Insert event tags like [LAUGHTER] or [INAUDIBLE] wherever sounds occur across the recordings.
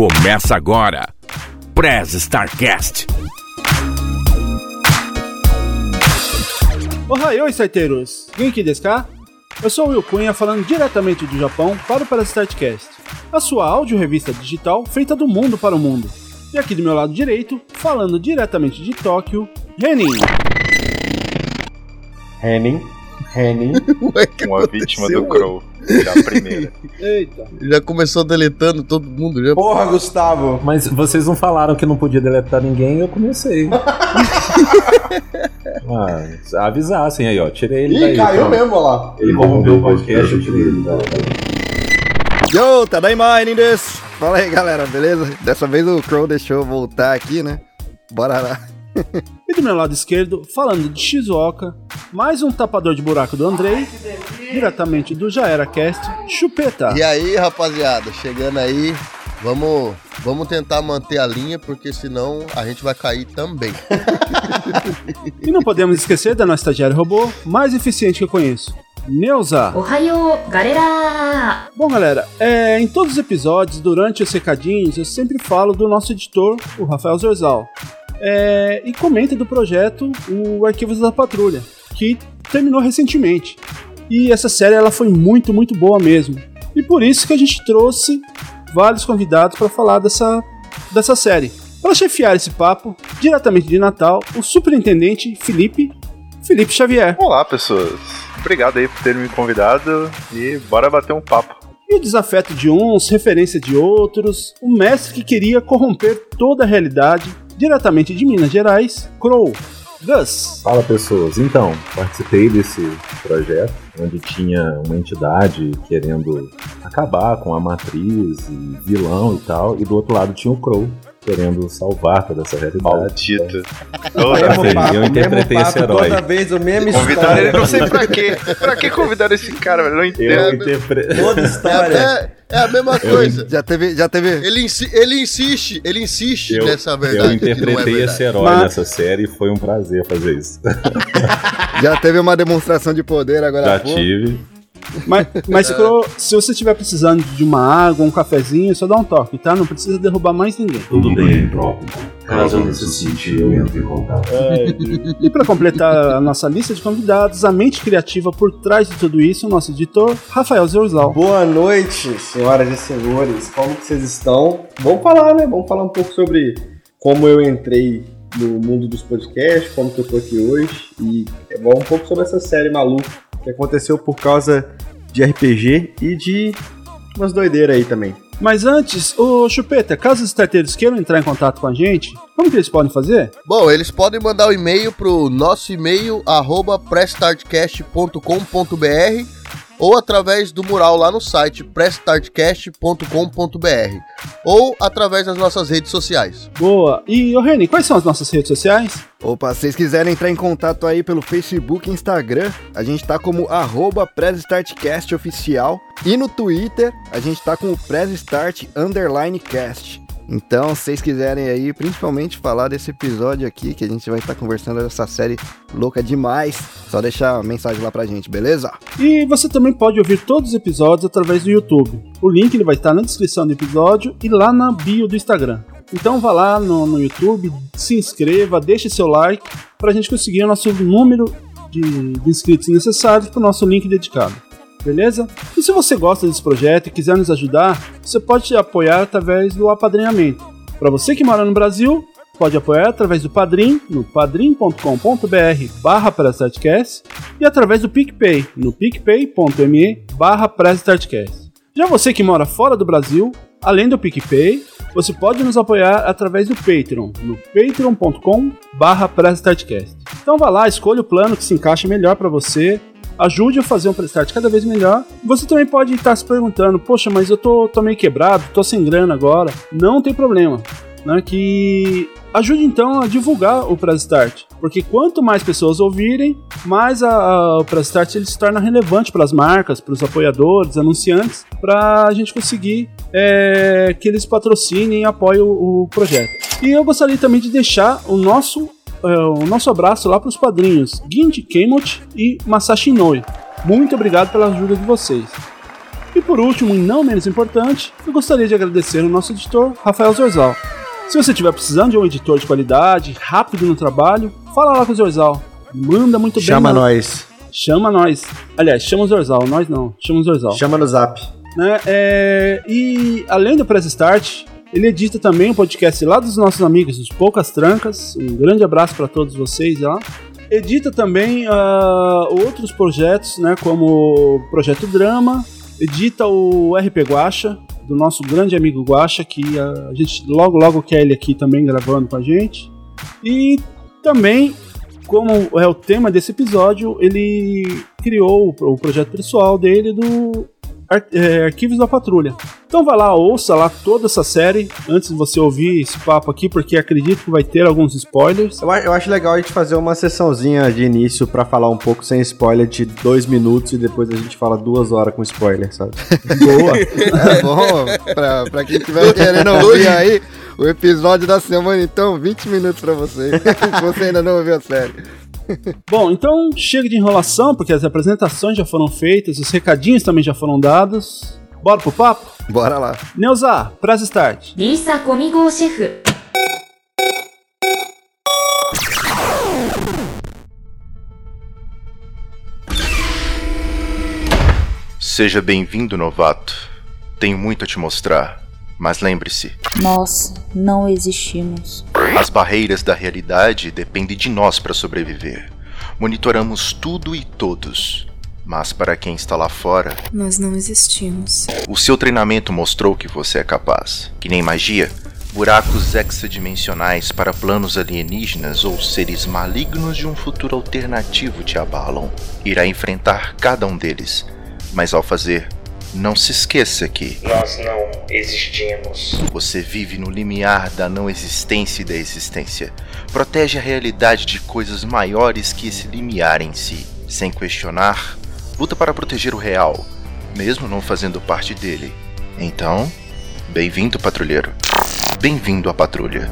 Começa agora. Prez Starcast. Ohayou, starteiros! Genki desu ka? Eu sou o Will Cunha falando diretamente do Japão para o Prez Startcast, a sua áudio-revista digital feita do mundo para o mundo. E aqui do meu lado direito, falando diretamente de Tóquio, Renin. Henning, Henning, [LAUGHS] Ué, que Uma vítima do Crow. Primeira. [LAUGHS] Eita. Já começou deletando todo mundo. Já... Porra, Gustavo! Mas vocês não falaram que não podia deletar ninguém eu comecei. [LAUGHS] ah, avisassem aí, ó. Tirei ele daí. Ih, caiu pronto. mesmo, olha lá. Ele rompeu o podcast, eu tirei ele daí. Yo, Tadaima, Nindes! Fala aí, galera, beleza? Dessa vez o Crow deixou eu voltar aqui, né? Bora lá e do meu lado esquerdo, falando de Shizuoka, mais um tapador de buraco do Andrei, diretamente do Já Era Cast, Chupeta. E aí, rapaziada, chegando aí, vamos, vamos tentar manter a linha, porque senão a gente vai cair também. [LAUGHS] e não podemos esquecer da nossa estagiária robô mais eficiente que eu conheço, Neuza. Ohio, galera! Bom, galera, é, em todos os episódios, durante os recadinhos, eu sempre falo do nosso editor, o Rafael Zorzal. É, e comenta do projeto o Arquivos da Patrulha, que terminou recentemente. E essa série ela foi muito, muito boa mesmo. E por isso que a gente trouxe vários convidados para falar dessa, dessa série. Para chefiar esse papo, diretamente de Natal, o superintendente Felipe, Felipe Xavier. Olá, pessoas. Obrigado aí por terem me convidado e bora bater um papo. E o desafeto de uns, referência de outros, o mestre que queria corromper toda a realidade, diretamente de Minas Gerais, Crow. Gus. Fala pessoas, então, participei desse projeto onde tinha uma entidade querendo acabar com a matriz e vilão e tal, e do outro lado tinha o Crow querendo salvar toda essa realidade. Maldito. Mesmo Mesmo papo, eu interpretei esse herói. Toda vez o mesmo Convidaram ele, não sei pra quê. [LAUGHS] Pra que convidaram esse cara, velho? Não Eu entendo. interpretei. Toda [LAUGHS] É, história. até- é a mesma coisa. Já teve, já teve. Ele, insi- ele insiste, ele insiste Eu, nessa eu verdade. que não é interpretei verdade. esse herói Mas- nessa série e foi um prazer fazer isso. [LAUGHS] Já teve uma demonstração de poder agora. Já tive. Mas, mas Crow, se você estiver precisando de uma água, um cafezinho, só dá um toque, tá? Não precisa derrubar mais ninguém. Tudo bem, próprio. Caso eu necessite, eu entro em contato. E para completar a nossa lista de convidados, a mente criativa por trás de tudo isso, o nosso editor, Rafael Zorzal. Boa noite, senhoras e senhores. Como que vocês estão? Vamos falar, né? Vamos falar um pouco sobre como eu entrei no mundo dos podcasts, como que eu tô aqui hoje e é bom um pouco sobre essa série maluca que aconteceu por causa de RPG e de umas doideiras aí também. Mas antes, ô Chupeta, caso os starteiros queiram entrar em contato com a gente, como que eles podem fazer? Bom, eles podem mandar o e-mail pro nosso e-mail, arroba prestartcast.com.br ou através do mural lá no site prestartcast.com.br ou através das nossas redes sociais. Boa. E, ô Reni, quais são as nossas redes sociais? Opa, se vocês quiserem entrar em contato aí pelo Facebook e Instagram, a gente tá como arroba PressStartCast oficial. E no Twitter, a gente tá com o Underline Cast. Então, se vocês quiserem aí, principalmente falar desse episódio aqui, que a gente vai estar conversando dessa série louca demais, só deixar a mensagem lá pra gente, beleza? E você também pode ouvir todos os episódios através do YouTube. O link ele vai estar na descrição do episódio e lá na bio do Instagram. Então vá lá no, no YouTube, se inscreva, deixe seu like para a gente conseguir o nosso número de, de inscritos necessários para o nosso link dedicado. Beleza? E se você gosta desse projeto e quiser nos ajudar, você pode apoiar através do apadrinhamento. Para você que mora no Brasil, pode apoiar através do Padrim, no padrim.com.br barra e através do PicPay, no picpay.me barra. Já você que mora fora do Brasil, além do PicPay, você pode nos apoiar através do Patreon, no patreon.com barra. Então vá lá, escolha o plano que se encaixa melhor para você, ajude a fazer um Prestart cada vez melhor. Você também pode estar se perguntando, poxa, mas eu tô, tô meio quebrado, tô sem grana agora. Não tem problema. Né, que ajude então a divulgar o Press Start, porque quanto mais pessoas ouvirem, mais a, a, o Press Start ele se torna relevante para as marcas, para os apoiadores, anunciantes, para a gente conseguir é, que eles patrocinem e apoiem o, o projeto. E eu gostaria também de deixar o nosso o nosso abraço lá para os padrinhos Ginji Kemot e Masashi Inoue. Muito obrigado pela ajuda de vocês. E por último, e não menos importante, eu gostaria de agradecer ao nosso editor, Rafael Zorzal. Se você estiver precisando de um editor de qualidade, rápido no trabalho, fala lá com o Zorzal. Manda muito bem. Chama nós. Chama nós. Aliás, chama o Zorzal, nós não. Chama o Zorzal. Chama no zap. Né? É, e além do Press Start, ele edita também um podcast lá dos nossos amigos, dos Poucas Trancas. Um grande abraço para todos vocês lá. Edita também uh, outros projetos, né, como o Projeto Drama. Edita o RP Guacha, do nosso grande amigo Guacha, que uh, a gente logo logo quer ele aqui também gravando com a gente. E também como é o tema desse episódio, ele criou o projeto pessoal dele do Ar é, Arquivos da Patrulha. Então vai lá, ouça lá toda essa série antes de você ouvir esse papo aqui, porque acredito que vai ter alguns spoilers. Eu, eu acho legal a gente fazer uma sessãozinha de início para falar um pouco sem spoiler de dois minutos e depois a gente fala duas horas com spoiler, sabe? [LAUGHS] Boa! é bom, pra, pra quem estiver querendo ouvir aí. O episódio da semana, então, 20 minutos para você. [LAUGHS] você ainda não ouviu a série. Bom, então chega de enrolação, porque as apresentações já foram feitas, os recadinhos também já foram dados. Bora pro papo? Bora lá. Neuza, press start. Lisa comigo, chefe. Seja bem-vindo, novato. Tenho muito a te mostrar. Mas lembre-se: Nós não existimos. As barreiras da realidade dependem de nós para sobreviver. Monitoramos tudo e todos. Mas para quem está lá fora, nós não existimos. O seu treinamento mostrou que você é capaz. Que nem magia, buracos hexadimensionais para planos alienígenas ou seres malignos de um futuro alternativo te abalam. Irá enfrentar cada um deles, mas ao fazer, não se esqueça que nós não existimos. Você vive no limiar da não existência e da existência. Protege a realidade de coisas maiores que esse limiar em si. Sem questionar, luta para proteger o real, mesmo não fazendo parte dele. Então, bem-vindo, patrulheiro. Bem-vindo à patrulha.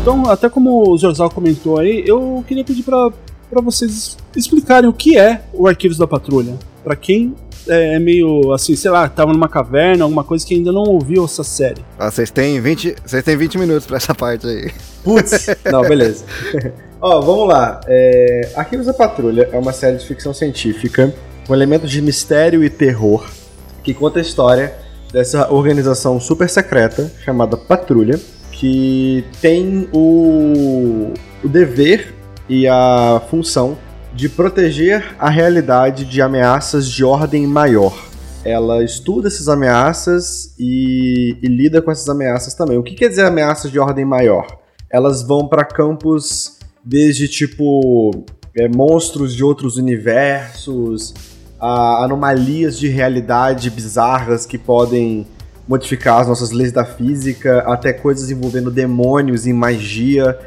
Então, até como o Jorzal comentou aí, eu queria pedir para vocês explicarem o que é o Arquivos da Patrulha. Para quem é, é meio assim, sei lá, tava numa caverna, alguma coisa que ainda não ouviu essa série. Ah, vocês têm 20, vocês têm 20 minutos para essa parte aí. Putz, [LAUGHS] não, beleza. [LAUGHS] Ó, oh, vamos lá. É... Arquivos da Patrulha é uma série de ficção científica com elementos de mistério e terror que conta a história dessa organização super secreta chamada Patrulha que tem o, o dever e a função de proteger a realidade de ameaças de ordem maior. Ela estuda essas ameaças e, e lida com essas ameaças também. O que quer dizer ameaças de ordem maior? Elas vão para campos desde tipo é, monstros de outros universos, a anomalias de realidade bizarras que podem modificar as nossas leis da física, até coisas envolvendo demônios e magia.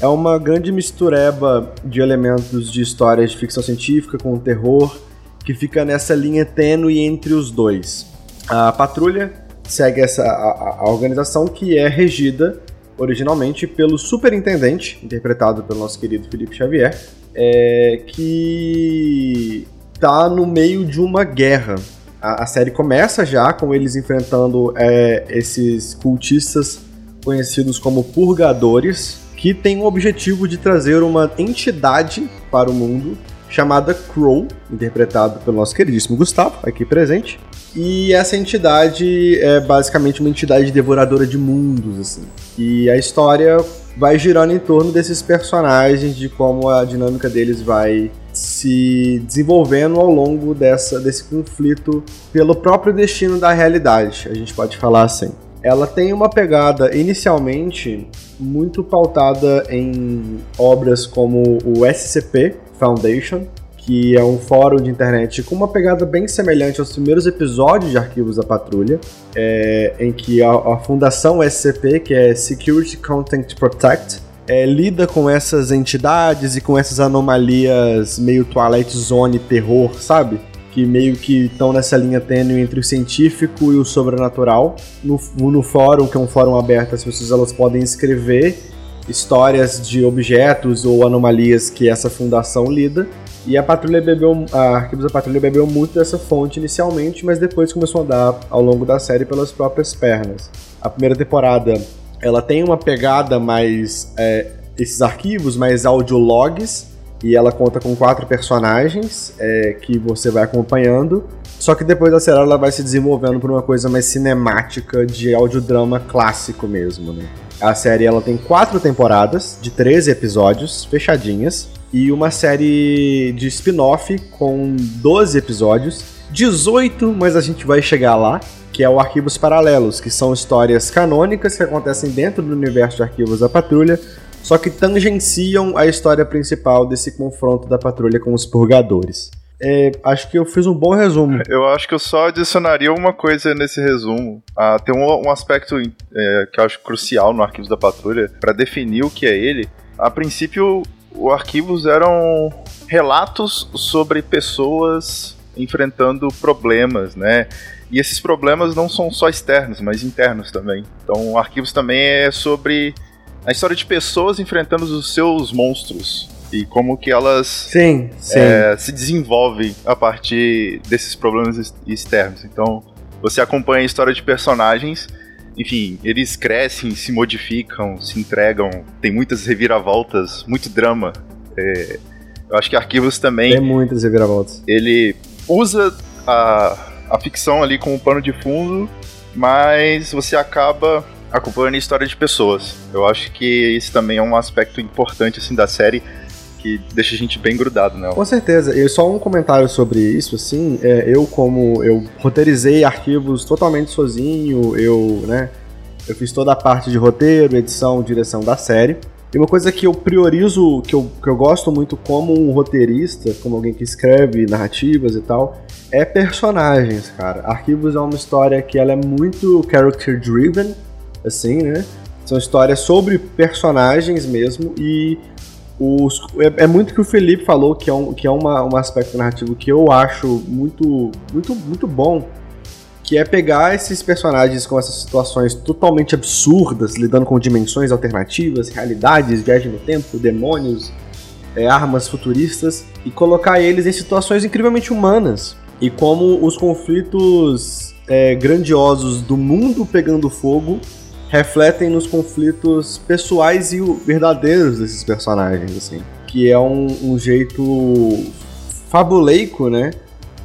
É uma grande mistureba de elementos de histórias de ficção científica com terror, que fica nessa linha tênue entre os dois. A patrulha segue essa a, a organização que é regida originalmente pelo superintendente, interpretado pelo nosso querido Felipe Xavier, é, que está no meio de uma guerra a, a série começa já com eles enfrentando é, esses cultistas conhecidos como purgadores, que tem o objetivo de trazer uma entidade para o mundo chamada Crow, interpretado pelo nosso queridíssimo Gustavo, aqui presente. E essa entidade é basicamente uma entidade devoradora de mundos, assim. E a história vai girando em torno desses personagens, de como a dinâmica deles vai se desenvolvendo ao longo dessa, desse conflito pelo próprio destino da realidade, a gente pode falar assim. Ela tem uma pegada inicialmente muito pautada em obras como o SCP Foundation, que é um fórum de internet com uma pegada bem semelhante aos primeiros episódios de Arquivos da Patrulha, é, em que a, a fundação SCP, que é Security Content Protect, é, lida com essas entidades e com essas anomalias meio Twilight Zone terror, sabe? Que meio que estão nessa linha tênue entre o científico e o sobrenatural. No, no fórum, que é um fórum aberto, as pessoas elas podem escrever histórias de objetos ou anomalias que essa fundação lida. E a Patrulha bebeu, a Arquivos da Patrulha bebeu muito dessa fonte inicialmente, mas depois começou a dar ao longo da série pelas próprias pernas. A primeira temporada, ela tem uma pegada mais é, esses arquivos, mais audiologs, e ela conta com quatro personagens é, que você vai acompanhando. Só que depois da série ela vai se desenvolvendo para uma coisa mais cinemática de audiodrama clássico mesmo, né? A série ela tem quatro temporadas de 13 episódios fechadinhas e uma série de spin-off com 12 episódios, 18, mas a gente vai chegar lá, que é o Arquivos Paralelos, que são histórias canônicas que acontecem dentro do universo de Arquivos da Patrulha, só que tangenciam a história principal desse confronto da patrulha com os purgadores. É, acho que eu fiz um bom resumo. [LAUGHS] Eu acho que eu só adicionaria uma coisa nesse resumo. Ah, tem um, um aspecto é, que eu acho crucial no Arquivos da Patrulha para definir o que é ele. A princípio, o Arquivos eram relatos sobre pessoas enfrentando problemas, né? E esses problemas não são só externos, mas internos também. Então, Arquivos também é sobre a história de pessoas enfrentando os seus monstros e como que elas sim, sim. É, se desenvolvem a partir desses problemas externos. Então, você acompanha a história de personagens, enfim, eles crescem, se modificam, se entregam, tem muitas reviravoltas, muito drama. É, eu acho que Arquivos também. Tem muitas reviravoltas. Ele usa a, a ficção ali como pano de fundo, mas você acaba acompanhando a história de pessoas. Eu acho que isso também é um aspecto importante assim da série que deixa a gente bem grudado nela. Com certeza. E só um comentário sobre isso, assim, é, eu como eu roteirizei arquivos totalmente sozinho, eu, né, eu fiz toda a parte de roteiro, edição, direção da série. E uma coisa que eu priorizo, que eu, que eu gosto muito como um roteirista, como alguém que escreve narrativas e tal, é personagens, cara. Arquivos é uma história que ela é muito character driven, assim, né? São histórias sobre personagens mesmo e os, é, é, muito que o Felipe falou que é um, que é uma, um aspecto narrativo que eu acho muito, muito, muito bom, que é pegar esses personagens com essas situações totalmente absurdas, lidando com dimensões alternativas, realidades, viagem no tempo, demônios, é, armas futuristas, e colocar eles em situações incrivelmente humanas. E como os conflitos é, grandiosos do mundo pegando fogo refletem nos conflitos pessoais e verdadeiros desses personagens, assim. Que é um, um jeito fabuleico, né?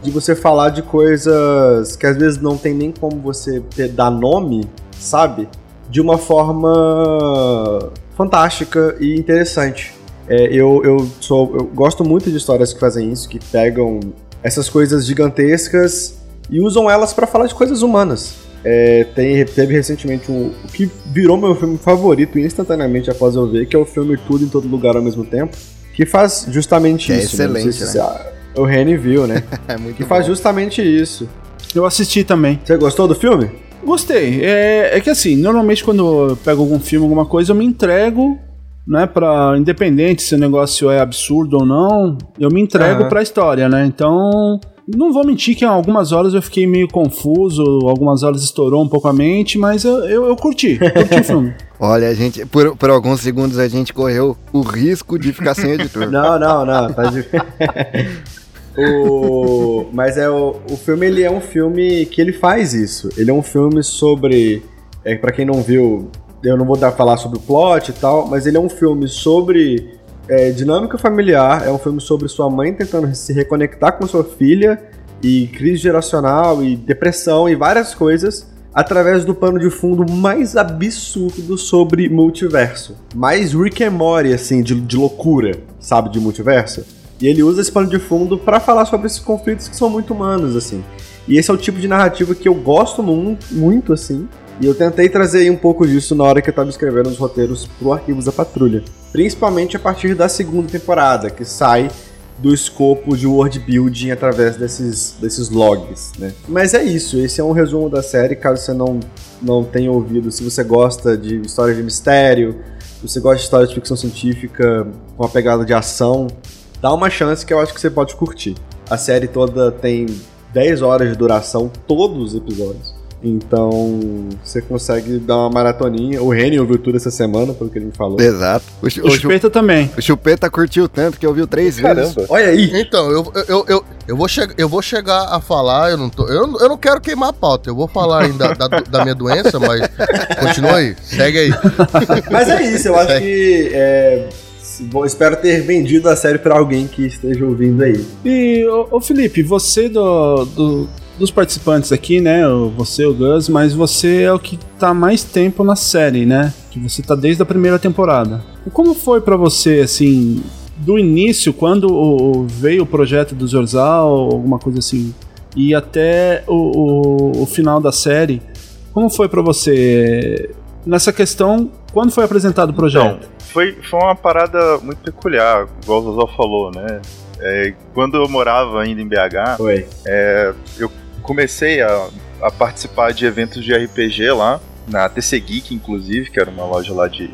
De você falar de coisas que às vezes não tem nem como você ter, dar nome, sabe? De uma forma fantástica e interessante. É, eu, eu, sou, eu gosto muito de histórias que fazem isso, que pegam essas coisas gigantescas e usam elas para falar de coisas humanas. É, tem, teve recentemente um, o que virou meu filme favorito instantaneamente após eu ver, que é o filme Tudo em Todo Lugar ao mesmo tempo, que faz justamente é isso. É excelente, né? né? o Reni viu, né? [LAUGHS] é muito que bom. faz justamente isso. Eu assisti também. Você gostou do filme? Gostei. É, é que assim, normalmente quando eu pego algum filme, alguma coisa, eu me entrego né, para independente se o negócio é absurdo ou não, eu me entrego uhum. para a história, né? Então, não vou mentir que em algumas horas eu fiquei meio confuso, algumas horas estourou um pouco a mente, mas eu, eu, eu curti, curti o filme. [LAUGHS] Olha, a gente, por, por alguns segundos a gente correu o risco de ficar sem editor. [LAUGHS] não, não, não, tá de... [LAUGHS] o... Mas é o, o filme, ele é um filme que ele faz isso. Ele é um filme sobre, é, para quem não viu, eu não vou dar falar sobre o plot e tal, mas ele é um filme sobre é, dinâmica familiar, é um filme sobre sua mãe tentando se reconectar com sua filha e crise geracional e depressão e várias coisas através do pano de fundo mais absurdo sobre multiverso. Mais Rick and Morty, assim, de, de loucura, sabe, de multiverso. E ele usa esse pano de fundo para falar sobre esses conflitos que são muito humanos, assim. E esse é o tipo de narrativa que eu gosto muito, muito assim, e eu tentei trazer um pouco disso na hora que eu estava escrevendo os roteiros pro Arquivos da Patrulha. Principalmente a partir da segunda temporada, que sai do escopo de world building através desses, desses logs, né? Mas é isso, esse é um resumo da série, caso você não, não tenha ouvido, se você gosta de história de mistério, se você gosta de história de ficção científica com uma pegada de ação, dá uma chance que eu acho que você pode curtir. A série toda tem 10 horas de duração, todos os episódios. Então, você consegue dar uma maratoninha. O Reni ouviu tudo essa semana, pelo que ele me falou. Exato. O, o, o Chupeta também. O Chupeta curtiu tanto que ouviu três Caramba. vezes. Olha aí. Então, eu, eu, eu, eu, vou chegar, eu vou chegar a falar, eu não, tô, eu, eu não quero queimar a pauta, eu vou falar ainda da, da minha doença, mas continua aí, segue aí. [LAUGHS] Mas é isso, eu acho que é, Bom, espero ter vendido a série para alguém que esteja ouvindo aí. E, ô, ô Felipe, você do, do, dos participantes aqui, né? Você, o Gus, mas você é o que tá mais tempo na série, né? Que você tá desde a primeira temporada. E como foi para você, assim, do início, quando veio o projeto do Zorzal, alguma coisa assim, e até o, o, o final da série, como foi para você nessa questão? Quando foi apresentado o projeto? Então, foi, foi uma parada muito peculiar, igual o Zozó falou, né? É, quando eu morava ainda em BH, é, eu comecei a, a, participar de eventos de RPG lá, na TC Geek, inclusive, que era uma loja lá de,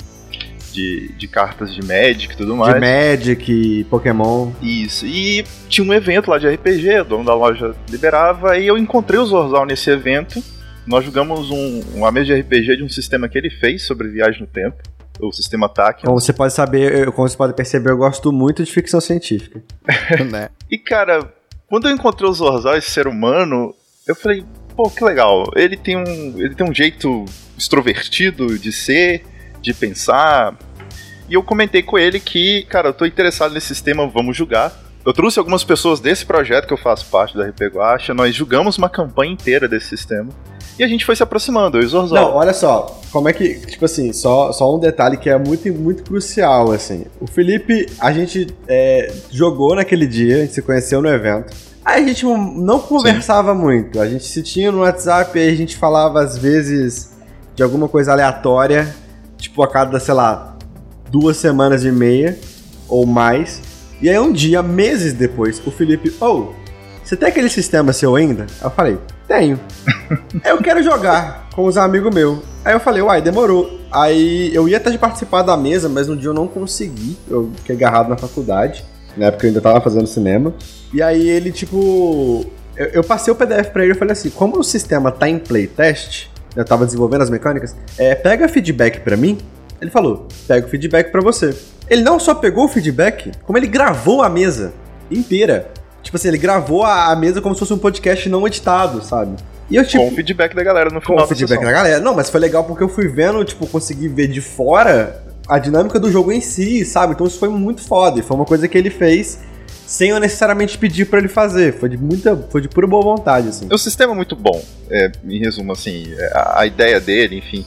de, de cartas de Magic e tudo mais. De Magic, Pokémon. Isso. E tinha um evento lá de RPG, o dono da loja liberava, e eu encontrei o Zorzal nesse evento. Nós jogamos um, uma mesa de RPG de um sistema que ele fez sobre viagem no tempo o sistema TAC. Como você pode saber, como você pode perceber, eu gosto muito de ficção científica. [LAUGHS] né? E cara, quando eu encontrei o Zorzal, esse ser humano, eu falei, pô, que legal. Ele tem um, ele tem um jeito extrovertido de ser, de pensar. E eu comentei com ele que, cara, eu tô interessado nesse sistema, vamos jogar. Eu trouxe algumas pessoas desse projeto que eu faço parte da RP Guacha, nós jogamos uma campanha inteira desse sistema. E a gente foi se aproximando, eu e o Zorzal. Não, olha só, como é que, tipo assim, só, só um detalhe que é muito, muito crucial, assim. O Felipe, a gente é, jogou naquele dia, a gente se conheceu no evento. Aí a gente não conversava Sim. muito, a gente se tinha no WhatsApp, aí a gente falava às vezes de alguma coisa aleatória, tipo a cada, sei lá, duas semanas e meia ou mais. E aí um dia, meses depois, o Felipe, oh, você tem aquele sistema seu ainda? Aí eu falei, tenho. [LAUGHS] eu quero jogar com os amigos meus. Aí eu falei, uai, demorou. Aí eu ia até de participar da mesa, mas um dia eu não consegui. Eu fiquei agarrado na faculdade. Na época eu ainda tava fazendo cinema. E aí ele, tipo. Eu, eu passei o PDF pra ele e falei assim: como o sistema tá em playtest, eu tava desenvolvendo as mecânicas, é, pega feedback pra mim. Ele falou: pega o feedback pra você. Ele não só pegou o feedback, como ele gravou a mesa inteira. Tipo assim, ele gravou a, mesa como se fosse um podcast não editado, sabe? E eu, tipo, com o feedback da galera no final Com o feedback da, da galera. Não, mas foi legal porque eu fui vendo, tipo, consegui ver de fora a dinâmica do jogo em si, sabe? Então isso foi muito foda. E foi uma coisa que ele fez sem eu necessariamente pedir para ele fazer. Foi de muita, foi de pura boa vontade, assim. O sistema é muito bom, é, em resumo, assim, é, a, a, ideia dele, enfim.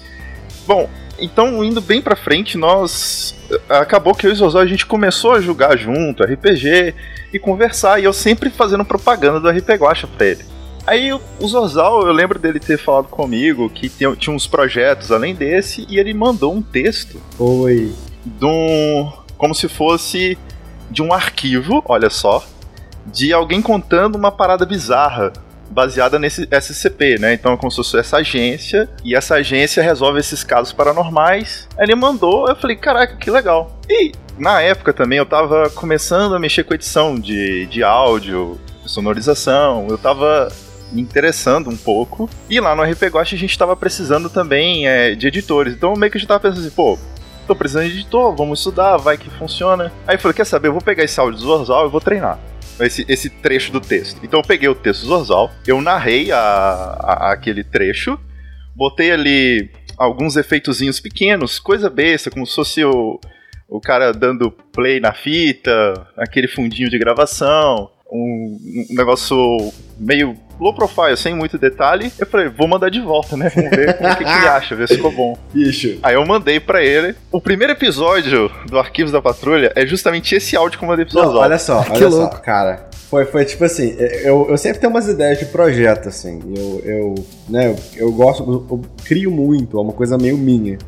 Bom, então indo bem pra frente, nós acabou que eu e o Zozó a gente começou a jogar junto, RPG e conversar, e eu sempre fazendo propaganda do RP Guacha pra ele. Aí o Zorzal, eu lembro dele ter falado comigo que tinha, uns projetos além desse, e ele mandou um texto. Oi. De um, como se fosse de um arquivo, olha só, de alguém contando uma parada bizarra baseada nesse SCP, né? Então é como se fosse essa agência, e essa agência resolve esses casos paranormais. Aí ele mandou, eu falei, caraca, que legal. E na época também eu tava começando a mexer com edição de, de áudio, sonorização, eu tava me interessando um pouco. E lá no RP a gente tava precisando também é, de editores. Então meio que a gente tava pensando assim, pô, tô precisando de editor, vamos estudar, vai que funciona. Aí eu falei, quer saber, eu vou pegar esse áudio do Zorzal e vou treinar. Esse, esse trecho do texto. Então eu peguei o texto do Zorzal, eu narrei a, a, aquele trecho, botei ali alguns efeitozinhos pequenos, coisa besta, como se fosse o, o cara dando play na fita, aquele fundinho de gravação, um, um negócio meio low profile, sem muito detalhe. Eu falei, vou mandar de volta, né? Vamos ver o que, que, ele [LAUGHS] acha, ver se ficou bom. Bicho. Aí eu mandei para ele. O primeiro episódio do Arquivos da Patrulha é justamente esse áudio que eu mandei pro Não, Olha só, olha que só, louco. cara. Foi, foi tipo assim, eu, eu sempre tenho umas ideias de projeto, assim. Eu, eu, né, eu, eu gosto, eu, eu crio muito, é uma coisa meio minha.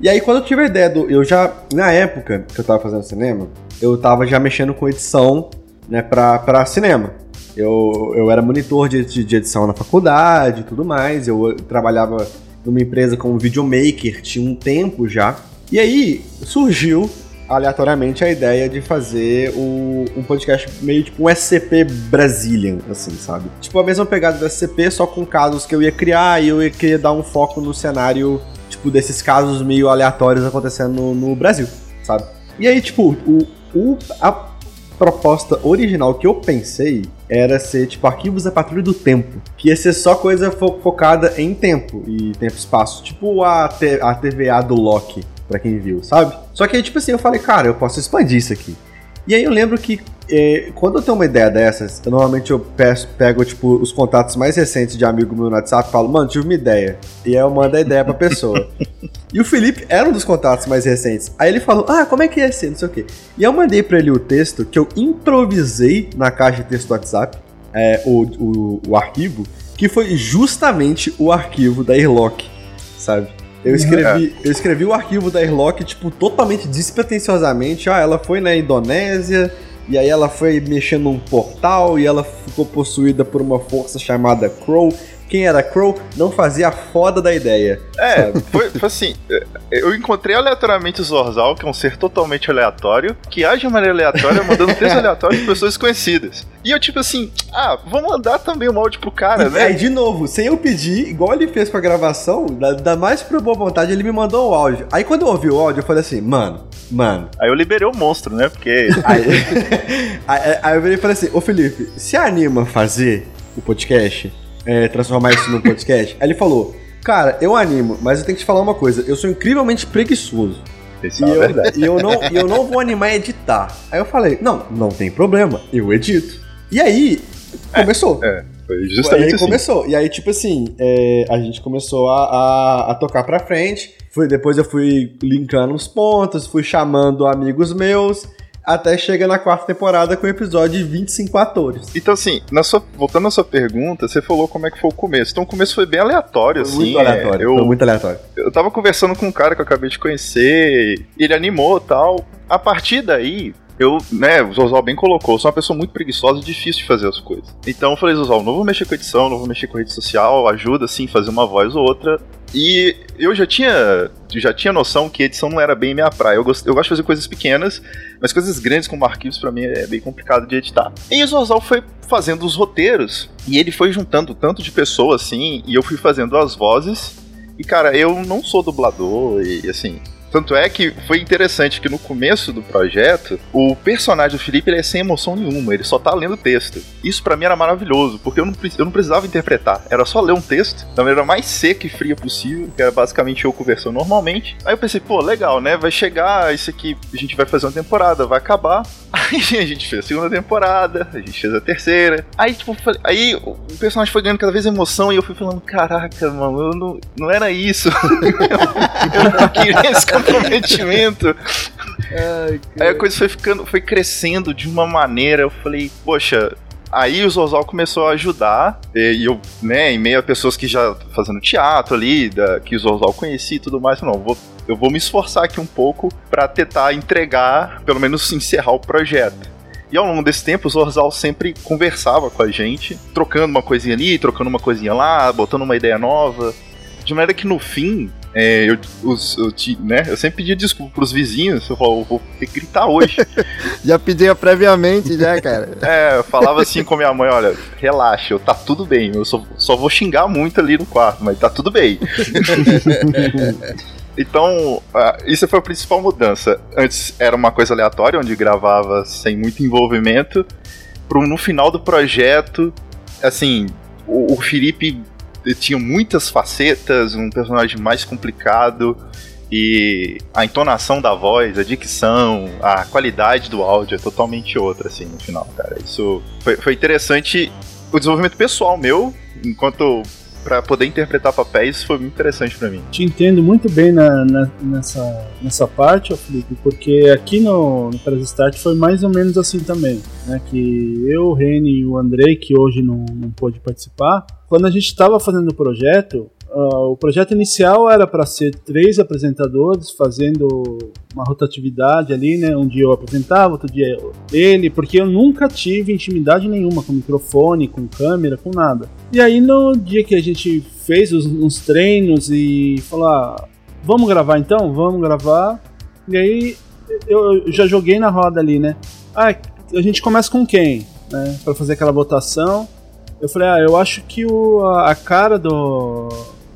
E aí, quando eu tive a ideia do. Eu já. Na época que eu tava fazendo cinema, eu tava já mexendo com edição, né, pra, pra cinema. Eu, eu era monitor de, de edição na faculdade e tudo mais. Eu trabalhava numa empresa como videomaker, tinha um tempo já. E aí surgiu aleatoriamente a ideia de fazer o, um podcast meio tipo um SCP Brazilian, assim, sabe? Tipo a mesma pegada do SCP, só com casos que eu ia criar e eu ia querer dar um foco no cenário, tipo, desses casos meio aleatórios acontecendo no, no Brasil, sabe? E aí, tipo, o, o, a proposta original que eu pensei era ser tipo arquivos da Patrulha do Tempo, que ia ser só coisa fo focada em tempo e tempo-espaço, tipo a, a TVA do Loki, para quem viu, sabe? Só que aí, tipo assim, eu falei, cara, eu posso expandir isso aqui. E aí eu lembro que é, quando eu tenho uma ideia dessas, eu, normalmente eu peço, pego, tipo, os contatos mais recentes de amigo meu no WhatsApp e falo, mano, tive uma ideia. E aí eu mando a ideia pra pessoa. [LAUGHS] e o Felipe era um dos contatos mais recentes. Aí ele falou, ah, como é que ia ser, não sei o quê. E eu mandei pra ele o texto que eu improvisei na caixa de texto do WhatsApp, é, o, o, o arquivo, que foi justamente o arquivo da Airlock, sabe? Eu escrevi, eu escrevi o arquivo da Airlock, tipo, totalmente despretensiosamente. Ah, ela foi na Indonésia, e aí ela foi mexendo num portal, e ela ficou possuída por uma força chamada Crow. Quem era Crow não fazia foda da ideia. É, foi, foi, assim, eu encontrei aleatoriamente o Zorzal, que é um ser totalmente aleatório, que age de maneira aleatória, mandando textos [LAUGHS] aleatórios pra pessoas desconhecidas. E eu, tipo assim, ah, vou mandar também um áudio pro cara, e, né? Aí, de novo, sem eu pedir, igual ele fez com a gravação, da, da mais por boa vontade, ele me mandou o áudio. Aí quando eu ouvi o áudio, eu falei assim, mano, mano. Aí eu liberei o monstro, né? Porque. aí, [LAUGHS] aí, aí eu virei e falei assim, ô Felipe, se anima fazer o podcast? É, transformar isso num podcast? Aí ele falou: Cara, eu animo, mas eu tenho que te falar uma coisa. Eu sou incrivelmente preguiçoso. Isso e, é eu, e eu, não, e eu não vou animar a editar. Aí eu falei: Não, não tem problema, eu edito. E aí, começou. É, foi justamente aí assim. começou. E aí, tipo assim, é, a gente começou a, a, a tocar pra frente. Foi, depois eu fui linkando os pontos, fui chamando amigos meus até chega na quarta temporada com o episódio de 25 atores. Então, assim, na sua, voltando à sua pergunta, você falou como é que foi o começo. Então, o começo foi bem aleatório, Foi assim. muito aleatório, é, eu, foi muito aleatório. eu tava conversando com um cara que eu acabei de conhecer, ele animou e tal. A partir daí, eu, né, o Zozal bem colocou, sou uma pessoa muito preguiçosa e difícil de fazer as coisas. Então eu falei, Zozal, não vou mexer com edição, não vou mexer com rede social, ajuda sim fazer uma voz ou outra. E eu já tinha, já tinha noção que edição não era bem minha praia. Eu gosto, eu gosto de fazer coisas pequenas, mas coisas grandes como arquivos pra mim é bem complicado de editar. E o Zozal foi fazendo os roteiros e ele foi juntando tanto de pessoas assim, e eu fui fazendo as vozes. E cara, eu não sou dublador e assim, tanto é que foi interessante que no começo do projeto, o personagem do Felipe ele é sem emoção nenhuma, ele só tá lendo texto. Isso para mim era maravilhoso, porque eu não, eu não precisava interpretar, era só ler um texto, da maneira mais seca e fria possível, que era basicamente eu conversando normalmente. Aí eu pensei, pô, legal, né? Vai chegar isso aqui, a gente vai fazer uma temporada, vai acabar. Aí [LAUGHS] a gente fez a segunda temporada, a gente fez a terceira. Aí, tipo, falei, aí o personagem foi ganhando cada vez emoção e eu fui falando, caraca, mano, eu não, não era isso. [LAUGHS] eu não queria esse comprometimento. Ai, Aí a coisa foi ficando, foi crescendo de uma maneira, eu falei, poxa, Aí o Zozal começou a ajudar, e eu, né, em meio a pessoas que já fazendo teatro ali, da, que o Zozal conhecia e tudo mais, eu, não, vou, eu vou me esforçar aqui um pouco para tentar entregar, pelo menos encerrar o projeto. E ao longo desse tempo, o Zorzal sempre conversava com a gente, trocando uma coisinha ali, trocando uma coisinha lá, botando uma ideia nova. De maneira que no fim, é, eu, os, eu, né, eu sempre pedia desculpa pros vizinhos, eu falava, "Eu vou ter que gritar hoje. [LAUGHS] Já pedia previamente, já, cara. [LAUGHS] É, eu falava assim com minha mãe, olha, relaxa, eu, tá tudo bem, eu só, só vou xingar muito ali no quarto, mas tá tudo bem. [LAUGHS] então, isso foi a principal mudança. Antes era uma coisa aleatória, onde gravava sem muito envolvimento, pro no final do projeto, assim, o, o Felipe tinha muitas facetas, um personagem mais complicado, e a entonação da voz, a dicção, a qualidade do áudio é totalmente outra, assim, no final, cara. Isso foi, foi interessante. O desenvolvimento pessoal meu, enquanto para poder interpretar papéis, foi muito interessante para mim. Te entendo muito bem na, na- nessa, nessa parte, Felipe, porque aqui no, no Press Start foi mais ou menos assim também, né? Que eu, o Reni e o Andrei, que hoje não, não pôde participar, quando a gente estava fazendo o projeto, ah, o projeto inicial era para ser três apresentadores fazendo uma rotatividade ali, né? Um dia eu apresentava, outro dia ele, porque eu nunca tive intimidade nenhuma com microfone, com câmera, com nada. E aí no dia que a gente fez os, uns treinos e falou, ah, vamos gravar então? Vamos gravar. E aí eu já joguei na roda ali, né? Ah, a gente começa com quem? Né, pra fazer aquela votação. Eu falei, ah, eu acho que o, a, a cara do,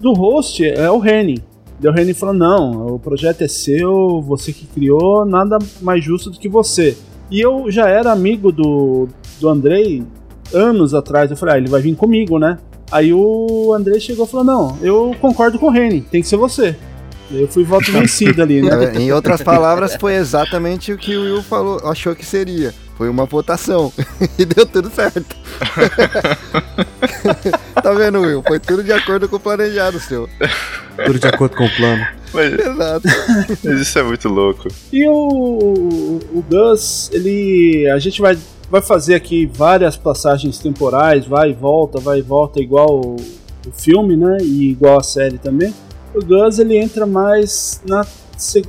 do host é o Reni. Daí o Reni falou, não, o projeto é seu, você que criou, nada mais justo do que você. E eu já era amigo do, do Andrei anos atrás. Eu falei, ah, ele vai vir comigo, né? Aí o Andrei chegou e falou, não, eu concordo com o Reni, tem que ser você. Eu fui voto vencido ali, né? [LAUGHS] em outras palavras, foi exatamente o que o Will falou, achou que seria. Foi uma votação. [LAUGHS] e deu tudo certo. [LAUGHS] tá vendo, Will? Foi tudo de acordo com o planejado seu. Tudo de acordo com o plano. Mas, Exato. mas isso é muito louco. E o, o Gus, ele. A gente vai, vai fazer aqui várias passagens temporais, vai e volta, vai e volta, igual o, o filme, né? E igual a série também. O Gus ele entra mais na,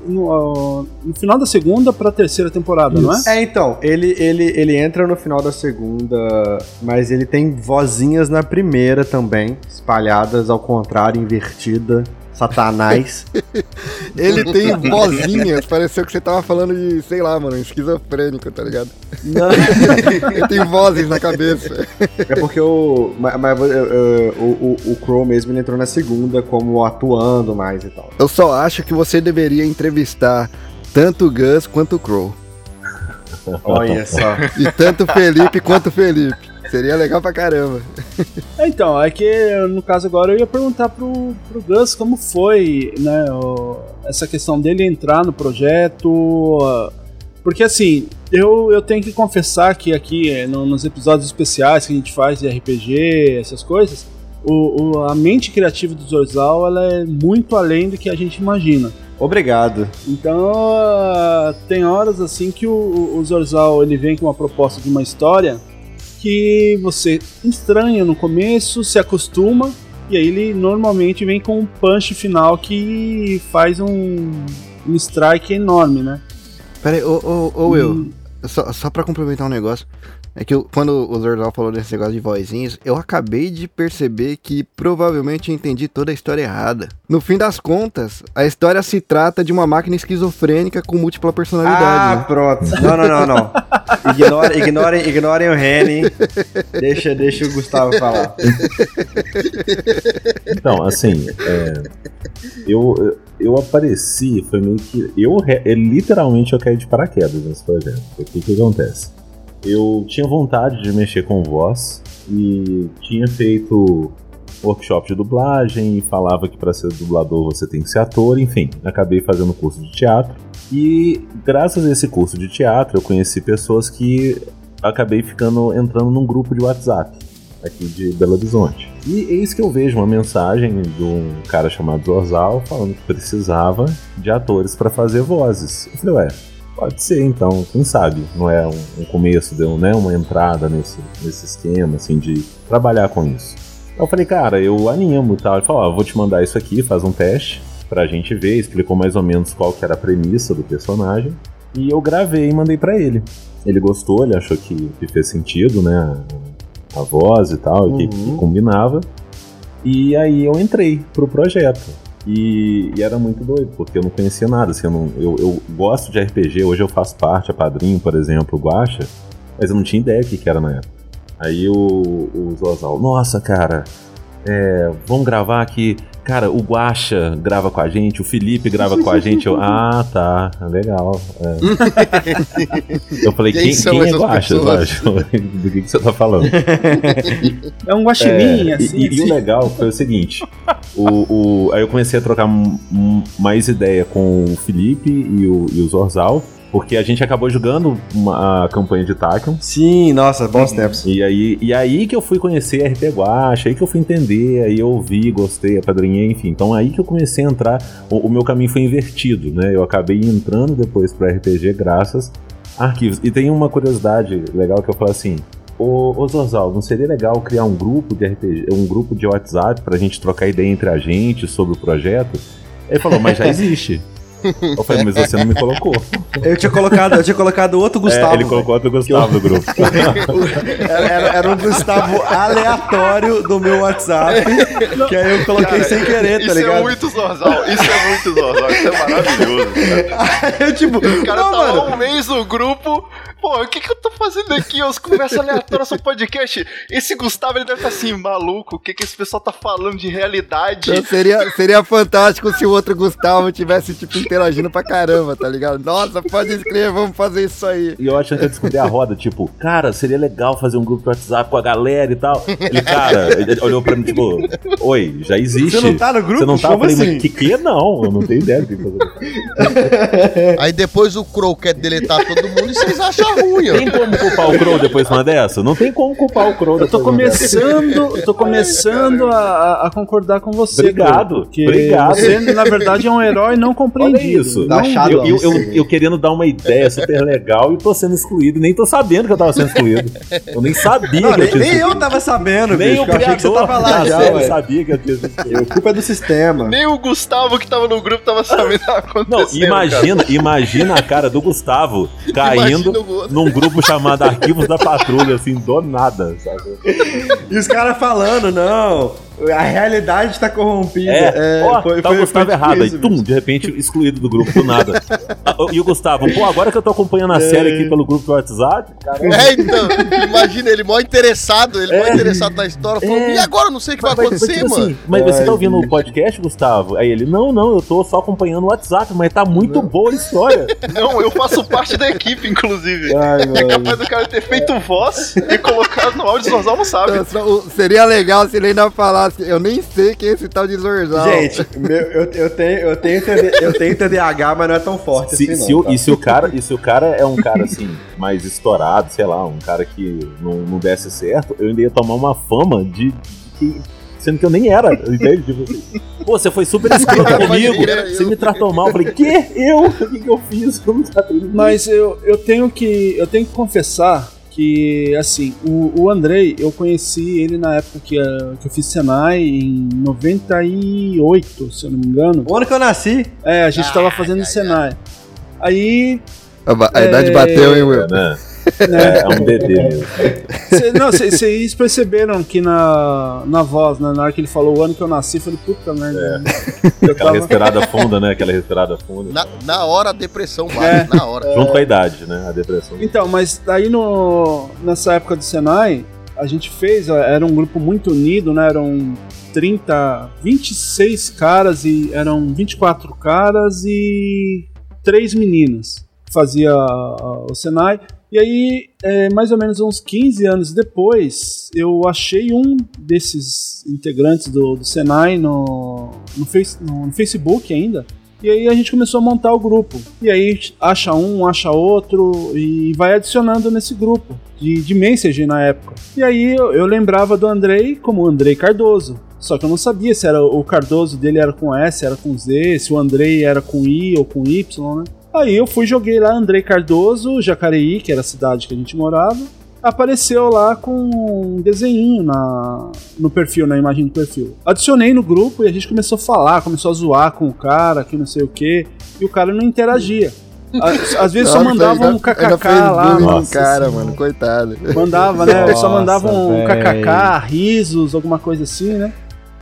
no, no final da segunda pra terceira temporada, não é? É, então, ele, ele, ele entra no final da segunda, mas ele tem vozinhas na primeira também, espalhadas ao contrário, invertida, satanás. [LAUGHS] Ele tem vozinhas, pareceu que você tava falando de, sei lá, mano, esquizofrênico, tá ligado? Não. [LAUGHS] Ele tem vozes na cabeça. É porque o, mas, mas, uh, o, o, o Crow mesmo ele entrou na segunda como atuando mais e tal. Eu só acho que você deveria entrevistar tanto o Gus quanto o Crow. Olha só. E tanto o Felipe quanto o Felipe. Seria legal pra caramba. É, Então, é que no caso agora eu ia perguntar pro, pro Gus como foi, né, o- essa questão dele entrar no projeto. ó, Porque assim, eu, eu tenho que confessar que aqui eh, no- nos episódios especiais que a gente faz de RPG, essas coisas, o, o- a mente criativa do Zorzal ela é muito além do que a gente imagina. Obrigado. Então, ah, tem horas assim que o, o- o Zorzal ele vem com uma proposta de uma história que você estranha no começo, se acostuma, e aí ele normalmente vem com um punch final que faz um, um strike enorme, né? Pera aí, ô, ô, ô Will, Hum. só, só pra complementar um negócio. É que eu- quando o Zorzal falou desse negócio de vozinhas, eu acabei de perceber que provavelmente eu entendi toda a história errada. No fim das contas, a história se trata de uma máquina esquizofrênica com múltipla Ah, personalidade. né? pronto. [LAUGHS] Não, não, não, não. Ignore, ignorem, ignorem o Reni. Deixa, deixa o Gustavo falar. Então, assim, é, eu, eu apareci, foi meio que. Eu, é, literalmente eu caí de paraquedas nesse projeto. O que que acontece? Eu tinha vontade de mexer com voz e tinha feito workshop de dublagem e falava que para ser dublador você tem que ser ator, enfim, acabei fazendo curso de teatro e graças a esse curso de teatro eu conheci pessoas que acabei ficando entrando num grupo de WhatsApp aqui de Belo Horizonte. E eis que eu vejo uma mensagem de um cara chamado Zorzal falando que precisava de atores para fazer vozes. Eu falei, ué, pode ser então, quem sabe? Não é um, um começo, deu, né, uma entrada nesse, nesse esquema, assim, de trabalhar com isso. Eu falei, cara, eu animo e tal. Ele falou, ó, vou te mandar isso aqui, faz um teste pra gente ver. Explicou mais ou menos qual que era a premissa do personagem. E eu gravei e mandei pra ele. Ele gostou, ele achou que, que fez sentido, né? A voz e tal, e que, que combinava. E aí eu entrei pro projeto. E, e era muito doido, porque eu não conhecia nada. Assim, eu, não- eu- eu gosto de RPG, hoje eu faço parte, a padrinho, por exemplo, Guacha, mas eu não tinha ideia o que, que era na época. Aí o, o Zozal, nossa, cara, é, vamos gravar aqui. Cara, o Guacha grava com a gente, o Felipe grava com a gente. Eu, ah, tá, legal. é. Eu falei, Quem quem, quem é Guacha? Do que, que você tá falando? É um guaxinim, É, assim. E, e- e o legal foi o seguinte: o, o- aí eu comecei a trocar mais ideia com o Felipe e o, e o Zorzal, porque a gente acabou jogando uma, a campanha de Tachyon. Sim, nossa, bons tempos. E aí, e aí que eu fui conhecer RP Guacha, aí que eu fui entender, aí eu ouvi, gostei, apadrinhei, enfim. Então aí que eu comecei a entrar, o, o meu caminho foi invertido, né? Eu acabei entrando depois pro RPG graças a arquivos. E tem uma curiosidade legal que eu falo assim. Ô, ô Zorzal, não seria legal criar um grupo de RPG, um grupo de WhatsApp pra gente trocar ideia entre a gente sobre o projeto? Ele falou, mas já [LAUGHS] existe. Eu falei, mas você não me colocou. [LAUGHS] Eu tinha colocado, eu tinha colocado outro Gustavo. É, ele colocou outro Gustavo no grupo. [LAUGHS] Era, era- era um Gustavo aleatório do meu WhatsApp, que aí eu coloquei Cara, sem querer, tá isso ligado? é muito Zorzal, isso é muito Zorzal, isso é maravilhoso. Cara. [LAUGHS] Eu, tipo, O cara não, tá mano. um mês no grupo. Pô, o que que eu tô fazendo aqui? As conversas aleatórias sobre podcast. Esse Gustavo, ele deve estar assim, maluco. O que que esse pessoal tá falando de realidade? Então, seria, seria fantástico se o outro Gustavo tivesse, tipo, interagindo pra caramba, tá ligado? Nossa, pode escrever, vamos fazer isso aí. E eu achando que eu descobri a roda, tipo, cara, seria legal fazer um grupo de WhatsApp com a galera e tal. Ele, cara, ele olhou pra mim, tipo, oi, já existe. Você não tá no grupo? Você não tá? Eu Como falei, assim? mas que que? Não, eu não tenho ideia do que fazer. Aí depois o Crow quer deletar todo mundo e vocês acham ruim, ó. Tem como culpar o Crow depois de uma dessa? Não tem como culpar o Crow Eu tô depois de uma dessa. começando, eu tô começando a, a- concordar com você. Obrigado, porque obrigado. Você, na verdade, é um herói não Olha compreendido. isso. Tá Não-. Eu, eu, eu, eu querendo dar uma ideia super legal e tô sendo excluído. Nem tô sabendo que eu tava sendo excluído. Eu nem sabia Não, que eu nem, tinha nem sido eu tava sabendo, Nem bicho. o que eu achei que você criador tava lá já, série sabia que eu tinha excluído. A culpa é do sistema. Nem o Gustavo que tava no grupo tava sabendo o que tava Não, acontecendo. imagina, imagina a cara do Gustavo caindo Imagina. Num grupo chamado Arquivos da Patrulha, assim, do nada, sabe? E os caras falando, não, a realidade tá corrompida. É, ó, foi- tá foi- o Gustavo foi errado. Aí, isso, tum, de repente, excluído do grupo, do nada. Ah, E o Gustavo, pô, agora que eu tô acompanhando a série aqui pelo grupo do WhatsApp, cara. É, então, imagina ele mó interessado, ele mó interessado na história, falando, É. e agora? Eu Não sei o que vai Mas, acontecer, tipo mano. assim, mas você tá ouvindo o podcast, Gustavo? Aí ele, não, não, eu tô só acompanhando o WhatsApp, mas tá muito boa a história. Não, eu faço parte da equipe, inclusive. Ai, É capaz do cara ter feito voz e colocado no áudio Zorzal não sabe. Então, Seria legal se ele ainda falasse, eu nem sei quem é esse tal de Zorzal. Gente, meu, eu, eu tenho, eu, tenho TD, eu tenho TDAH, mas não é tão forte Se, assim, se não. o, tá? E se o cara, e se o cara é um cara assim, mais estourado, sei lá, um cara que não, não desse certo, eu ainda ia tomar uma fama de, de que. Sendo que eu nem era, entende? Tipo Pô, você foi super escroto [LAUGHS] comigo, você eu- me tratou mal. Eu falei, que? Eu? O que, que eu fiz? Eu tratei ninguém. Mas eu, eu tenho que eu tenho que confessar que assim o, o Andrei eu conheci ele na época que, eh, que eu fiz Senai em 98 se eu não me engano O ano que eu nasci, é a gente tava fazendo ai, Senai aí A, a idade É, bateu, hein, Will? É, né? Né, É, é um bebê mesmo. cê- não vocês perceberam que na, na voz né, na hora que ele falou o ano que eu nasci eu falei puta merda eu Aquela tava, respirada funda, né? Aquela respirada funda. Na, na hora a depressão bate, É. na hora. Junto com a idade, né? A depressão. Então, mas daí no, nessa época do Senai, a gente fez, ó, era um grupo muito unido, né? Eram 30, 26 caras e eram 24 caras e três meninas que fazia o Senai. E aí, é, mais ou menos uns 15 anos depois, eu achei um desses integrantes do, do Senai no, no, face, no, no Facebook ainda. E aí a gente começou a montar o grupo. E aí acha um, acha outro e vai adicionando nesse grupo de, de message na época. E aí eu, eu lembrava do Andrei como Andrei Cardoso. Só que eu não sabia se era o Cardoso dele era com S, era com Z, se o Andrei era com I ou com Y, né? Aí eu fui joguei lá Andrei Cardoso, Jacareí, que era a cidade que a gente morava. Apareceu lá com um desenho na, no perfil, na imagem do perfil. Adicionei no grupo e a gente começou a falar, começou a zoar com o cara, que não sei o que, e o cara não interagia. Às, às vezes só Nossa, mandava ainda- um kkk lá. Nossa cara, senhora. mano, coitado. Mandava, né? só Nossa, mandava um véi. kkk, risos, alguma coisa assim, né?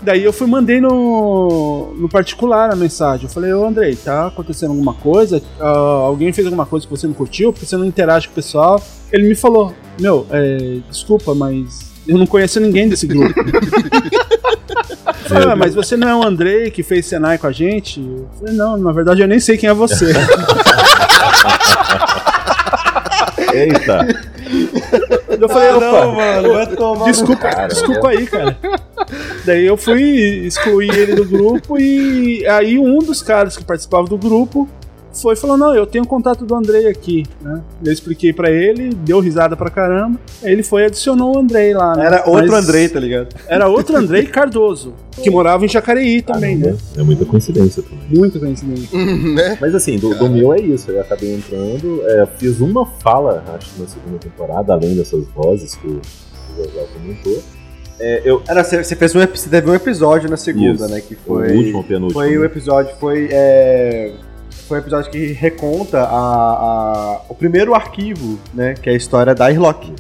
Daí eu fui mandei no, no particular a mensagem. Eu falei, ô Andrei, tá acontecendo alguma coisa? Ah, alguém fez alguma coisa que você não curtiu? Porque você não interage com o pessoal? Ele me falou, meu, é, desculpa, mas eu não conheço ninguém desse grupo. [LAUGHS] Falei, "Ah, mas você não é o Andrei que fez Senai com a gente? Eu falei, não, na verdade eu nem sei quem é você. [LAUGHS] Eita! [LAUGHS] Eu falei, Ah, não, mano, vai tomar desculpa, cara, desculpa aí, cara. Daí eu fui excluir ele do grupo e aí um dos caras que participava do grupo foi e falou: Não, eu tenho contato do Andrei aqui, né? Eu expliquei pra ele, deu risada pra caramba. Aí ele foi e adicionou o Andrei lá, né? Era outro Mas Andrei, tá ligado? Era outro Andrei Cardoso, que morava em Jacareí também, né? É muita coincidência também. Muito coincidente. [LAUGHS] né? Mas assim, do, do meu é isso. Eu acabei entrando, é, fiz uma fala, acho que na segunda temporada, além dessas vozes que o José comentou. É, eu, Era, você fez um, você teve um episódio na segunda, Isso. né? Que foi. o último, penúltimo. Foi o episódio, foi. É, foi um episódio que reconta a, a- o primeiro arquivo, né? Que é a história da Irlock.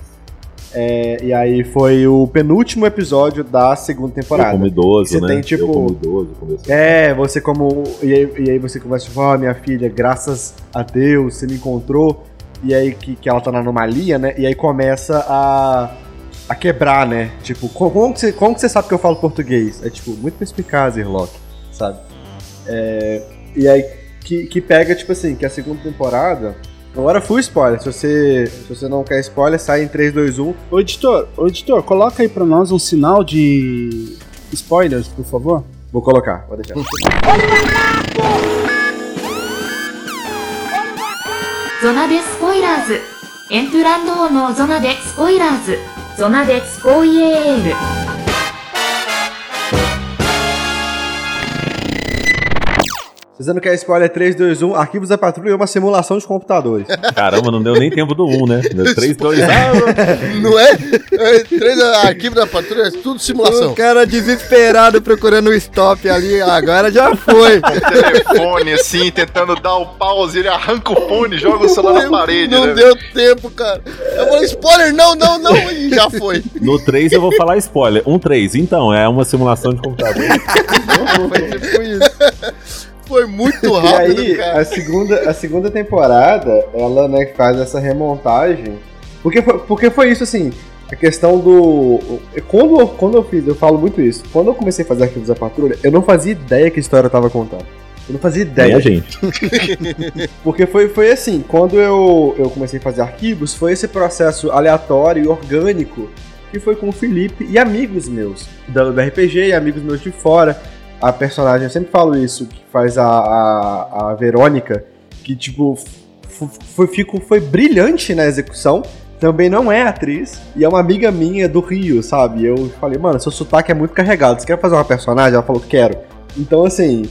É, e aí foi o penúltimo episódio da segunda Eu temporada. como idoso, Você né? tem, tipo- Eu como idoso. É, você como. E aí, e aí você começa, tipo, ó, minha filha, graças a Deus, você me encontrou. E aí que, que ela tá na anomalia, né? E aí começa a. a quebrar, né? Tipo, co- como, que você, como que você sabe que eu falo português? É tipo, muito perspicaz, Irlock, sabe? É, e aí que, que pega, tipo assim, que a segunda temporada. Agora full spoiler. Se você, se você não quer spoiler, sai em 3, 2, 1. Ô editor, ô editor, coloca aí pra nós um sinal de spoilers, por favor. Vou colocar, vou deixar. Zona de spoilers. Entrando no zona de spoilers. Zona de spoilers Se você não quer spoiler, 3, 2, 1. Arquivos da Patrulha é uma simulação de computadores. [LAUGHS] Caramba, não deu nem tempo do 1, né? Deu 3, 2, 1. Não é? é três arquivos da patrulha, é tudo simulação. O cara desesperado procurando o stop ali, agora já foi. [LAUGHS] telefone, assim, tentando dar o pause, ele arranca o fone e joga o celular na parede, Não né? deu tempo, cara. Eu falei, spoiler, não, não, não, e já foi. No 3 eu vou falar spoiler. Um 3, então, é uma simulação de computador. [LAUGHS] Foi tipo isso. Foi muito E rápido, aí, cara. a segunda, a segunda temporada, ela, né, faz essa remontagem. Porque foi, porque foi isso, assim, a questão do... Quando, eu- quando eu fiz, eu falo muito isso, quando eu comecei a fazer Arquivos da Patrulha, eu não fazia ideia que a história eu tava contando. Eu não fazia ideia. a gente. [LAUGHS] Porque foi, foi assim, quando eu, eu comecei a fazer arquivos, foi esse processo aleatório e orgânico que foi com o Felipe e amigos meus do do RPG e amigos meus de fora. A personagem, eu sempre falo isso, que faz a, a, a Verônica, que tipo, foi, fico, foi brilhante na execução. Também não é atriz, e é uma amiga minha do Rio, sabe? Eu falei, mano, seu sotaque é muito carregado. Você quer fazer uma personagem? Ela falou, quero. Então, assim,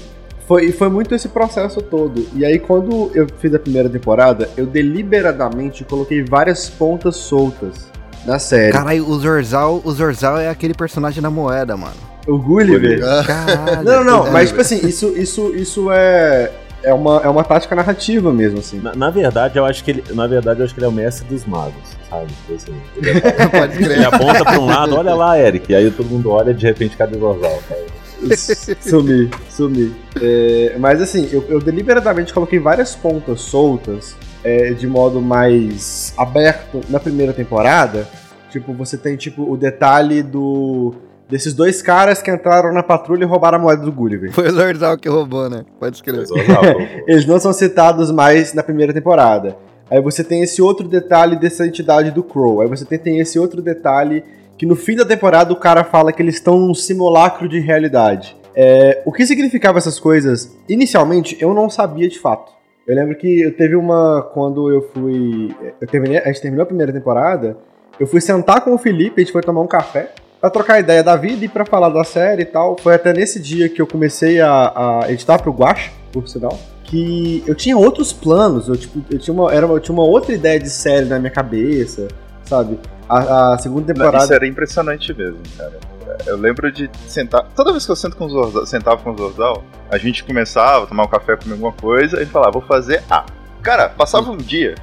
foi, foi muito esse processo todo. E aí, quando eu fiz a primeira temporada, eu deliberadamente coloquei várias pontas soltas na série. Caralho, o Zorzal, o Zorzal é aquele personagem da moeda, mano. O Gulliver. Caralho. Não, não, é, mas tipo assim, isso, isso, isso é, é, uma, é uma tática narrativa mesmo, assim. Na, na verdade, eu acho que ele. Na verdade, eu acho que ele é o mestre dos magos, sabe? Tipo Assim, ele, [LAUGHS] Pode crer. ele aponta pra um lado, olha lá, Eric. E aí todo mundo olha de repente cadê o Zorzal? [LAUGHS] sabe? sumi, sumi. É, mas assim, eu, eu deliberadamente coloquei várias pontas soltas é, de modo mais aberto na primeira temporada. Tipo, você tem tipo o detalhe do desses dois caras que entraram na patrulha e roubaram a moeda do Gulliver. Foi o Zorzal que roubou, né? Pode escrever. [LAUGHS] Eles não são citados mais na primeira temporada. Aí você tem esse outro detalhe dessa entidade do Crow. Aí você tem, tem esse outro detalhe que no fim da temporada o cara fala que eles estão num simulacro de realidade. É, o que significava essas coisas? Inicialmente eu não sabia de fato. Eu lembro que eu teve uma. Quando eu fui. Eu terminei, a gente terminou a primeira temporada. Eu fui sentar com o Felipe, a gente foi tomar um café. Pra trocar ideia da vida e pra falar da série e tal. Foi até nesse dia que eu comecei a, a editar pro Guacha, por sinal. Que eu tinha outros planos. Eu, tipo, eu, tinha uma, era, uma- eu tinha uma outra ideia de série na minha cabeça, sabe? A, a segunda Não, temporada. Isso era impressionante mesmo, cara. Eu lembro de sentar. Toda vez que eu sento com o Zorzal, sentava com o Zorzal, a gente começava a tomar um café, comer alguma coisa, e falava, vou fazer A. Cara, passava um dia.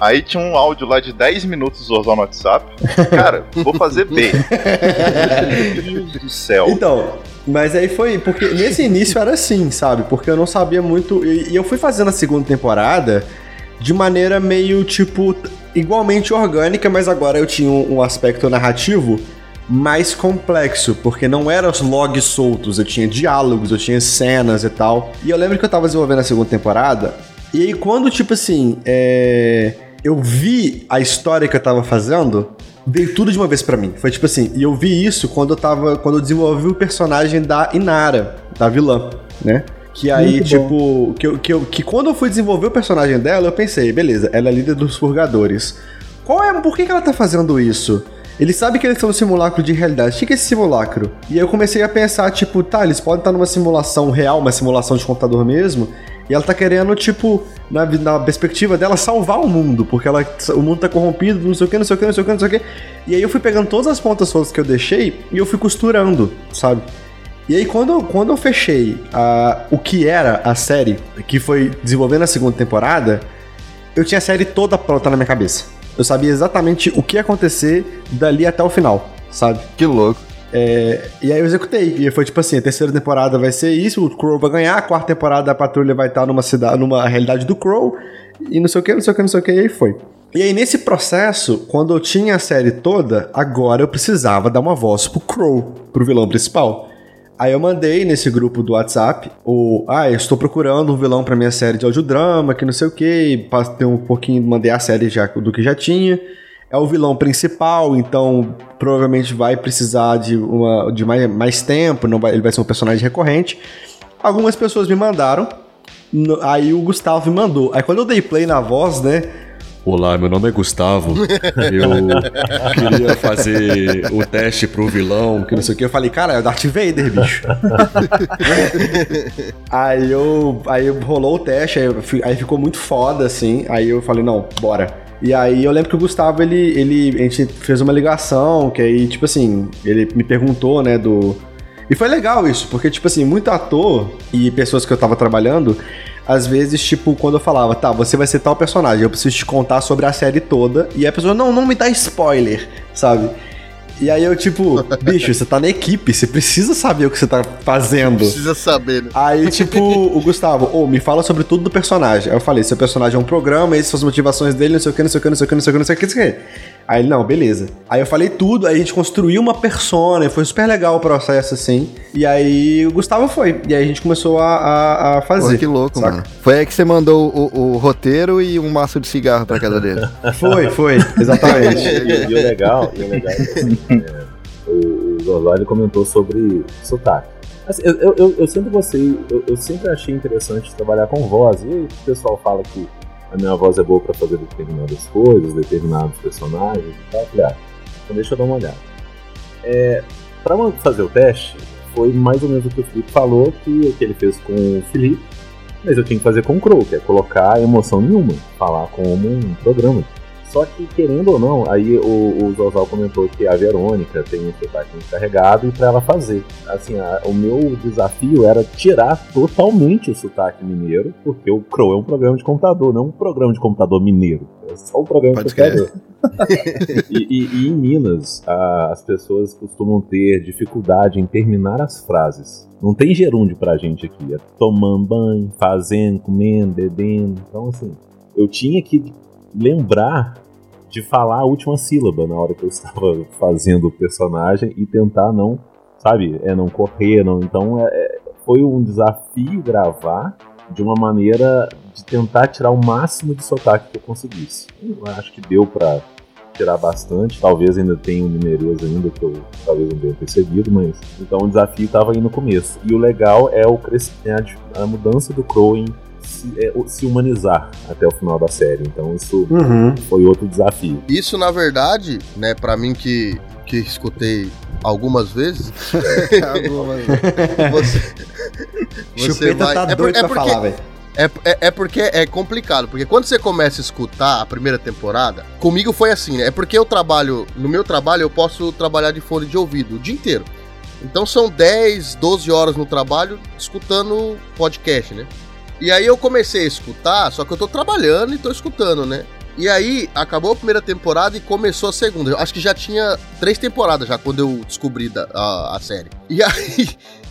Aí tinha um áudio lá de 10 minutos do no WhatsApp. Cara, vou fazer B. Meu Deus do céu. Então, mas aí foi, porque nesse início era assim, sabe? Porque eu não sabia muito. E, e eu fui fazendo a segunda temporada de maneira meio, tipo, igualmente orgânica, mas agora eu tinha um, um aspecto narrativo mais complexo, porque não eram os logs soltos, eu tinha diálogos, eu tinha cenas e tal. E eu lembro que eu tava desenvolvendo a segunda temporada, e aí quando, tipo assim, é, eu vi a história que eu tava fazendo, veio tudo de uma vez pra mim. Foi tipo assim, e eu vi isso quando eu tava. Quando eu desenvolvi o personagem da Inara, da vilã, né? Que aí, Muito tipo, que, eu, que, eu, que quando eu fui desenvolver o personagem dela, eu pensei, beleza, ela é líder dos purgadores. Qual é. Por que, que ela tá fazendo isso? Eles sabem que eles estão no simulacro de realidade. O que que é esse simulacro? E aí eu comecei a pensar, tipo, tá, eles podem estar numa simulação real, uma simulação de computador mesmo. E ela tá querendo, tipo, na, na perspectiva dela, salvar o mundo, porque ela, o mundo tá corrompido, não sei o que, não sei o que, não sei o que, não sei o que. E aí eu fui pegando todas as pontas soltas que eu deixei e eu fui costurando, sabe? E aí, quando, quando eu fechei a, o que era a série, que foi desenvolvendo a segunda temporada, eu tinha a série toda pronta na minha cabeça. Eu sabia exatamente o que ia acontecer dali até o final, sabe? Que louco. É, e aí eu executei. E foi tipo assim: a terceira temporada vai ser isso, o Crow vai ganhar, a quarta temporada a patrulha vai estar numa cidade, numa realidade do Crow, e não sei o que, não sei o que, não sei o que, e aí foi. E aí, nesse processo, quando eu tinha a série toda, agora eu precisava dar uma voz pro Crow, pro vilão principal. Aí eu mandei nesse grupo do WhatsApp o. Ah, eu estou procurando um vilão pra minha série de audiodrama, que não sei o que. Ter um pouquinho, mandei a série já do que já tinha. É o vilão principal, então provavelmente vai precisar de, uma, de mais, mais tempo, não vai, ele vai ser um personagem recorrente. Algumas pessoas me mandaram, no- aí o Gustavo me mandou. Aí quando eu dei play na voz, né? Olá, meu nome é Gustavo. Eu queria fazer o teste pro vilão, que não sei o que. Eu falei, cara, é o Darth Vader, bicho. [LAUGHS] aí eu. Aí rolou o teste, aí, aí ficou muito foda, assim. Aí eu falei, não, bora. E aí eu lembro que o Gustavo, ele, ele. A gente fez uma ligação, que aí, tipo assim, ele me perguntou, né, do. E foi legal isso, porque, tipo assim, muito ator e pessoas que eu tava trabalhando, às vezes, tipo, quando eu falava, tá, você vai ser tal personagem, eu preciso te contar sobre a série toda, e a pessoa, não, não me dá spoiler, sabe? E aí eu, tipo, [LAUGHS] bicho, você tá na equipe, você precisa saber o que você tá fazendo. Precisa saber, né? Aí, tipo, o Gustavo, ô, me fala sobre tudo do personagem. Aí eu falei, seu personagem é um programa, essas são as motivações dele, não sei o que, não sei o que, não sei o que, não sei o que, não sei o que, Aí ele, não, beleza. Aí eu falei tudo, aí a gente construiu uma persona, e foi super legal o processo, assim. E aí o Gustavo foi. E aí a gente começou a, a, a fazer. Pô, que louco, saca? mano. Foi aí que você mandou o, o roteiro e um maço de cigarro pra casa dele. [LAUGHS] Foi, foi, exatamente. [LAUGHS] e, e o legal, e o legal é que, assim, é, o, o ele comentou sobre sotaque. Assim, eu, eu, eu, eu sempre gostei, eu, eu sempre achei interessante trabalhar com voz. E o pessoal fala que a minha voz é boa pra fazer determinadas coisas, determinados personagens e tal. Falei, ah, então deixa eu dar uma olhada. É, pra man- fazer o teste, foi mais ou menos o que o Felipe falou, que, que ele fez com o Felipe, mas eu tinha que fazer com o Crow, que é colocar emoção nenhuma, falar como um programa. Só que, querendo ou não, aí o, o Zozal comentou que a Verônica tem um sotaque muito carregado e pra ela fazer. Assim, a- o meu desafio era tirar totalmente o sotaque mineiro, porque o Crow é um programa de computador, não um programa de computador mineiro. É só um programa Pode de computador. [LAUGHS] e, e- e em Minas, a- as pessoas costumam ter dificuldade em terminar as frases. Não tem gerúndio pra gente aqui. É tomando banho, fazendo, comendo, bebendo. Então, assim, eu tinha que lembrar de falar a última sílaba na hora que eu [LAUGHS] estava fazendo o personagem e tentar não, sabe, é não correr, não. Então, é- é- foi um desafio gravar de uma maneira de tentar tirar o máximo de sotaque que eu conseguisse. Eu acho que deu pra tirar bastante, talvez ainda tenha um mineirês ainda que eu talvez não tenha percebido, mas então o desafio estava aí no começo. E o legal é o crescimento, a mudança do Crow se, é, se humanizar até o final da série. Então isso Uhum. foi outro desafio. Isso, na verdade, né, pra mim que, que escutei algumas vezes. [LAUGHS] [LAUGHS] você, Chupeta tá é doido é pra porque- falar, velho. É, é, é porque é complicado, porque quando você começa a escutar a primeira temporada, comigo foi assim, né? É porque eu trabalho, no meu trabalho eu posso trabalhar de fone de ouvido o dia inteiro. Então são 10, 12 horas no trabalho escutando podcast, né? E aí eu comecei a escutar, só que eu tô trabalhando e tô escutando, né? E aí acabou a primeira temporada e começou a segunda. Eu acho que já tinha três temporadas já quando eu descobri da- a, a série. E [LAUGHS] aí,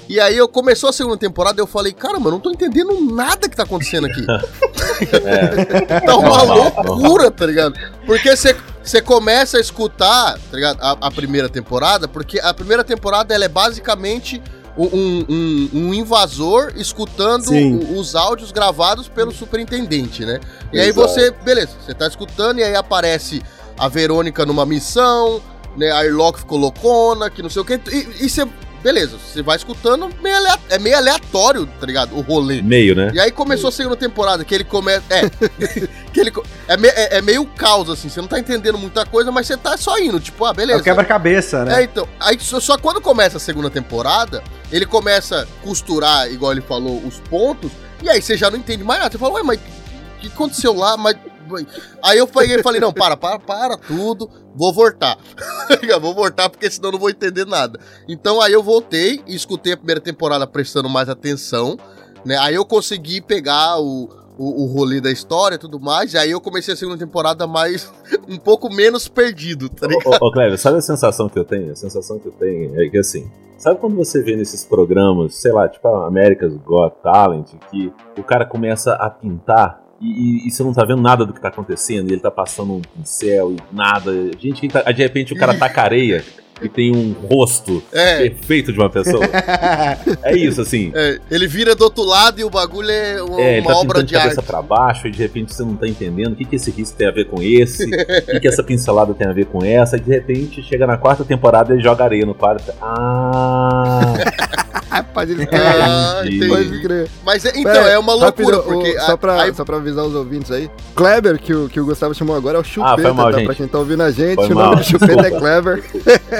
e aí eu começou a segunda temporada e eu falei, caramba, eu não tô entendendo nada que tá acontecendo aqui. [LAUGHS] tá uma loucura, tá ligado? Porque você você começa a escutar, tá ligado? A, a primeira temporada, porque a primeira temporada ela é basicamente um, um- um- invasor escutando o- os áudios gravados pelo superintendente, né? E aí Exato. você, beleza, você tá escutando e aí aparece a Verônica numa missão, né? A Irlock ficou loucona, que não sei o que. E, e você, beleza, você vai escutando, meio alea- é meio aleatório, tá ligado? O rolê. Meio, né? E aí começou a segunda temporada, que ele começa. É. [LAUGHS] [LAUGHS] que ele é, me- é- é meio caos, assim. Você não tá entendendo muita coisa, mas você tá só indo. Tipo, ah, É beleza. o quebra-cabeça, É, né? então. Aí só, só quando começa a segunda temporada, ele começa a costurar, igual ele falou, os pontos. E aí você já não entende mais nada. Você fala, ué, mas o que aconteceu lá? Mas Aí eu peguei e falei, não, para, para, para tudo, vou voltar. [LAUGHS] vou voltar porque senão eu não vou entender nada. Então aí eu voltei e escutei a primeira temporada prestando mais atenção, né? Aí eu consegui pegar o, o, o rolê da história e tudo mais, e aí eu comecei a segunda temporada mais, [LAUGHS] um pouco menos perdido, tá ligado? Ô, ô Cleber, sabe a sensação que eu tenho? A sensação que eu tenho é que assim, Sabe quando você vê nesses programas, sei lá, tipo a America's Got Talent, que o cara começa a pintar e, e, e, você não tá vendo nada do que tá acontecendo, e ele tá passando um pincel e nada. Gente, tá, de repente o cara taca areia e tem um rosto é. perfeito de uma pessoa. é isso, assim. É, ele vira do outro lado e o bagulho é uma, é, uma tá obra de, de cabeça para baixo e de repente você não tá entendendo o que, que esse risco tem a ver com esse, o que, que essa pincelada tem a ver com essa, e de repente chega na quarta temporada e joga areia no quadro. Ah! Pode crer. Ah, Pode crer. Mas é, então, Pera, é uma loucura, rápido, porque. O, só, pra, aí... só pra avisar os ouvintes aí. Kleber, que o, que o Gustavo chamou agora, é o Chupeta, ah, foi mal, tá? Gente. Pra quem tá ouvindo a gente, foi o nome do Chupeta é Kleber.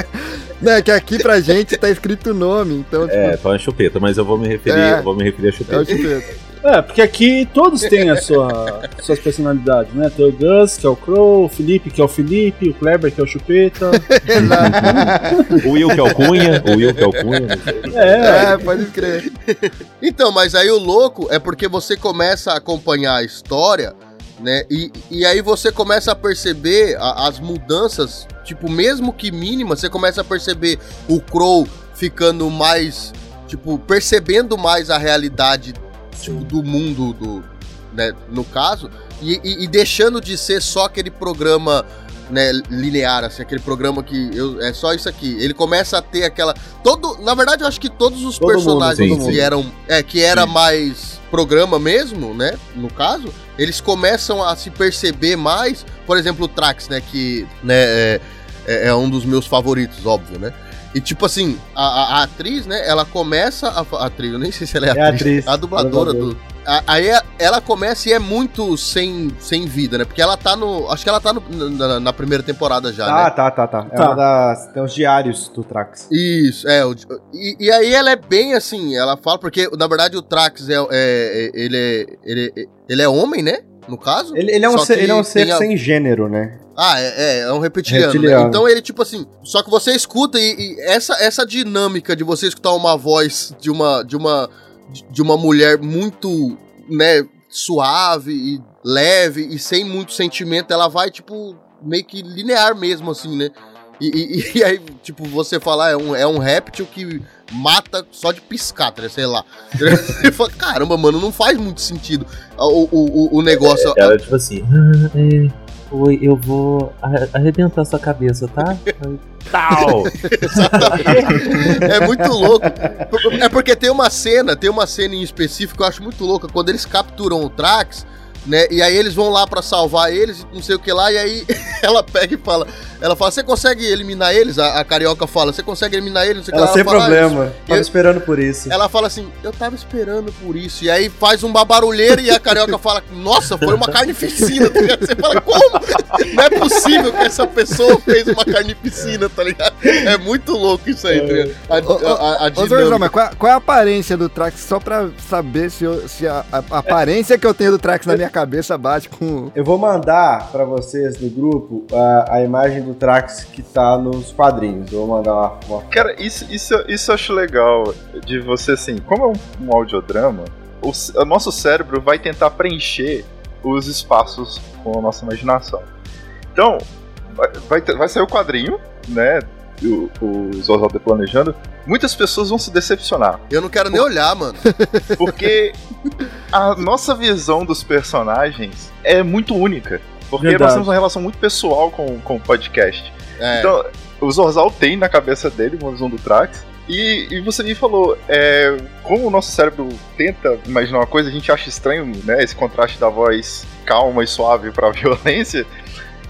[LAUGHS] Não, que aqui pra gente tá escrito o nome, então. Tipo... É, então é chupeta, mas eu vou me referir, é, vou me referir a chupeta. É o chupeta. É, porque aqui todos têm a sua, [LAUGHS] suas personalidades, né? Tem o Gus, que é o Crow, o Felipe, que é o Felipe, o Kleber, que é o Chupeta. [LAUGHS] o Will, que é o Cunha, o Will, que é o Cunha. É, é, pode crer. [LAUGHS] Então, mas aí o louco é porque você começa a acompanhar a história, né? E, e aí você começa a perceber a, as mudanças tipo, mesmo que mínima, você começa a perceber o Crow ficando mais, tipo, percebendo mais a realidade tipo, do mundo do, né, no caso, e, e, e, deixando de ser só aquele programa né, linear, assim, aquele programa que eu, é só isso aqui. Ele começa a ter aquela. Todo, na verdade, eu acho que todos os todo personagens mundo, sim, que sim. eram. É, que era sim. mais programa mesmo, né? No caso, eles começam a se perceber mais. Por exemplo, o Trax, né? Que né, é, é, é um dos meus favoritos, óbvio, né? E tipo assim, a, a, a, atriz, né? Ela começa a, a, atriz, eu nem sei se ela é, é atriz, atriz, a dubladora do. Aí ela começa e é muito sem, sem vida, né? Porque ela tá no. Acho que ela tá no, na, na, primeira temporada já, ah, né? tá, tá, tá. É tá. uma das. Tem os diários do Trax. Isso, é. O, e, e, aí ela é bem assim, ela fala, porque na verdade o Trax é. é, é ele, é ele, ele é homem, né? No caso? Ele, ele é um ser, ele é um ser sem gênero, né? Ah, é, é, é um reptiliano. Né? reptiliano. Né? Então ele, tipo assim, só que você escuta e, e, essa, essa dinâmica de você escutar uma voz de uma, de uma, de uma mulher muito, né, suave e leve e sem muito sentimento, ela vai, tipo, meio que linear mesmo, assim, né? E, e, [LAUGHS] e aí, tipo, você falar, é um, é um réptil que mata só de piscar, tá, sei lá. [LAUGHS] fala, Caramba, mano, não faz muito sentido o, o, o negócio. É, era tipo assim. Ah, é Oi, eu vou arrebentar sua cabeça, tá? Tal! [LAUGHS] é muito louco. É porque tem uma cena, tem uma cena em específico que eu acho muito louca, quando eles capturam o Trax, né? E aí eles vão lá para salvar eles, não sei o que lá, e aí [LAUGHS] ela pega e fala: ela fala, você consegue eliminar eles? A, a carioca fala, você consegue eliminar eles? Não sei ela, ela sem fala, problema, ah, tava eu, esperando por isso. Ela fala assim, eu tava esperando por isso. E aí faz um barulheiro e a carioca fala, nossa, foi uma carnificina, tá [LAUGHS] ligado? Você fala, como? Não é possível que essa pessoa fez uma carnificina, tá ligado? É muito louco isso aí, tá ligado? A, a, a, a Ô, mas qual, qual, é a aparência do Trax? Só pra saber se, eu, se a, a, aparência que eu tenho do Trax na minha cabeça bate com... Eu vou mandar pra vocês no grupo a, a imagem do Trax que tá nos quadrinhos. Eu vou mandar uma. uma... Cara, isso, isso, isso eu acho legal de você, assim, como é um, um audiodrama, o, o nosso cérebro vai tentar preencher os espaços com a nossa imaginação. Então, vai, vai sair o quadrinho, né? O, o Oswaldo planejando, muitas pessoas vão se decepcionar. Eu não quero nem olhar, mano. [LAUGHS] Porque a nossa visão dos personagens é muito única. Porque Verdade. nós temos uma relação muito pessoal com, com o podcast. É. Então, o Zorzal tem na cabeça dele uma visão do Trax. E, e você me falou, é, como o nosso cérebro tenta imaginar uma coisa, a gente acha estranho, né? Esse contraste da voz calma e suave pra [LAUGHS] violência.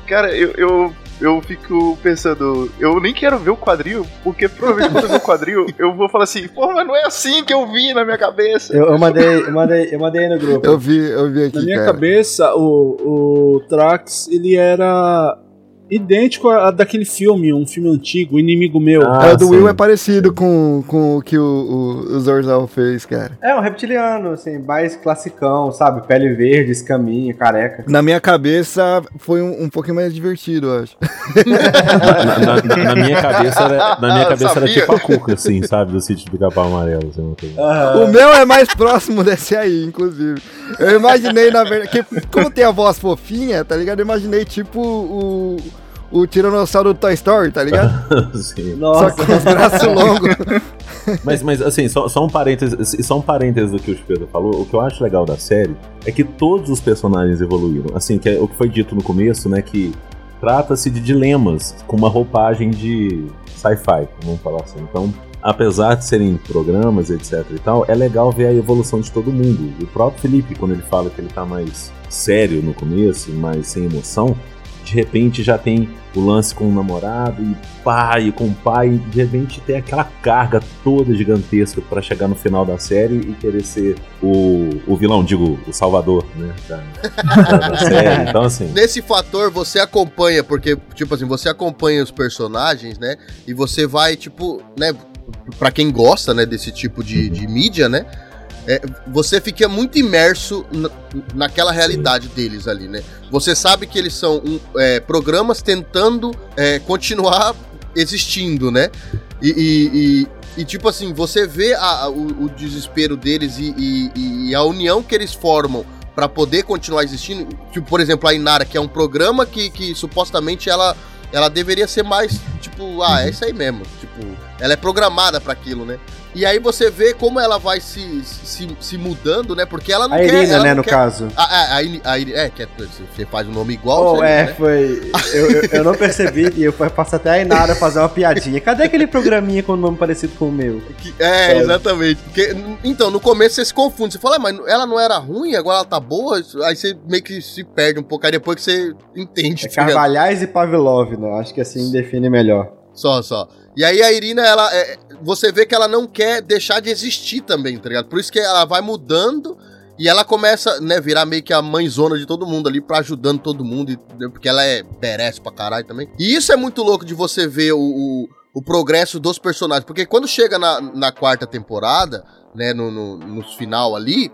Cara, eu, eu eu fico pensando, eu nem quero ver o quadril, porque provavelmente quando eu ver o quadril, [LAUGHS] eu vou falar assim, pô, mas não é assim que eu vi na minha cabeça. Eu, eu mandei, eu mandei, eu mandei no grupo. Eu vi, eu vi aqui. Na minha cara. cabeça, o, o Trax, ele era idêntico a, a daquele filme, um filme antigo, Inimigo Meu. é, o do Will é parecido com, com o que o, o, o Zorzal fez, cara. É, um reptiliano, assim, mais classicão, sabe? Pele verde, escaminha, careca. Na minha cabeça foi um, um pouquinho mais divertido, eu acho. na, na- na- na minha [LAUGHS] cabeça era, na minha cabeça era tipo a Cuca, assim, sabe? Do sítio do Capão Amarelo. Assim, coisa. O meu é mais próximo desse aí, inclusive. Eu imaginei, na verdade, que como tem a voz fofinha, tá ligado? Eu imaginei tipo o, o Tiranossauro do Toy Story, tá ligado? [LAUGHS] Sim. Só com os braços longos. Mas, mas assim, só, só um parênteses, só um parênteses do que o Pedro falou. O que eu acho legal da série é que todos os personagens evoluíram. Assim, que é o que foi dito no começo, né? Que trata-se de dilemas com uma roupagem de sci-fi, vamos falar assim. Então, apesar de serem programas, etc e tal, é legal ver a evolução de todo mundo. O próprio Felipe, quando ele fala que ele tá mais sério no começo, mais sem emoção, de repente já tem o lance com o namorado e pai, com o pai, e de repente tem aquela carga toda gigantesca pra chegar no final da série e querer ser o, o vilão, digo, o salvador, né, da, da- da [LAUGHS] série. Então, assim, Nesse fator, você acompanha, porque, tipo assim, você acompanha os personagens, né? E você vai, tipo, né? Pra quem gosta, né, desse tipo de, de mídia, né? é, você fica muito imerso na, naquela realidade deles ali, né? Você sabe que eles são um, é, programas tentando é, continuar existindo, né? E, e- e- e, tipo assim, você vê a- o, o desespero deles e, a união que eles formam pra poder continuar existindo. Tipo, por exemplo, a Inara, que é um programa que, que supostamente ela, ela deveria ser mais, tipo, ah, é isso aí mesmo. Tipo, ela é programada pra aquilo, né? E aí você vê como ela vai se, se, se mudando, né? Porque ela não A quer. Irina, ela né, no quer- caso. A, a, a, Ini- a, Iri- é, que é, você faz o nome igual. Oh, você, é, né? foi. Eu, eu, eu não percebi e eu faço até a Inara fazer uma piadinha. Cadê aquele programinha com nome parecido com o meu? É, Sabe? exatamente. Porque, então, no começo você se confunde. Você fala, "Ah, mas ela não era ruim, agora ela tá boa. Aí você meio que se perde um pouco. Aí depois que você entende. É tá? Carvalhais e Pavlov, né? Acho que assim define melhor. Só, só. E aí a Irina, ela. é- você vê que ela não quer deixar de existir também, tá ligado? Por isso que ela vai mudando e ela começa, né, virar meio que a mãezona de todo mundo ali, pra ajudando todo mundo, porque ela é merece pra caralho também. E isso é muito louco de você ver o, o, o progresso dos personagens, porque quando chega na, na quarta temporada, né, no, no, no final ali.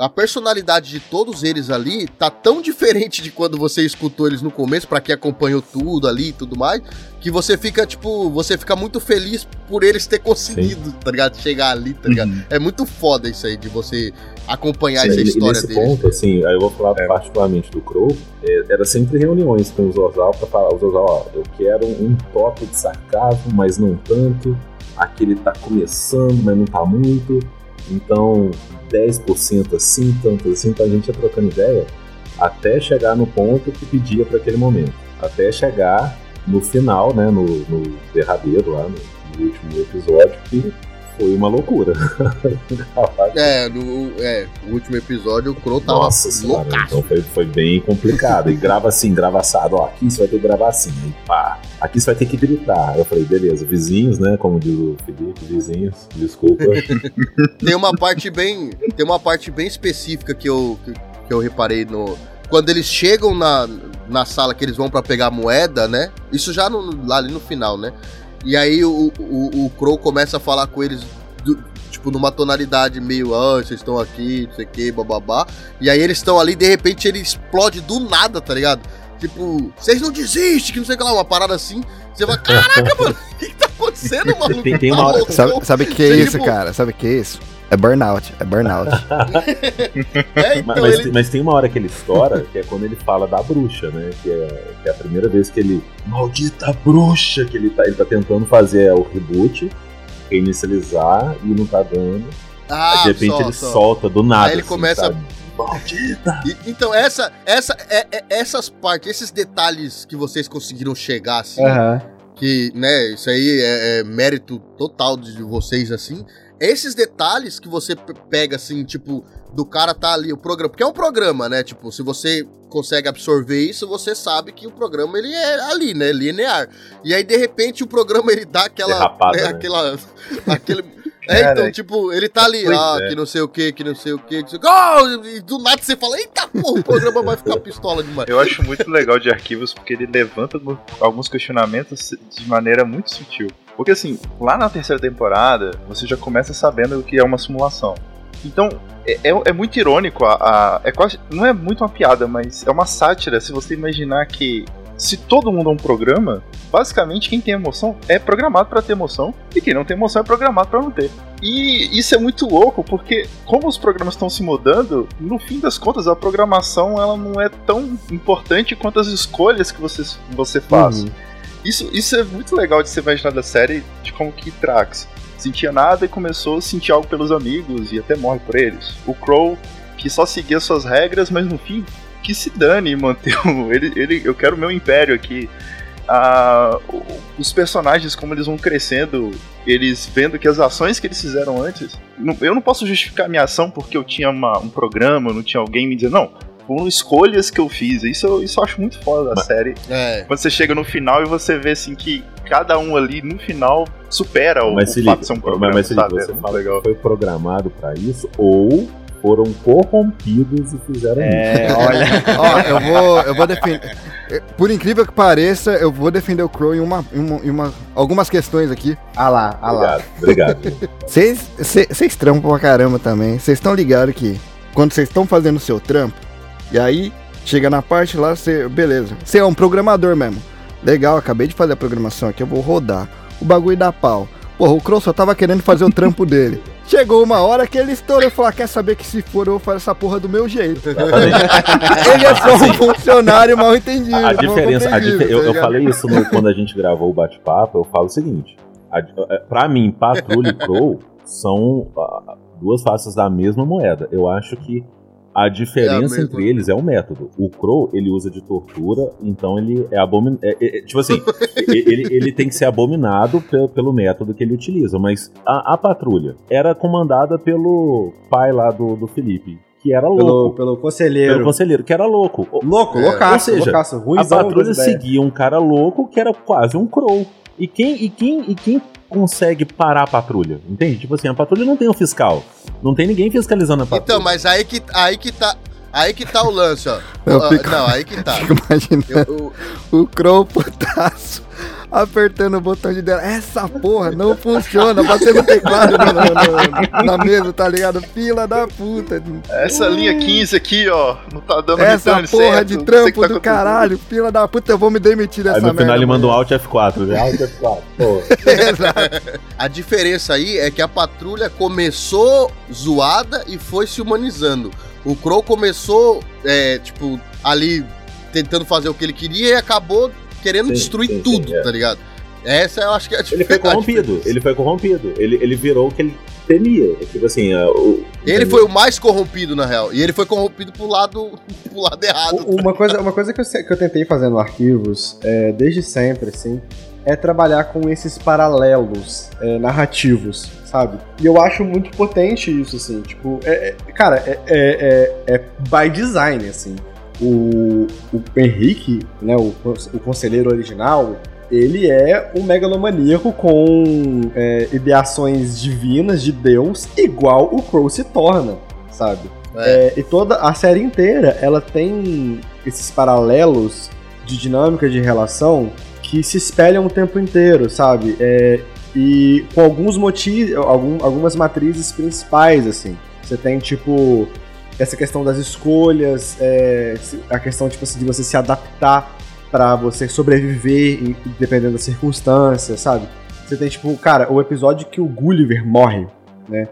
A personalidade de todos eles ali tá tão diferente de quando você escutou eles no começo, pra quem acompanhou tudo ali e tudo mais, que você fica, tipo, você fica muito feliz por eles ter conseguido, tá ligado? Chegar ali, tá ligado? É muito foda isso aí, de você acompanhar essa E- e história nesse deles. ponto, assim, aí eu vou falar particularmente do Crow, é, era sempre reuniões com o Zorzal pra falar, o Zorzal, ó, eu quero um toque de sarcasmo, mas não tanto, aqui ele tá começando, mas não tá muito, então 10% assim, tanto assim, então a gente ia trocando ideia, até chegar no ponto que pedia para aquele momento, até chegar no final, né, no, no derradeiro lá, no, no último episódio, que foi uma loucura. [LAUGHS] É, no, é, o último episódio o Crow tava Nossa senhora, então foi, foi bem complicado. E grava assim, grava assado. Ó, aqui você vai ter que gravar assim. Aí pá, aqui você vai ter que gritar. Eu falei, beleza, vizinhos, né? Como diz o Felipe, vizinhos, desculpa. [LAUGHS] tem uma parte bem tem uma parte bem específica que eu que, que eu reparei no quando eles chegam na, na sala que eles vão pra pegar moeda, né? Isso já no- lá ali no final, né? E aí o, o, o Crow começa a falar com eles do- tipo numa tonalidade meio, ah, vocês estão aqui, não sei o que, bababá. E aí eles estão ali, de repente ele explode do nada, tá ligado? Tipo, vocês não desistem, que não sei o que lá, uma parada assim. Você vai, caraca, mano, o que, que tá acontecendo, maluco? Tem- tem Tá uma hora-? Sabe, sabe o que é isso, tipo, cara? Sabe o que é isso? É burnout, é burnout. [LAUGHS] É, então mas, ele. tem- mas tem uma hora que ele estoura, que é quando ele fala da bruxa, né? Que é, que é a primeira vez que ele. Maldita bruxa! Que ele tá, ele tá tentando fazer o reboot, reinicializar e não tá dando. Ah, Aí, de repente só, ele só. solta do nada. Aí ele assim, começa- sabe? Maldita! E- então, essa, essa, é, é- essas partes, esses detalhes que vocês conseguiram chegar, assim, Aham. que, né, isso aí é, é mérito total de vocês, assim. Esses detalhes que você pe- pega, assim, tipo, do cara tá ali, o programa, porque é um programa, né, tipo, se você consegue absorver isso, você sabe que o programa, ele é ali, né, linear. E aí, de repente, o programa, ele dá aquela... Derrapada, né, né? aquela [LAUGHS] aquele, É, Cara, então, tipo, ele tá ali, ah, é. que não sei o que, que não sei o que, que não sei o que. Oh, e do nada você fala, eita porra, o programa vai ficar pistola demais. Eu acho muito legal de arquivos porque ele levanta alguns questionamentos de maneira muito sutil. Porque assim, lá na terceira temporada, você já começa sabendo o que é uma simulação. Então, é, é- é muito irônico, a, a- é quase, não é muito uma piada, mas é uma sátira se você imaginar que se todo mundo é um programa, basicamente quem tem emoção é programado pra ter emoção e quem não tem emoção é programado pra não ter. E isso é muito louco, porque como os programas estão se mudando, no fim das contas a programação ela não é tão importante quanto as escolhas que você, você faz. Isso, isso é muito legal de você imaginar da série, de como que Trax sentia nada e começou a sentir algo pelos amigos e até morre por eles. O Crow, que só seguia suas regras, mas no fim, que se dane manter o. Ele, ele, eu quero o meu império aqui. Ah, os personagens, como eles vão crescendo, eles vendo que as ações que eles fizeram antes. eu não posso justificar minha ação porque eu tinha uma- um programa, não tinha alguém me dizendo, não. Foram escolhas que eu fiz. Isso, eu- isso eu acho muito foda da série. É. Quando você chega no final e você vê assim que cada um ali no final supera o, Mas o se fato liga, de ser um mas, programa, mas se liga, você É fala legal. foi programado pra isso ou foram corrompidos e fizeram É, isso. [LAUGHS] olha. Ó, eu vou, eu vou defender. Por incrível que pareça, eu vou defender o Crow em uma, em uma, em uma- algumas questões aqui. Ah lá, ah lá. Obrigado, obrigado. Vocês cê- vocês trampam pra caramba também. Vocês estão ligados que quando vocês estão fazendo o seu trampo, e aí chega na parte lá, você. Beleza. Você é um programador mesmo. Legal, acabei de fazer a programação aqui, eu vou rodar. O bagulho dá pau. Porra, o Crow só tava querendo fazer o trampo dele. Chegou uma hora que ele estourou e falou: ah, quer saber que se for eu vou fazer essa porra do meu jeito. ele é só um [LAUGHS] funcionário mal entendido. A diferença, a eu, tá eu falei isso no- quando a gente gravou o bate-papo, eu falo o seguinte: a, é, pra mim, Patrulha e Crow são ah, duas faces da mesma moeda. Eu acho que a diferença mesma. entre eles é o método. O Crow, ele usa de tortura, então ele é abominado. tipo assim, [LAUGHS] ele, ele tem que ser abominado pe- pelo método que ele utiliza. Mas a, a patrulha era comandada pelo pai lá do, do Felipe, que era Pelo, louco. pelo conselheiro. Pelo conselheiro, que era louco. Louco, É. loucaço, Ou seja, loucaço. A Ruizão patrulha seguia um cara louco que era quase um crow. E quem, e quem, e quem consegue parar a patrulha? Entende? Tipo assim, a patrulha não tem um fiscal. Não tem ninguém fiscalizando a patrulha. Então, mas aí que, aí que tá. Aí que tá o lance, ó. Eu Ah, fico- Não, aí que tá. [LAUGHS] Fico imaginando Eu- eu- o Crow putaço apertando o botão de dela. Essa porra não funciona, batendo teclado no- no- no- na mesa, tá ligado? Fila da puta. Essa linha 15 aqui, ó, não tá dando Essa porra certo, de trampo tá do caralho, fila da puta, eu vou me demitir dessa Aí no merda. final ele manda um. Alt F4. Né? Alt F4. Pô. [LAUGHS] Exato. A diferença aí é que a patrulha começou zoada e foi se humanizando. O Crow começou, é, tipo, ali tentando fazer o que ele queria e acabou querendo Sim, destruir sim, sim, tudo, é. tá ligado? Essa eu acho que é a Ele foi corrompido. Ele foi corrompido. Ele, ele virou o que ele temia. Tipo assim, é, o- Ele foi o mais corrompido, na real. E ele foi corrompido pro lado, [LAUGHS] pro lado errado. U- Uma coisa, uma coisa que, eu, que eu tentei fazer no Arquivos, é, desde sempre, assim, é trabalhar com esses paralelos é, narrativos, sabe? E eu acho muito potente isso, assim, tipo, é- é- cara, é, é, é- é by design, assim. O, o Henrique, né, o, o conselheiro original, ele é um megalomaníaco com é, ideações divinas de Deus, igual o Crow se torna, sabe? É, e toda a série inteira, ela tem esses paralelos de dinâmica de relação que se espelham o tempo inteiro, sabe? É, e com alguns motivos, algum, algumas matrizes principais, assim. Você tem, tipo, essa questão das escolhas, é, a questão, tipo assim, de você se adaptar pra você sobreviver dependendo das circunstâncias, sabe? Você tem, tipo, cara, o episódio que o Gulliver morre, né?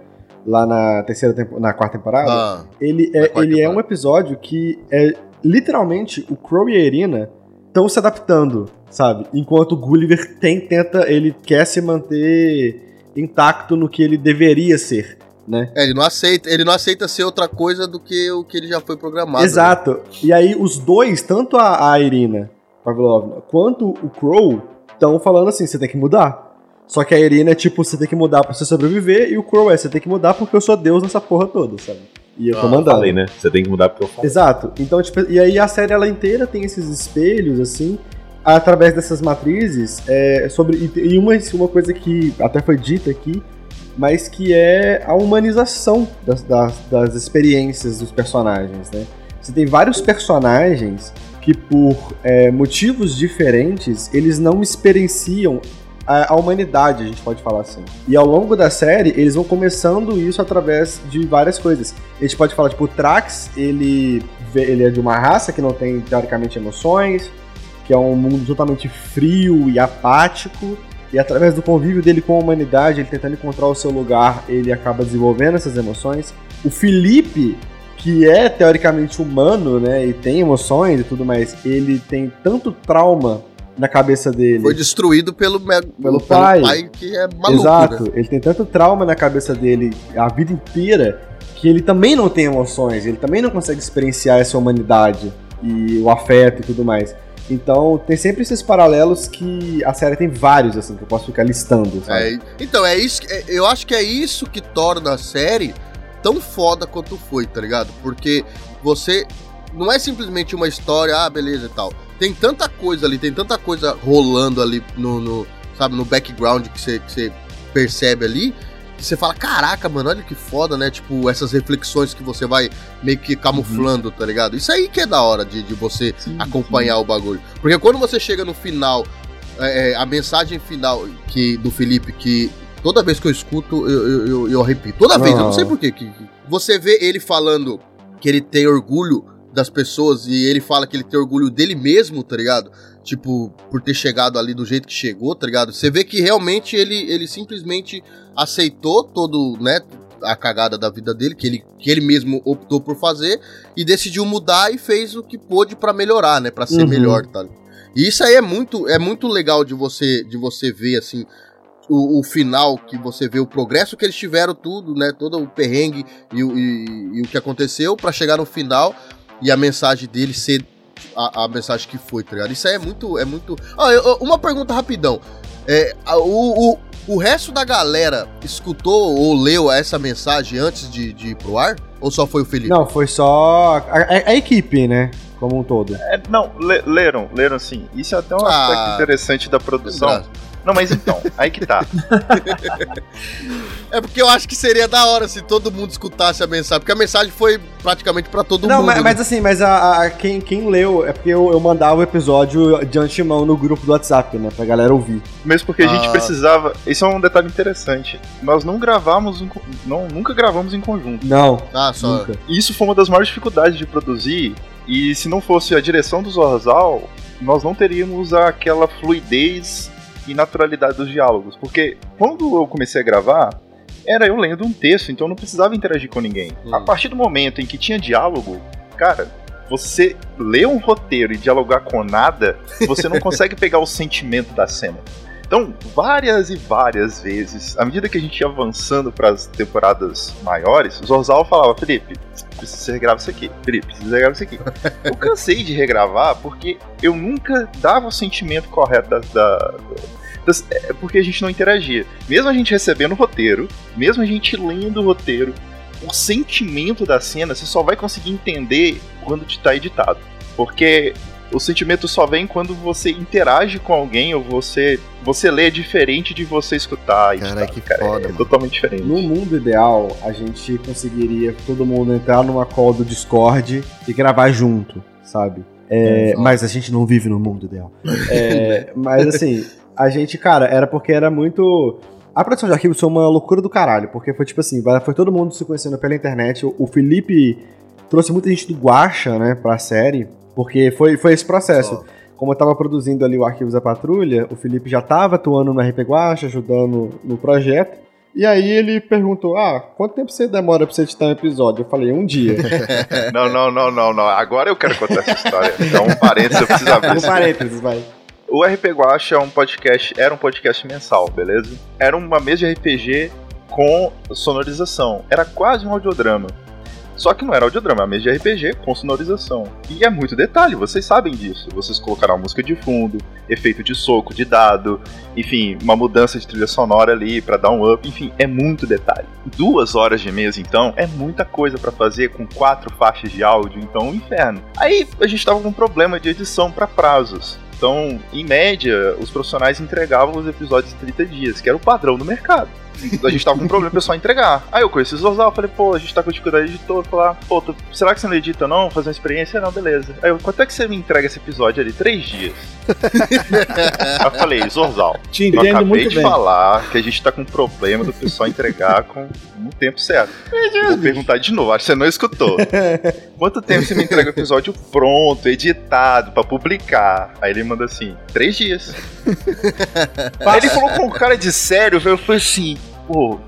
Lá na terceira tempo, na quarta temporada. Ah, Ele é, ele é temporada. um episódio que é literalmente o Crow e a Irina estão se adaptando, sabe? Enquanto o Gulliver tem, tenta, ele quer se manter intacto no que ele deveria ser, né? é, ele não aceita, ele não aceita ser outra coisa do que o que ele já foi programado. né? Exato. E aí os dois, tanto a, a Irina Pavlovna quanto o Crow, estão falando assim, você tem que mudar. Só que a Irina é tipo, você tem que mudar pra você sobreviver, e o Crow é, você tem que mudar porque eu sou Deus nessa porra toda, sabe? E eu tô Ah, mandando. Falei, né? Você tem que mudar porque eu falei. Exato. Então, tipo, e aí a série ela inteira tem esses espelhos, assim, através dessas matrizes, é, sobre. E, e uma, uma coisa que até foi dita aqui mas que é a humanização das, das, das experiências dos personagens, né? Você tem vários personagens que por é, motivos diferentes eles não experienciam a, a, humanidade, a gente pode falar assim. E ao longo da série eles vão começando isso através de várias coisas. A gente pode falar tipo o Trax, ele ele é de uma raça que não tem teoricamente emoções, que é um mundo totalmente frio e apático. E através do convívio dele com a humanidade, ele tentando encontrar o seu lugar, ele acaba desenvolvendo essas emoções. O Felipe, que é teoricamente humano, né, e tem emoções e tudo mais, ele tem tanto trauma na cabeça dele. Foi destruído pelo, pelo, pelo, pai. pai. que é maluco. Exato, né? ele tem tanto trauma na cabeça dele a vida inteira que ele também não tem emoções, ele também não consegue experienciar essa humanidade e o afeto e tudo mais. Então tem sempre esses paralelos que a série tem vários, assim, que eu posso ficar listando. É, então, é isso. É, eu acho que é isso que torna a série tão foda quanto foi, tá ligado? Porque você. Não é simplesmente uma história, ah, beleza e tal. Tem tanta coisa ali, tem tanta coisa rolando ali no, no sabe, no background que você, que você percebe ali, que você fala, caraca, mano, olha que foda, né? Tipo, essas reflexões que você vai meio que camuflando, uhum. tá ligado? Isso aí que é da hora de, de você sim, acompanhar sim. o bagulho. Porque quando você chega no final, é, é, a mensagem final que do Felipe, que toda vez que eu escuto, eu, eu, eu, eu repito. Toda vez, eu não sei porquê. Que, você vê ele falando que ele tem orgulho das pessoas e ele fala que ele tem orgulho dele mesmo, tá ligado? Tipo, por ter chegado ali do jeito que chegou, tá ligado? Você vê que realmente ele, ele simplesmente aceitou todo, né, a cagada da vida dele, que ele, que ele mesmo optou por fazer, e decidiu mudar e fez o que pôde para melhorar, né, para ser uhum. melhor, tá? E isso aí é muito, é muito legal de você, de você ver, assim, o, o, final, que você vê o progresso que eles tiveram, tudo, né, todo o perrengue e, e, e o que aconteceu para chegar no final e a mensagem dele ser a, a, mensagem que foi, tá ligado? Isso aí é muito. É muito... Ah, eu, uma pergunta rapidão. É, o, o, o resto da galera escutou ou leu essa mensagem antes de, de ir pro ar? Ou só foi o Felipe? Não, foi só a, a, a equipe, né? Como um todo. É, não, le, leram, leram sim. Isso é até um ah, aspecto interessante da produção. Não, mas então, aí que tá. [LAUGHS] é porque eu acho que seria da hora se todo mundo escutasse a mensagem, porque a mensagem foi praticamente para todo não, mundo. Não, mas, né? mas, assim, mas a, a, quem, quem leu é porque eu, eu mandava o episódio de antemão no grupo do WhatsApp, né, pra galera ouvir. Mesmo porque a gente ah. precisava. Isso é um detalhe interessante. Nós não gravamos, em, não, nunca gravamos em conjunto. Não. Ah, só. Nunca. E isso foi uma das maiores dificuldades de produzir. E se não fosse a direção do Zorzal, nós não teríamos aquela fluidez e naturalidade dos diálogos. Porque quando eu comecei a gravar, era eu lendo um texto, então eu não precisava interagir com ninguém. Hum. A partir do momento em que tinha diálogo, cara, você ler um roteiro e dialogar com nada, você não [LAUGHS] consegue pegar o sentimento da cena. Então, várias e várias vezes, à medida que a gente ia avançando para as temporadas maiores, o Zorzal falava: Felipe, precisa regravar isso aqui. Felipe, precisa regravar isso aqui. Eu cansei de regravar porque eu nunca dava o sentimento correto da, da, é porque a gente não interagia. Mesmo a gente recebendo o roteiro, mesmo a gente lendo o roteiro, o sentimento da cena você só vai conseguir entender quando está editado. Porque o sentimento só vem quando você interage com alguém ou você você lê diferente de você escutar. Cara, que cara, foda, é mano. totalmente diferente. No mundo ideal, a gente conseguiria todo mundo entrar numa call do Discord e gravar junto, sabe? É, mas a gente não vive no mundo ideal. [LAUGHS] É, mas assim, a gente, cara, era porque era muito. A produção de arquivos foi uma loucura do caralho, porque foi tipo assim, foi todo mundo se conhecendo pela internet. O Felipe trouxe muita gente do Guacha, né, pra série, porque foi, foi esse processo. Como eu tava produzindo ali o Arquivos da Patrulha, o Felipe já tava atuando no RP Guacha, ajudando no projeto. E aí ele perguntou: Ah, quanto tempo você demora pra você editar um episódio? Eu falei, um dia. [LAUGHS] não, não, não, não, não. Agora eu quero contar essa história. Então, um parênteses, eu preciso abrir. Um parênteses, vai. O RP Guacha é um podcast, era um podcast mensal, beleza? Era uma mesa de RPG com sonorização. Era quase um audiodrama. Só que não era audiodrama, era uma mesa de RPG com sonorização. E é muito detalhe, vocês sabem disso. Vocês colocaram música de fundo, efeito de soco, de dado, enfim, uma mudança de trilha sonora ali para dar um up, enfim, é muito detalhe. Duas horas de mesa, então, é muita coisa para fazer com quatro faixas de áudio, então, um inferno. Aí a gente tava com um problema de edição para prazos. Então, em média, os profissionais entregavam os episódios em 30 dias, que era o padrão do mercado. A gente tava com um problema, o pessoal entregar. Aí eu conheci o Zorzal, falei, pô, a gente tá com dificuldade de editor. Falar, pô, tu- será que você não edita não? Fazer uma experiência? Não, beleza. Aí eu, quanto é que você me entrega esse episódio ali? Três dias. [LAUGHS] Aí eu falei, Zorzal, Te eu acabei muito de bem. falar que a gente tá com um problema do pessoal entregar com no tempo certo. Vou perguntar de novo, acho que você não escutou. [LAUGHS] Quanto tempo você me entrega o episódio pronto, editado, pra publicar? Aí ele manda assim, três dias. [LAUGHS] Aí ele falou com um cara de sério, velho, eu falei assim, pô,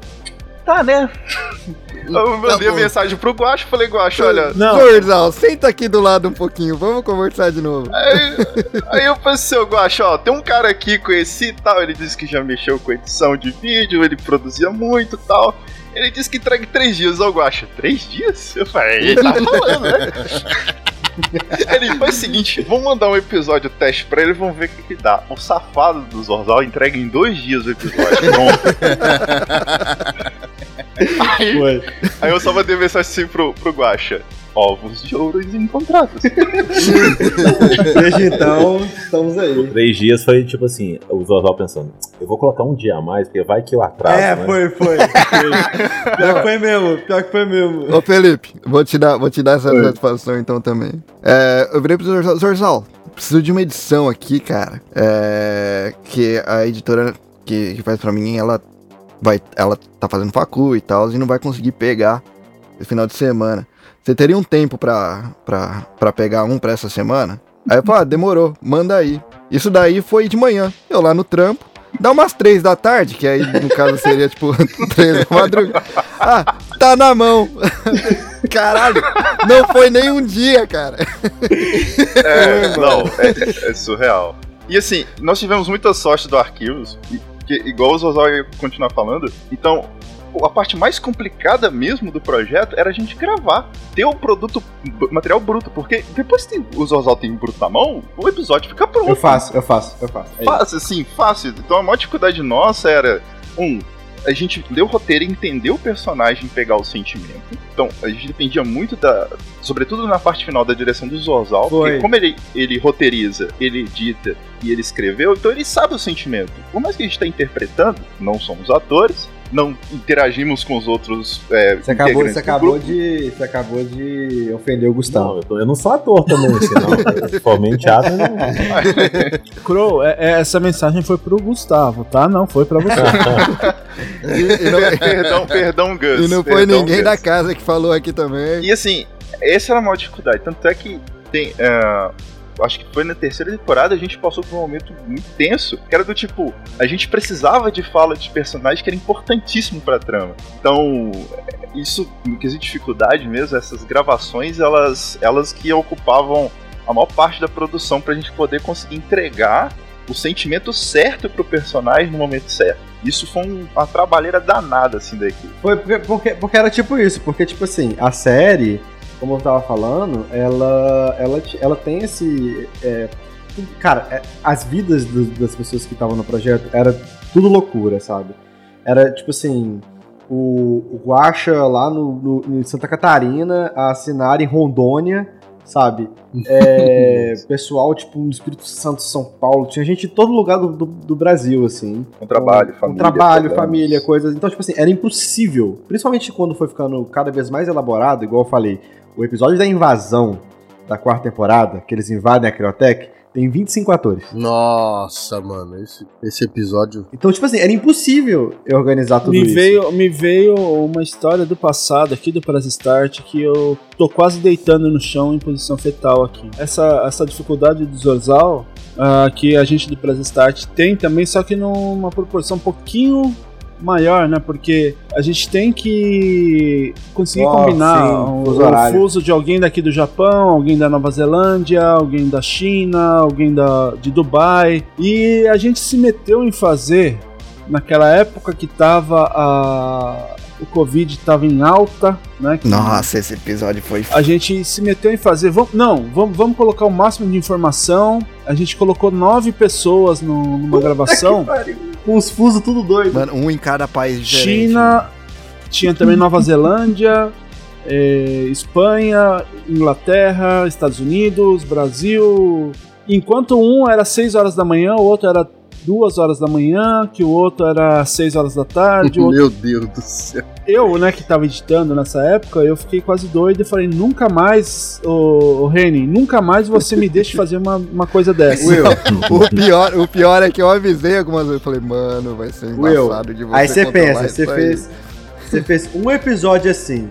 tá né? [LAUGHS] Eu mandei a bom. mensagem pro Guacho, falei, Guacho, olha... Não, Zorzal, senta aqui do lado um pouquinho, vamos conversar de novo. Aí, [LAUGHS] aí eu pensei, ô Guacho, ó, tem um cara aqui, conheci e tal, ele disse que já mexeu com edição de vídeo, ele produzia muito e tal. Ele disse que entrega em três dias, ô Guacho, três dias? Eu falei, ele tá falando, né? [LAUGHS] [LAUGHS] Ele faz o seguinte, vamos mandar um episódio teste pra ele, vamos ver o que, que dá. O safado do Zorzal entrega em dois dias o episódio, [LAUGHS] pronto. aí, foi. aí eu só mandei mensagem assim pro, pro Guacha. Ovos de ouro encontrados. [LAUGHS] Desde então, estamos aí. Três dias foi tipo assim, o Zorzal pensando, eu vou colocar um dia a mais, porque vai que eu atraso, É, né? foi, foi. foi. Pior que foi mesmo, pior que foi mesmo. Ô Felipe, vou te dar, vou te dar essa satisfação então também. É, eu virei pro Zorzal, Zorzal, preciso de uma edição aqui, cara. É, que a editora que, que faz pra mim, ela vai, ela tá fazendo facu e tal, e não vai conseguir pegar esse final de semana. Você teria um tempo pra, pra, pra pegar um pra essa semana? Aí eu falei, ah, demorou, manda aí. Isso daí foi de manhã, eu lá no trampo. Dá umas três da tarde, que aí no caso seria tipo [LAUGHS] três da madrugada. Ah, tá na mão. [LAUGHS] Caralho, não foi nem um dia, cara. É, [LAUGHS] não, é, é surreal. E assim, nós tivemos muita sorte do Arquivos, que, igual o ia continuar falando, então a parte mais complicada mesmo do projeto era a gente gravar, ter o produto, material bruto, porque depois que o Zozal tem bruto na mão, o episódio fica pronto. Eu faço, eu faço, eu faço. É. Fácil, assim, fácil. Então a maior dificuldade nossa era, um, a gente ler o roteiro e entender o personagem pegar o sentimento. Então, a gente dependia muito da. Sobretudo na parte final da direção do Zorzal, Foi. porque como ele, ele roteiriza, ele edita e ele escreveu, então ele sabe o sentimento. Por mais que a gente está interpretando, não somos atores, não interagimos com os outros. É, Você acabou, você acabou de. Você acabou de ofender o Gustavo. Não, eu, tô- eu não sou ator também, assim, não. Eu formei em teatro, não. Crow, é- é- essa mensagem foi pro Gustavo, tá? Não foi pra você. [LAUGHS] E, e não, perdão, perdão, Gus. e não foi ninguém Gus. da casa que falou aqui também. E assim, essa era a maior dificuldade. Tanto é que tem. é, acho que foi na terceira temporada a gente passou por um momento muito tenso, que era do tipo, a gente precisava de fala de personagem que era importantíssimo pra trama. Então, isso, no quesito de dificuldade mesmo, essas gravações, elas, elas que ocupavam a maior parte da produção pra gente poder conseguir entregar o sentimento certo pro personagem no momento certo. Isso foi um- uma trabalheira danada, assim, da equipe. Foi porque, porque, porque era tipo isso, porque tipo assim, a série, como eu tava falando, ela, ela, ela tem esse. é, cara, é, as vidas do- das pessoas que estavam no projeto era tudo loucura, sabe? Era tipo assim. O, o Guaxa lá no, no- em Santa Catarina, a Sinara em Rondônia, sabe? É, [LAUGHS] pessoal, tipo, no Espírito Santo, São Paulo, tinha gente de todo lugar do, do, do Brasil, assim. Com trabalho, família. Com trabalho, problemas. família, coisas. Então, tipo assim, era impossível. Principalmente quando foi ficando cada vez mais elaborado, igual eu falei. O episódio da invasão da quarta temporada, que eles invadem a Criotech, tem 25 atores. Nossa, mano, esse, esse episódio. Então, tipo assim, era impossível eu organizar tudo me isso. veio, me veio uma história do passado aqui do Press Start que eu tô quase deitando no chão em posição fetal aqui. Essa, essa dificuldade do Zorzal ah, que a gente do Press Start tem também, só que numa proporção um pouquinho maior, né? Porque a gente tem que conseguir Oh, combinar sim, fuso o fuso de alguém daqui do Japão, alguém da Nova Zelândia, alguém da China, alguém da, de Dubai. E a gente se meteu em fazer naquela época que tava a o Covid tava em alta, né? Nossa, esse episódio foi. a gente se meteu em fazer. Vamos, não, vamos, vamos colocar o máximo de informação. A gente colocou nove pessoas no- numa gravação. Com os fusos tudo doido. Mano, um em cada país diferente. China, tinha também Nova Zelândia, eh, Espanha, Inglaterra, Estados Unidos, Brasil. Enquanto um era 6 horas da manhã, o outro era duas horas da manhã, que o outro era seis horas da tarde. o [LAUGHS] outro- Meu Deus do céu. Eu, né, que tava editando nessa época, eu fiquei quase doido e falei, nunca mais, ô, ô Reni, nunca mais você me deixe fazer uma, uma coisa dessa. Will, [LAUGHS] o pior, o pior é que eu avisei algumas vezes. Eu falei, mano, vai ser Will, embaçado de você aí você pensa, você fez, você fez um episódio assim,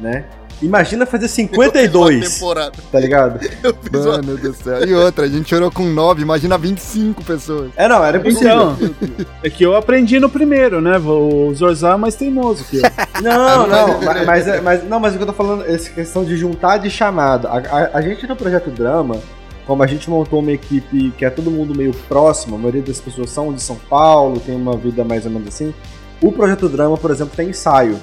né? Imagina fazer 52, temporada. tá ligado? [LAUGHS] Mano do céu. E outra, a gente chorou com 9, imagina 25 pessoas. É, não, era impossível. Então, é que eu aprendi no primeiro, né? O Zorzar é mais teimoso que eu. [LAUGHS] Não, não, mas, mas, mas- não, mas o que eu tô falando, essa questão de juntar de chamada. A, a- a gente no Projeto Drama, como a gente montou uma equipe que é todo mundo meio próximo, a maioria das pessoas são de São Paulo, tem uma vida mais ou menos assim. O Projeto Drama, por exemplo, tem ensaio.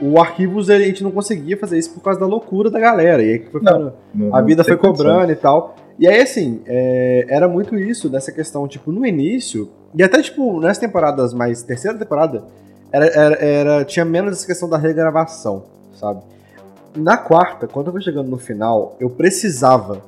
O Arquivos, a gente não conseguia fazer isso por causa da loucura da galera. E aí que foi ficando- Não- a não vida foi condição. cobrando e tal. E aí, assim, é, era muito isso, dessa questão, tipo, no início, e até, tipo, nas temporadas mais. Terceira temporada, era, era, era- tinha menos essa questão da regravação, sabe? Na quarta, quando eu fui chegando no final, eu precisava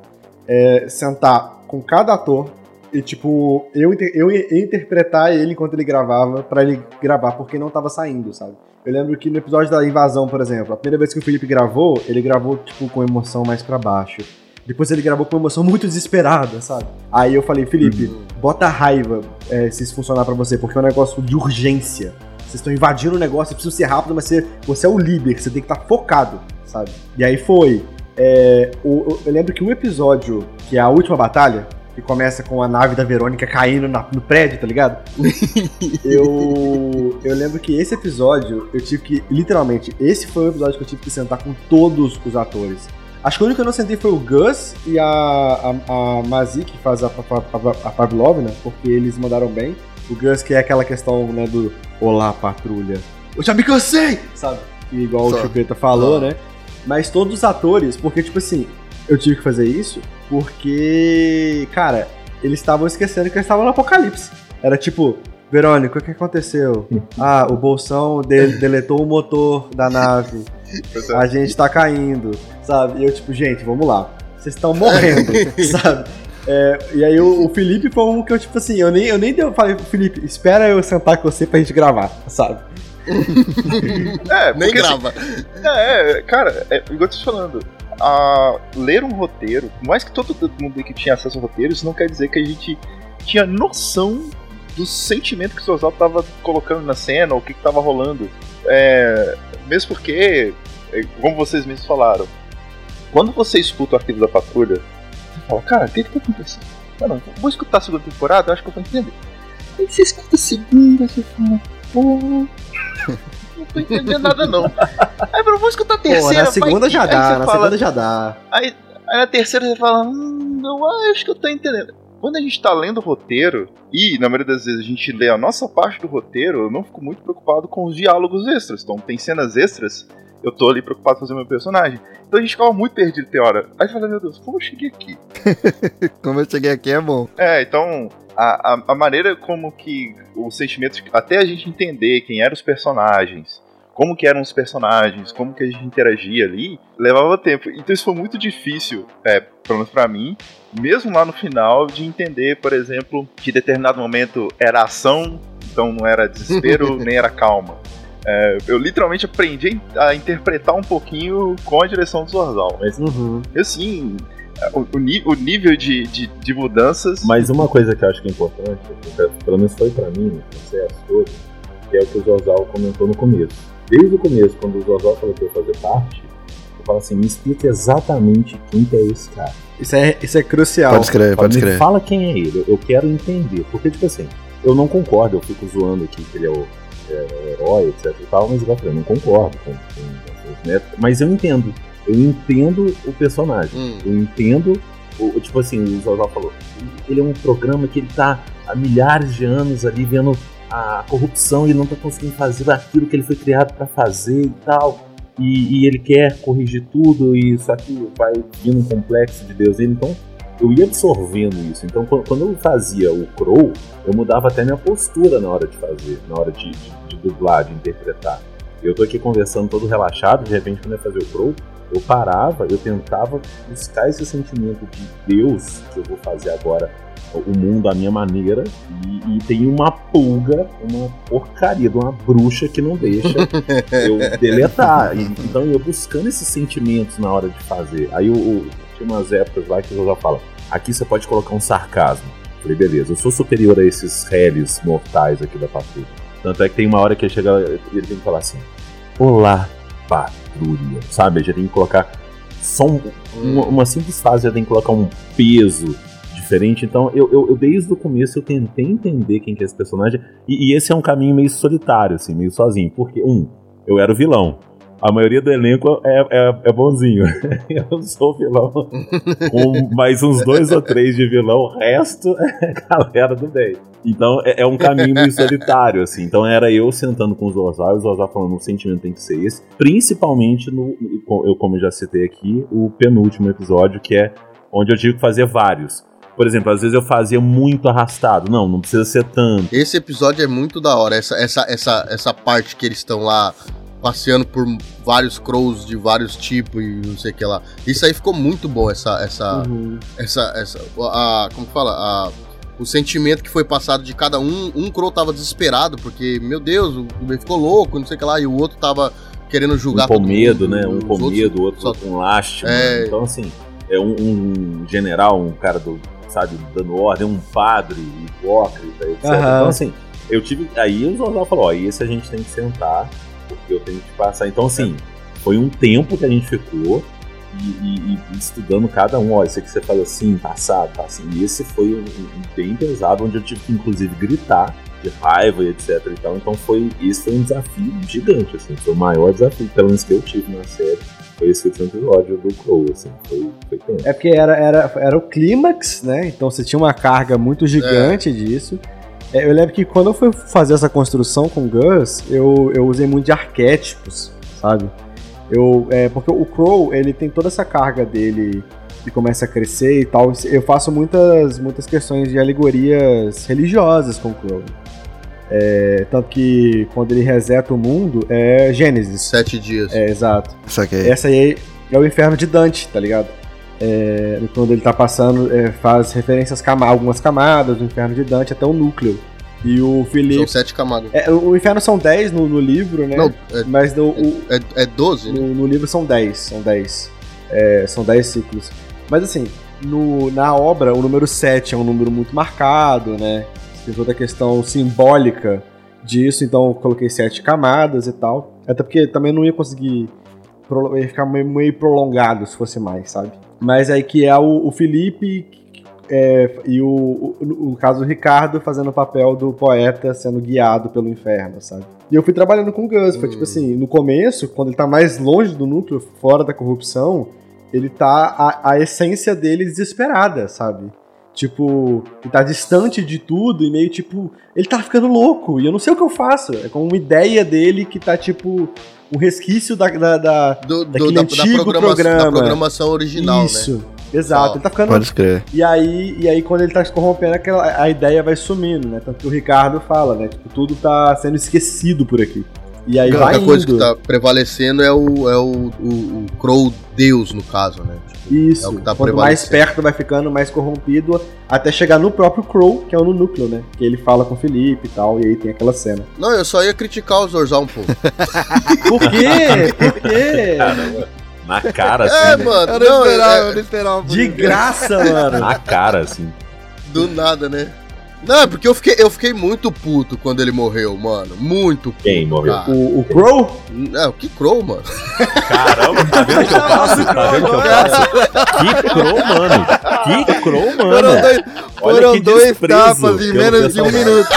é, sentar com cada ator e, tipo, eu, eu ia interpretar ele enquanto ele gravava, pra ele gravar, porque não tava saindo, sabe? Eu lembro que no episódio da invasão, por exemplo, a primeira vez que o Felipe gravou, ele gravou, tipo, com emoção mais pra baixo. Depois ele gravou com uma emoção muito desesperada, sabe? Aí eu falei, Felipe, bota raiva é, se isso funcionar pra você, porque é um negócio de urgência. Vocês estão invadindo o negócio, eu preciso ser rápido, mas você, você é o líder, você tem que estar focado, sabe? E aí foi. é, o- o- eu lembro que um episódio, que é a última batalha, que começa com a nave da Verônica caindo na- no prédio, tá ligado? [LAUGHS] eu, eu lembro que esse episódio, eu tive que, literalmente, esse foi o episódio que eu tive que sentar com todos os atores. Acho que o único que eu não sentei foi o Gus e a, a, a Mazi, que faz a, a, a Pavlovna, porque eles mandaram bem. O Gus, que é aquela questão, né, do Olá, patrulha. Eu já me cansei! Sabe? E igual Só. o Chupeta falou, Só. né? Mas todos os atores, porque, tipo assim, eu tive que fazer isso porque, cara, eles estavam esquecendo que eles estavam no apocalipse. Era tipo, Verônica, o que aconteceu? [LAUGHS] Ah, o Bolsão de- deletou o motor da nave. A gente tá caindo, sabe? E eu, tipo, gente, vamos lá. Vocês estão morrendo, [LAUGHS] sabe? É, e aí o, o Felipe foi um que eu, tipo assim, eu nem, eu nem deu, falei, Felipe, espera eu sentar com você pra gente gravar, sabe? [LAUGHS] É, Nem porque, assim, grava. É, é, cara, é, igual eu tô te falando, a ler um roteiro, por mais que todo mundo que tinha acesso ao roteiro, isso não quer dizer que a gente tinha noção do sentimento que o Sozal tava colocando na cena, ou o que, que tava rolando. É, mesmo porque, é, como vocês mesmos falaram, quando você escuta o arquivo da patrulha, você fala, cara, o que, que tá acontecendo? Vou escutar a segunda temporada, acho que eu vou entender. Aí você escuta a segunda, você fala, pô. [LAUGHS] Não tô entendendo nada não. Aí eu vou escutar a terceira. Pô, na segunda já dá, na fala- segunda já dá. Aí, aí na terceira você fala, hum, não, ah, acho que eu tô entendendo. Quando a gente tá lendo o roteiro, e na maioria das vezes a gente lê a nossa parte do roteiro, eu não fico muito preocupado com os diálogos extras. Então tem cenas extras, eu tô ali preocupado em fazer meu personagem. Então a gente ficava muito perdido tem hora. Aí fala, meu Deus, como eu cheguei aqui? [LAUGHS] Como eu cheguei aqui é bom. É, então a, a, a maneira como que os sentimentos, até a gente entender quem eram os personagens, como que eram os personagens, como que a gente interagia ali, levava tempo. Então isso foi muito difícil, é, pelo menos pra mim, mesmo lá no final, de entender, por exemplo, que em determinado momento era ação, então não era desespero, [LAUGHS] nem era calma. É, eu literalmente aprendi a interpretar um pouquinho com a direção do Zorzal. Mas, Uhum. assim, o, o o nível de, de, de mudanças. Mas uma coisa que eu acho que é importante, pelo menos foi pra mim, no processo todo, que é o que o Zorzal comentou no começo. Desde o começo, quando o Zorzal falou que ia fazer parte, eu falo assim, me explica exatamente quem que é esse cara. Isso é, isso é crucial. Pode escrever, Fala, pode me escrever. fala quem é ele, eu quero entender. Porque, tipo assim, eu não concordo, eu fico zoando aqui que ele é o, é, o herói, etc e tal, mas eu eu não concordo com, com essas metas, mas eu entendo. Eu entendo o personagem. Hum. Eu entendo, o, tipo assim, o Zorzal falou, ele é um programa que ele tá há milhares de anos ali vendo a corrupção e ele não tá conseguindo fazer aquilo que ele foi criado pra fazer e tal. E, e ele quer corrigir tudo e só que vai vindo um complexo de Deus nele. Então, eu ia absorvendo isso. Então, quando, quando eu fazia o Crow, eu mudava até minha postura na hora de fazer, na hora de, de, de dublar, de interpretar. Eu tô aqui conversando todo relaxado, de repente, quando eu ia fazer o Crow, eu parava, eu tentava buscar esse sentimento de Deus que eu vou fazer agora o mundo à minha maneira e, e tem uma pulga, uma porcaria de uma bruxa que não deixa [LAUGHS] eu deletar. E, então eu buscando esses sentimentos na hora de fazer. Aí eu, eu tinha umas épocas lá que eu já falo, aqui você pode colocar um sarcasmo. Falei, beleza, eu sou superior a esses réis mortais aqui da patrulha. Tanto é que tem uma hora que ele chega ele tem que falar assim: Olá, patrulha. Sabe? Já tem que colocar só um, uma, uma, simples frase, já tem que colocar um peso diferente. Então, eu, eu, eu, desde o começo eu tentei entender quem que é esse personagem. E, e esse é um caminho meio solitário, assim, meio sozinho. Porque, um, eu era o vilão a maioria do elenco é, é, é bonzinho. [LAUGHS] Eu sou vilão com mais uns dois ou três de vilão, o resto é galera do bem. Então é, é um caminho meio solitário, assim. Então era eu sentando com os e os Zorzal falando: o sentimento tem que ser esse. Principalmente no, eu, como eu já citei aqui, o penúltimo episódio, que é onde eu tive que fazer vários. Por exemplo, às vezes eu fazia muito arrastado. Não, não precisa ser tanto. Esse episódio é muito da hora. Essa, essa, essa, essa parte que eles estão lá passeando por vários crows de vários tipos e não sei o que lá. Isso aí ficou muito bom, essa. essa, uhum. essa, essa a, como fala? A, o sentimento que foi passado de cada um. Um crow tava desesperado, porque, meu Deus, o bebê ficou louco, não sei o que lá, e o outro tava querendo julgar um com medo, né? Um com medo, o outro só com lástima. É... Então, assim, é um, um, general, um cara do, sabe, dando ordem, um padre hipócrita, etc. Uhum. Então, assim, eu tive. Aí o Zorzal falou: ó, esse a gente tem que sentar porque eu tenho que passar. Então, assim, foi um tempo que a gente ficou e, e, e estudando cada um. Ó, esse aqui você faz assim, passado, tá assim. E esse foi um, um, bem pesado, onde eu tive que, inclusive, gritar de raiva e etc e tal. Então, foi, esse foi um desafio gigante, assim. Foi o maior desafio, pelo menos que eu tive na série. Foi esse último episódio do Crow, assim. Foi, foi tenso. É porque era, era, era o clímax, né? Então você tinha uma carga muito gigante é. disso. É, eu lembro que quando eu fui fazer essa construção com Gus, eu, eu usei muito de arquétipos, sabe? Eu, é, porque o Crow, ele tem toda essa carga dele que começa a crescer e tal. Eu faço muitas, muitas questões de alegorias religiosas com o Crow. É, tanto que quando ele reseta o mundo é Gênesis. Sete dias. É, exato. Essa aí é o inferno de Dante, tá ligado? É, quando ele tá passando, é, faz referências a algumas camadas do Inferno de Dante até o núcleo. E o Felipe. São sete camadas. É, o Inferno são dez no, no livro, né? Não, é, mas no, o, é, é 12? No, né? no, livro são dez. São dez. É, são dez ciclos. Mas assim, no, na obra, o número 7 é um número muito marcado, né? Tem toda a questão simbólica disso, então eu coloquei sete camadas e tal. Até porque também não ia conseguir. Ia ficar meio prolongado se fosse mais, sabe? Mas aí que é o, o Felipe é, e o, o, o, caso do Ricardo fazendo o papel do poeta sendo guiado pelo inferno, sabe? E eu fui trabalhando com o Gus, foi tipo hum. assim, no começo, quando ele tá mais longe do núcleo, fora da corrupção, ele tá a, a essência dele desesperada, sabe? Tipo, ele tá distante de tudo e meio tipo, ele tá ficando louco e eu não sei o que eu faço. É como uma ideia dele que tá tipo um resquício da, da, da do, do, da, da, programa, programa. da programação original, Isso. né? Exato, ele tá ficando. Pode crer. E aí, e aí, quando ele tá se corrompendo, aquela, a ideia vai sumindo, né? Tanto que o Ricardo fala, né? Tipo, tudo tá sendo esquecido por aqui. E aí a única coisa que tá prevalecendo é o, é o, o, o Crow Deus, no caso, né? Tipo, Isso. É o que tá Quanto mais perto vai ficando, mais corrompido, até chegar no próprio Crow, que é o no núcleo, né? Que ele fala com o Felipe e tal, e aí tem aquela cena. Não, eu só ia criticar o Zorzal um pouco. [LAUGHS] [LAUGHS] Por quê? Por quê? Caramba. Na cara, assim. É, né? mano. Eu não, não esperava, é... eu não esperava. De graça, mano. Na cara, assim. Do nada, né? Não, porque eu fiquei, eu fiquei muito puto quando ele morreu, mano. Muito puto. Quem morreu? O, o Crow? É, que Crow, mano? Caramba, tá vendo que eu faço? Tá vendo que eu faço? Que Crow, mano. Que Crow, mano. Foram dois, foram dois tapas em menos de um minuto.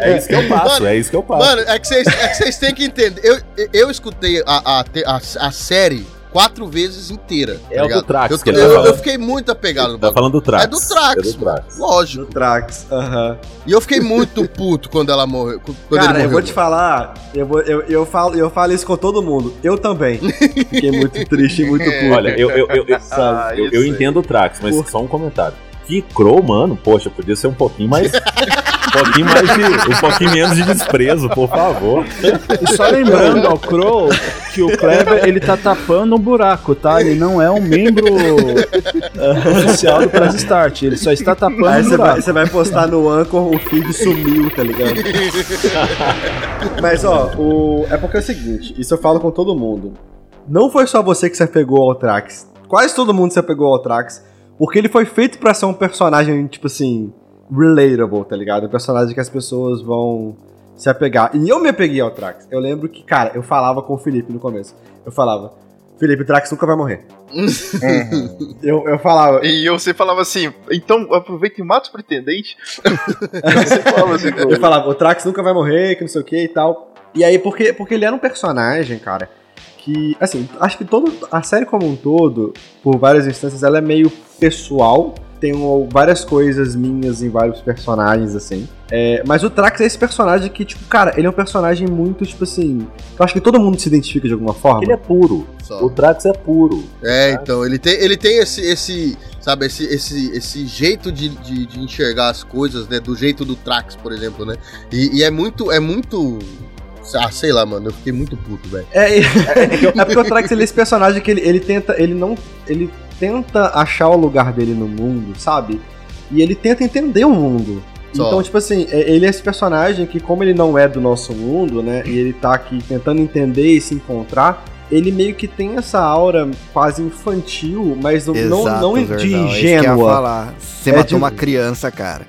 É isso que eu passo, é isso que eu passo. Mano, é que vocês é têm que entender. Eu, eu escutei a, a, a, a série quatro vezes inteira. É tá o do Trax eu, que ele tá eu, tá eu, fiquei muito apegado no Tá falando do Trax. É do Trax, é do Trax. lógico. Do Trax, aham. Uh -huh. E eu fiquei muito [LAUGHS] puto quando ela morreu. Quando Cara, ele morreu, eu vou te falar, eu, vou, eu, eu, falo, eu falo isso com todo mundo. Eu também. [LAUGHS] Fiquei muito triste e muito [LAUGHS] puto. Olha, eu, eu, eu, eu, ah, eu, eu entendo o Trax, mas Por... só um comentário. Que Crow, mano, poxa, podia ser um pouquinho mais. um pouquinho mais de. Um pouquinho menos de desprezo, por favor. E só lembrando ao Crow que o Kleber ele tá tapando um buraco, tá? Ele não é um membro uh, oficial do Press Start, ele só está tapando Aí um você vai, buraco. você vai postar no Anchor, o feed sumiu, tá ligado? Mas ó, o... é porque é o seguinte, isso eu falo com todo mundo. Não foi só você que se apegou ao Trax. Quase todo mundo se apegou ao Trax. Porque ele foi feito pra ser um personagem, tipo assim, relatable, tá ligado? Um personagem que as pessoas vão se apegar. E eu me apeguei ao Trax. Eu lembro que, cara, eu falava com o Felipe no começo. Eu falava, Felipe, o Trax nunca vai morrer. [LAUGHS] eu, eu falava. E eu você falava assim, então aproveita e mata os pretendentes. [LAUGHS] você falava assim, Eu falava, o Trax nunca vai morrer, que não sei o que e tal. E aí, porque, porque ele era um personagem, cara, que, assim, acho que todo, a série como um todo, por várias instâncias, ela é meio pessoal. Tem várias coisas minhas em vários personagens, assim. É, mas o Trax é esse personagem que, tipo, cara, ele é um personagem muito, tipo assim. Eu acho que todo mundo se identifica de alguma forma. Ele é puro. Só. O Trax é puro. É, então, ele tem, ele tem esse, esse sabe, esse, esse, esse jeito de, de, de enxergar as coisas, né, do jeito do Trax, por exemplo, né, e, e é muito, é muito, ah, sei lá, mano, eu fiquei muito puto, velho. É, é, é [LAUGHS] porque o Trax ele é esse personagem que ele, ele tenta. Ele não. Ele tenta achar o lugar dele no mundo, sabe? E ele tenta entender o mundo. Só. Então, tipo assim, é- ele é esse personagem que, como ele não é do nosso mundo, né? E ele tá aqui tentando entender e se encontrar, ele meio que tem essa aura quase infantil, mas não, não, não de Zordão, é isso que eu ia ingênua. falar. Você É matou de- uma [LAUGHS] criança, cara.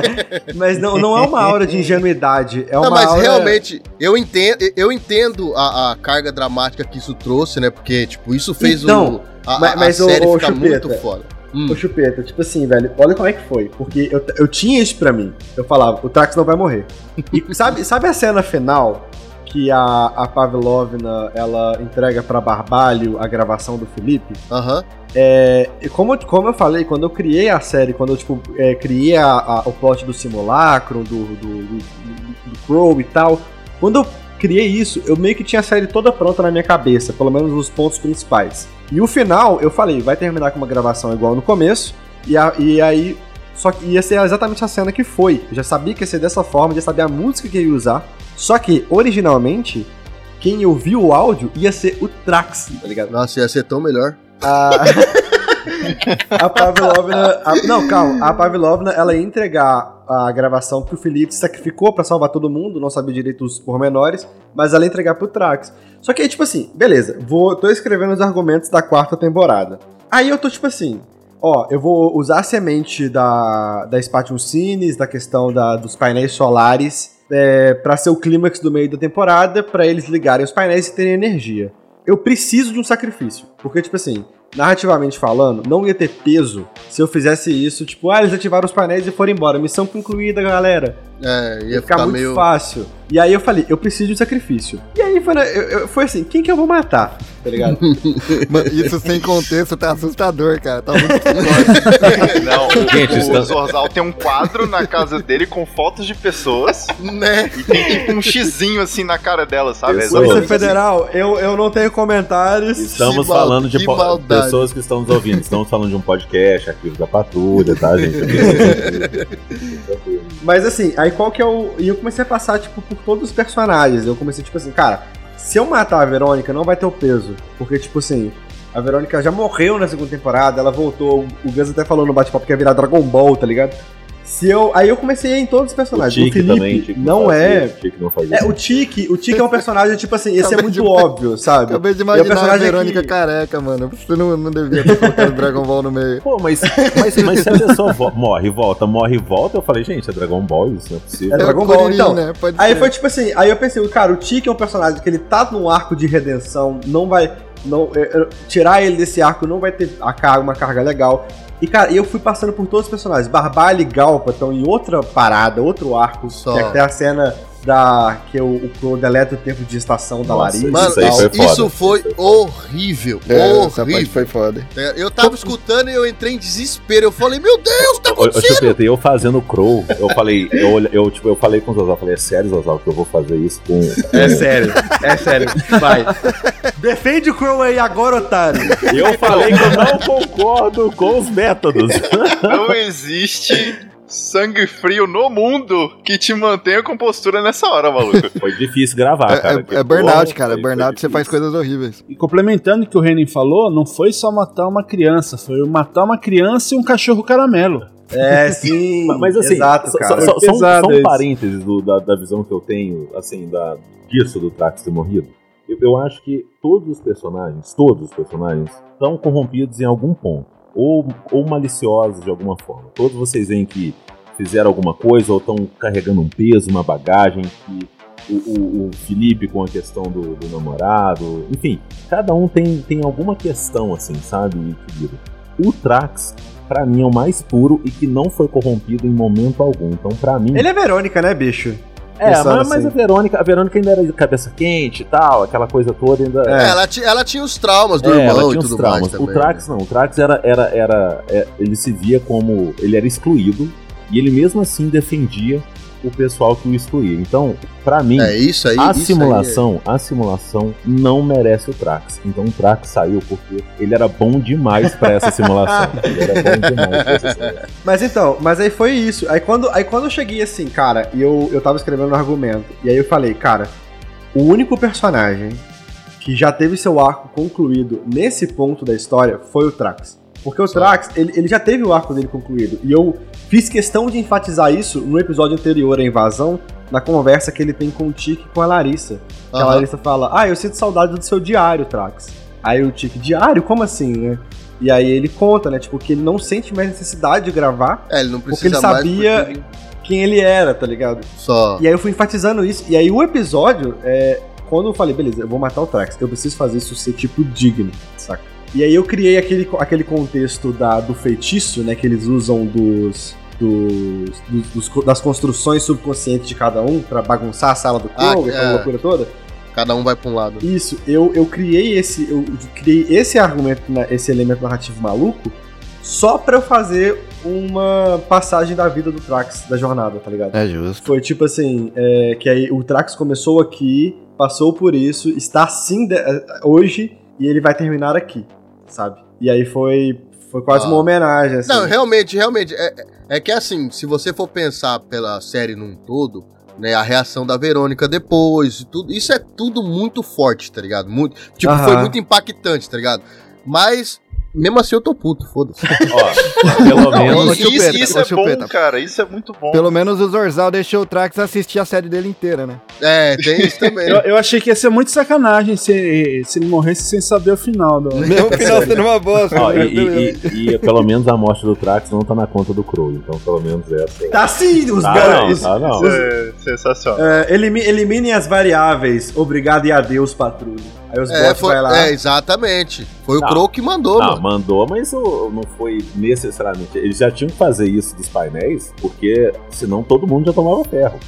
[LAUGHS] Mas não, não é uma aura de ingenuidade. É uma Não, mas aura... realmente, eu entendo, eu entendo a, a carga dramática que isso trouxe, né, porque, tipo, isso fez Então, o, a, mas- a- mas, série ô, ficar Chupeta, muito foda. Hum. Ô Chupeta, tipo assim, velho, olha como é que foi. Porque eu, eu tinha isso pra mim. Eu falava, o Trax não vai morrer. E [LAUGHS] sabe, sabe a cena final que a, a Pavlovna ela entrega pra Barbalho a gravação do Felipe? Aham. É, e como, como eu falei, quando eu criei a série, quando eu tipo, é, criei a- a- o plot do simulacro, do, do, do, do- do Crow e tal, quando eu criei isso, eu meio que tinha a série toda pronta na minha cabeça, pelo menos os pontos principais. E o final, eu falei, vai terminar com uma gravação igual no começo, e, a- e aí. Só que ia ser exatamente a cena que foi. Eu já sabia que ia ser dessa forma, já sabia a música que ia usar. Só que, originalmente, quem ouviu o áudio ia ser o Trax, tá ligado? Nossa, ia ser tão melhor. A, [LAUGHS] a Pavlovna. a- não, calma. A Pavlovna ela ia entregar a gravação que o Felipe sacrificou pra salvar todo mundo, não sabia direito os pormenores, mas ela ia entregar pro Trax. Só que aí, tipo assim, beleza, vou, tô escrevendo os argumentos da quarta temporada. Aí eu tô tipo assim. Ó, eu vou usar a semente da, da Spatium Cines, da questão da, dos painéis solares, é, para ser o clímax do meio da temporada, pra eles ligarem os painéis e terem energia eu preciso de um sacrifício. Porque, tipo assim, narrativamente falando, não ia ter peso se eu fizesse isso, tipo, ah, eles ativaram os painéis e foram embora. Missão concluída, galera. É, ia, Ia ficar, ficar, muito meio... fácil. E aí eu falei, eu preciso de um sacrifício. E aí foi, eu- eu- foi assim, quem que eu vou matar? Tá ligado? [LAUGHS] Isso sem contexto tá assustador, cara. Tá muito [LAUGHS] Não, o, Gente, o está- Zorzal tem um quadro na casa dele com fotos de pessoas Né? e tem tipo um xizinho assim na cara dela, sabe? Polícia. Federal, eu, eu não tenho comentários. Estamos falando de po- pessoas que estão nos ouvindo. Estamos falando de um podcast, Arquivos da Patrulha, tá, gente? [LAUGHS] Mas assim, aí qual que é o. E eu comecei a passar, tipo, por todos os personagens. Eu comecei, tipo assim, cara, se eu matar a Verônica, não vai ter o peso. Porque, tipo assim, a Verônica já morreu na segunda temporada, ela voltou. O Gus até falou no bate-papo que ia virar Dragon Ball, tá ligado? Se eu. Aí eu comecei em todos os O personagens. O, Tique Felipe também, Tique não é. o Tique não. É, o Tique, o Tique é um personagem, tipo assim, esse é muito de- óbvio, sabe? Acabei de o imaginar a personagem Verônica que- careca, mano. Você não, não devia ter colocado Dragon Ball no meio. Pô, mas, mas, mas se a pessoa morre e volta, morre e volta, eu falei, gente, é Dragon Ball, isso não é possível. É Dragon o Ball, então. Né? Pode Aí ser. foi tipo assim, aí eu pensei, cara, o Tiki é um personagem que ele tá num arco de redenção, não vai. Não, é, é, tirar ele desse arco não vai ter a carga, uma carga legal. E, cara, eu fui passando por todos os personagens. Barbalho e Galpa estão em outra parada, outro arco. Só. Que é até a cena da. que o, o Crow deleta o tempo de estação da Nossa, Larissa. Mano, Isso foi foda. isso foi horrível. É, essa parte horrível. foi foda. É, Eu tava escutando e eu entrei em desespero. Eu falei, meu Deus, tá ô, ô, Chupeta, e eu fazendo o Crow, eu falei, eu, eu, tipo, eu falei com o Zozal, eu falei, é sério, Zozal, que eu vou fazer isso com. É sério, é sério. Vai. Defende o Crow aí agora, otário. Eu falei que eu não concordo com os métodos. Não existe sangue frio no mundo que te mantenha com postura nessa hora, maluco. [LAUGHS] Foi difícil gravar, cara. É, que, é burnout, cara. foi- foi Burnout você faz coisas horríveis. E complementando o que o Renan falou, não foi só matar uma criança, foi matar uma criança e um cachorro caramelo. É, [LAUGHS] sim. Mas assim, exato, só, cara. só- só um, só um isso. parênteses do- da, da visão que eu tenho, assim, da, disso do Trax ter morrido. Eu, eu acho que todos os personagens, todos os personagens, estão corrompidos em algum ponto. Ou, ou maliciosos de alguma forma. Todos vocês veem que fizeram alguma coisa ou estão carregando um peso, uma bagagem que o, o- o Felipe com a questão do, do namorado, enfim, cada um tem, tem alguma questão, assim, sabe, querido? O Trax, pra mim, é o mais puro e que não foi corrompido em momento algum. Então, pra mim. Ele é Verônica, né, bicho? É, mas, mas assim. a Verônica, a Verônica ainda era de cabeça quente e tal, aquela coisa toda ainda. É, ela, ti- ela tinha os traumas do É, ela irmão e tinha os tudo traumas. mais também. o Trax não, o Trax era, era, era, é, ele se via como, ele era excluído e ele mesmo assim defendia o pessoal que o excluía. Então, pra mim, É isso aí. a isso aí simulação, a simulação não merece o Trax. Então o Trax saiu porque ele era bom demais pra essa simulação. [LAUGHS] ele era bom demais pra essa simulação. Mas então, mas aí foi isso. Aí quando, aí quando eu cheguei assim, cara, e eu, eu tava escrevendo um argumento, e aí eu falei, cara, o único personagem que já teve seu arco concluído nesse ponto da história foi o Trax. Porque o Trax, ele, ele já teve o arco dele concluído. E eu fiz questão de enfatizar isso no episódio anterior à invasão, na conversa que ele tem com o Tiki e com a Larissa. Que a. Larissa fala, ah, eu sinto saudade do seu diário, Trax. Aí o Tiki, diário? Como assim, né? E aí ele conta, né, tipo, que ele não sente mais necessidade de gravar É, ele não porque precisa ele mais. sabia porque quem ele era, tá ligado? Só. E aí eu fui enfatizando isso. E aí o episódio, é, quando eu falei, beleza, eu vou matar o Trax, eu preciso fazer isso ser tipo digno, saca? E aí eu criei aquele, aquele contexto da, do feitiço, né, que eles usam dos. Dos, dos- dos- das construções subconscientes de cada um pra bagunçar a sala do Ah, Crow, aquela é. loucura toda. Cada um vai pra um lado. Isso, eu, eu criei esse. Eu criei esse argumento, na- esse elemento narrativo maluco, só pra eu fazer uma passagem da vida do Trax, da jornada, tá ligado? É justo. Foi tipo assim, é, que aí o Trax começou aqui, passou por isso, está assim de- hoje e ele vai terminar aqui, sabe? E aí foi, foi quase Ah. uma homenagem, assim. Não, realmente, realmente. É, é que assim, se você for pensar pela série num todo, né, a reação da Verônica depois, e tudo, isso é tudo muito forte, tá ligado? Muito, tipo, Aham. foi muito impactante, tá ligado? Mas, mesmo assim, eu tô puto, foda-se. [LAUGHS] Ó, pelo Não, menos. Ô, isso, Chupeta, isso é bom, cara. Isso é muito bom. Pelo menos o Zorzal deixou o Trax assistir a série dele inteira, né? É, tem isso também. [LAUGHS] Eu, eu achei que ia ser muito sacanagem se, se ele morresse sem saber o final. Do... Mesmo o final sendo uma. Ó, né? e, e- e- e pelo menos a morte do Trax não tá na conta do Crow, então pelo menos essa. Tá sim, os Ah, gal- não, ah, não. É sensacional. é, elimi- eliminem as variáveis, obrigado e adeus, patrulha. Aí os É, bots foi, vai lá. é, exatamente. Foi o Não. Crow que mandou, Não, mano. Mandou, mas o- não foi necessariamente. Eles já tinham que fazer isso dos painéis, porque senão todo mundo já tomava ferro.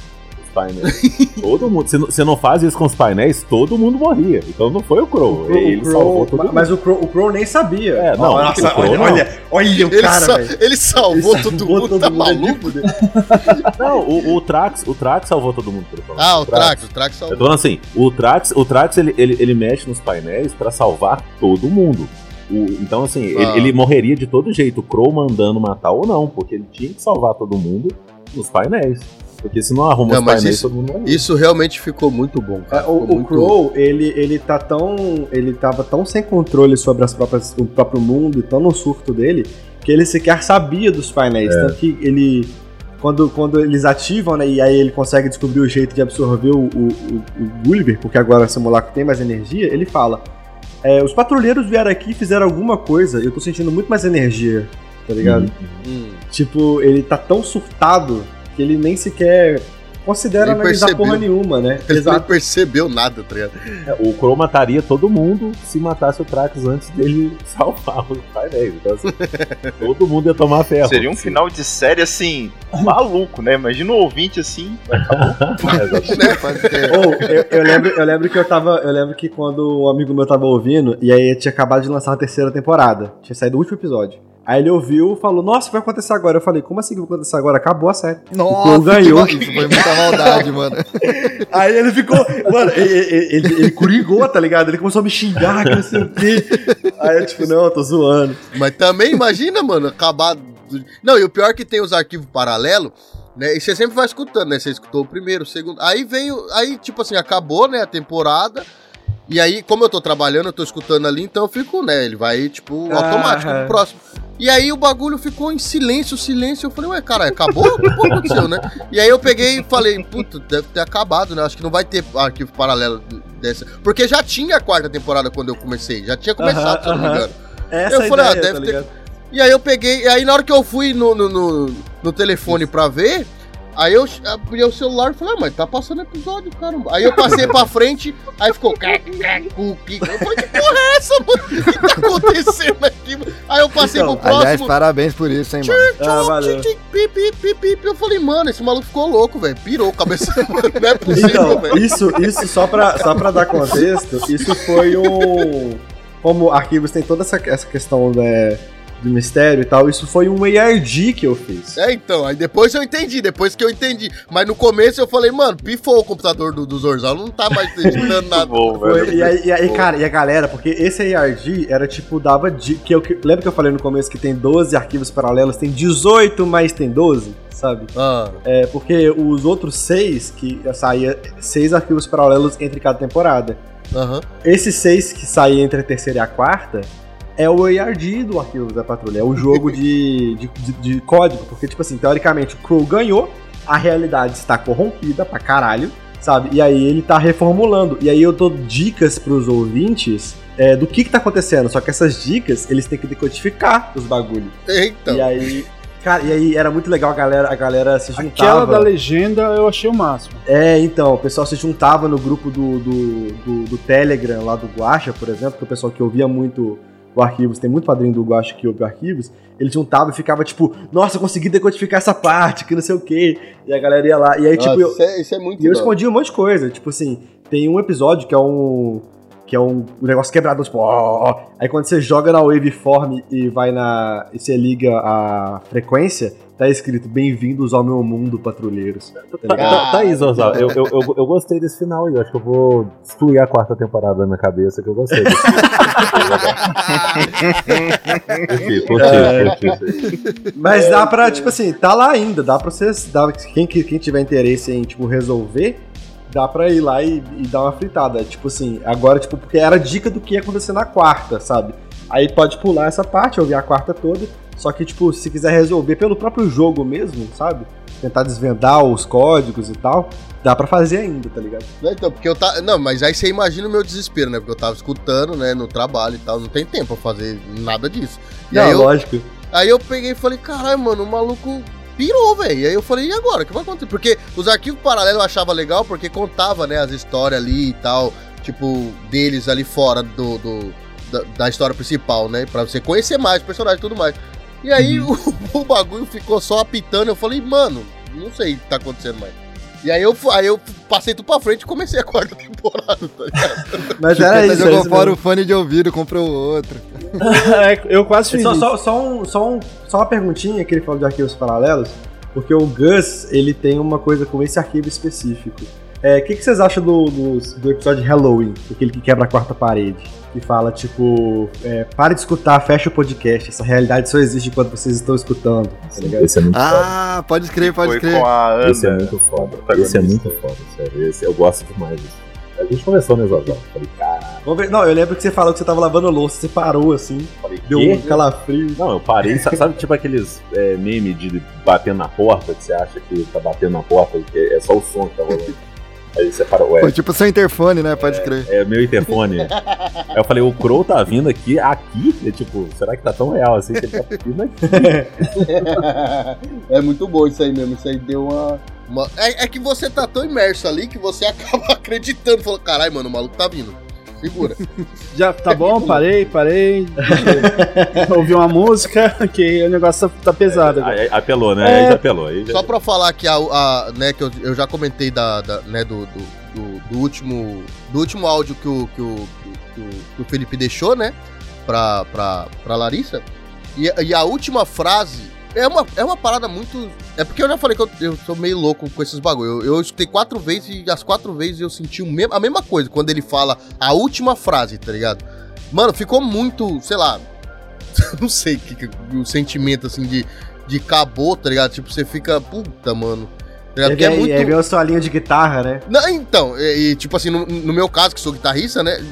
Os painéis. [LAUGHS] todo mundo. Se não, se não faz isso com os painéis, todo mundo morria. Então não foi o Crow. O Crow- ele o Crow- salvou todo mundo. mas o Crow, o Crow nem sabia. É, não, Nossa, o Crow olha, não. olha, olha o Ele, cara, sa- velho. ele salvou Ele todo salvou mundo, todo tá mundo, maluco? tipo- [LAUGHS] Não, o, o Trax, o Trax salvou todo mundo. Ah, o Trax, o Trax Eu salvou. tô falando assim, o Trax, o Trax ele, ele, ele mexe nos painéis pra salvar todo mundo. O- então, assim, Ah. ele, ele morreria de todo jeito, o Crow mandando matar ou não, porque ele tinha que salvar todo mundo nos painéis. Porque se não arruma Não, os painéis, isso- todo mundo morre. Isso realmente ficou muito bom, É, cara. o, Ficou o muito- Crow, ele, ele tá tão. Ele tava tão sem controle sobre as próprias, o próprio mundo e tão no surto dele que ele sequer sabia dos painéis. É. Tanto que ele. Quando, quando eles ativam, né? E aí ele consegue descobrir o jeito de absorver o, o, o, o Gulliver, porque agora o simulacro tem mais energia, ele fala. É, os patrulheiros vieram aqui e fizeram alguma coisa, eu tô sentindo muito mais energia, tá ligado? Hum. Tipo, ele tá tão surtado que ele nem sequer considera Nem analisar percebeu. porra nenhuma, né? Ele Exato. nem percebeu nada, tá ligado? É, O Crow mataria todo mundo se matasse o Trax antes dele [LAUGHS] salvar os painéis. Então, assim, [LAUGHS] todo mundo ia tomar ferro. Seria um final de série assim, maluco, né? Imagina um ouvinte assim. [LAUGHS] É. Né? Ou, eu lembro, eu lembro que eu tava. Eu lembro que quando um amigo meu tava ouvindo, e aí tinha acabado de lançar a terceira temporada. Tinha saído o último episódio. Aí ele ouviu falou, nossa, o que vai acontecer agora? Eu falei, como assim que vai acontecer agora? Acabou a série. Nossa, o ganhou. Isso foi muita maldade, mano. [LAUGHS] Aí ele ficou. Mano, ele, ele, ele, curigou, tá ligado? Ele começou a me xingar, que não sei o quê. Aí eu, tipo, não, eu tô zoando. Mas também imagina, mano, acabar. do- Não, e o pior é que tem os arquivos paralelos, né? E você sempre vai escutando, né? Você escutou o primeiro, o segundo. Aí veio. Aí, tipo assim, acabou, né, a temporada. E aí, como eu tô trabalhando, eu tô escutando ali, então eu fico, né? Ele vai, tipo, automático Aham. pro próximo. E aí o bagulho ficou em silêncio, silêncio. Eu falei, ué, cara, acabou? O que aconteceu, né? E aí eu peguei e falei, puta, deve ter acabado, né? Acho que não vai ter arquivo paralelo dessa. Porque já tinha a quarta temporada quando eu comecei. Já tinha começado, Aham, se eu não me engano. Essa eu a falei, ah, ideia, deve tá ter. E aí eu peguei, e aí na hora que eu fui no, no, no, no telefone pra ver, aí eu abri o celular e falei, ah, mas tá passando episódio, caramba. Aí eu passei pra frente, aí ficou. cookie. Eu falei, que porra é essa, mano? O que tá acontecendo aqui? Aí eu passei Então, pro Aliás, próximo. parabéns por isso, hein, mano. Ah, valeu. Eu falei, mano, esse maluco ficou louco, velho. Pirou a cabeça. Não é possível, Então, velho. isso, isso só, pra, só pra dar contexto, isso foi um. Como arquivos tem toda essa, essa questão né, de mistério e tal, isso foi um ARG que eu fiz. É, então, aí depois eu entendi, depois que eu entendi. Mas no começo eu falei, mano, pifou o computador do, do Zorzal, não tá mais [LAUGHS] editando nada. Bom, Foi, velho. e, aí, e aí, cara, e a galera, porque esse ARG era tipo, dava. Di, que eu, que, lembra que eu falei no começo que tem 12 arquivos paralelos, tem 18, mas tem 12, sabe? Ah, É, porque os outros seis, que saía seis arquivos paralelos entre cada temporada. aham. Esses seis que saem entre a terceira e a quarta é o ARG do Arquivos da Patrulha, é o jogo de, de, de- de código, porque, tipo assim, teoricamente o Crow ganhou, a realidade está corrompida pra caralho, sabe? E aí ele tá reformulando. E aí eu dou dicas pros ouvintes é, do que que tá acontecendo, só que essas dicas eles têm que decodificar os bagulhos. Eita. E aí. Cara, e aí era muito legal a galera, a galera se juntava. Aquela da legenda eu achei o máximo. É, então, o pessoal se juntava no grupo do, do, do, do Telegram lá do Guacha, por exemplo, que o pessoal que ouvia muito o Arquivos, tem muito padrinho do Guacha que ouve o Arquivos, ele juntava e ficava tipo, nossa, consegui decodificar essa parte, que não sei o quê. E a galera ia lá. E aí, tipo, Ah, eu, isso, é, isso é muito e eu escondia um monte de coisa. Tipo assim, tem um episódio que é um. Que é um, um negócio quebrado, tipo, ó, ó. Aí quando você joga na waveform e vai na. e você liga a frequência, tá escrito Bem-vindos ao meu mundo, patrulheiros. Tá Tá, ligado? tá, tá aí, Zorzal. Eu, eu, eu, eu gostei desse final aí. Eu acho que eu vou excluir a quarta temporada da minha cabeça, que eu gostei desse Curti, curti, curti. Mas dá pra, tipo assim, tá lá ainda, dá pra vocês. Dá, quem, que- quem tiver interesse em, tipo, resolver, dá pra ir lá e, e dar uma fritada. Tipo assim, agora, tipo, porque era dica do que ia acontecer na quarta, sabe? Aí pode pular essa parte, ouvir a quarta toda. Só que, tipo, se quiser resolver pelo próprio jogo mesmo, sabe? Tentar desvendar os códigos e tal, dá pra fazer ainda, tá ligado? Não, Então, porque eu tá. Não, mas aí você imagina o meu desespero, né? Porque eu tava escutando, né, no trabalho e tal. Não tem tempo pra fazer nada disso. E Não, aí eu, lógico. Aí eu peguei e falei, caralho, mano, o maluco pirou, velho. E aí eu falei, e agora? O que vai acontecer? Porque os arquivos paralelos eu achava legal porque contava, né, as histórias ali e tal, tipo, deles ali fora do, do- da, da história principal, né? Pra você conhecer mais os personagens e tudo mais. E aí o, [LAUGHS] o bagulho ficou só apitando. Eu falei, mano, não sei o que tá acontecendo mais. E aí eu, aí eu passei tudo pra frente e comecei a quarta [LAUGHS] temporada, tá ligado? Mas era isso. era jogou isso fora mesmo. o fone de ouvido, comprou outro. [LAUGHS] É, eu quase fiz Só, isso. só, só, um, só, um, só uma perguntinha que ele falou de arquivos paralelos, porque o Gus, ele tem uma coisa com esse arquivo específico. É, O que, que vocês acham do, do, do episódio de Halloween, aquele que quebra a quarta parede? Que fala, tipo, é, pare de escutar, fecha o podcast, essa realidade só existe quando vocês estão escutando, tá ligado? Esse é muito foda. Ah, pode crer, pode Foi crer. com a Ana. Esse é muito foda. Esse é muito foda, sério. Esse, eu gosto demais disso. A gente conversou, né, Zorzal? Falei, caralho. Vamos ver- Não, eu lembro que você falou que você tava lavando louça, você parou assim, Falei, deu quê? um calafrio. Não, eu parei, sa- sabe, tipo aqueles é, memes de batendo na porta, que você acha que tá batendo na porta e que é só o som que tá rolando. Aí tipo seu interfone, né? Pode crer. é meu interfone. Aí eu falei, o Crow tá vindo aqui, aqui? E, tipo, será que tá tão real assim que ele tá vindo aqui? [LAUGHS] é muito bom isso aí mesmo. Isso aí deu uma. uma- É, é que você tá tão imerso ali que você [LAUGHS] acaba acreditando. Falou, caralho, mano, o maluco tá vindo. Segura. [LAUGHS] Já tá bom, parei, parei. [LAUGHS] Ouvi uma música, que o negócio tá, pesado. Aí, apelou, né? É. Aí já apelou. Aí já... Só pra falar que a, a- né, que eu, eu já comentei da, da- né, do, do, do- do último do último áudio que o, que o, que o, que o Felipe deixou, né, pra, pra, pra Larissa. E, e a última frase é uma, é uma parada muito. É porque eu já falei que eu, eu sou meio louco com esses bagulho. Eu, eu escutei quatro vezes e as quatro vezes eu senti o mesmo, a mesma coisa quando ele fala a última frase, tá ligado? Mano, ficou muito, sei lá. [LAUGHS] não sei que, que- o sentimento assim de, de acabou, tá ligado? Tipo, você fica. Puta, mano. Tá é vem, muito. vem o solinho de guitarra, né? Não, então, e, e, tipo assim, no, no meu caso, que sou guitarrista, né?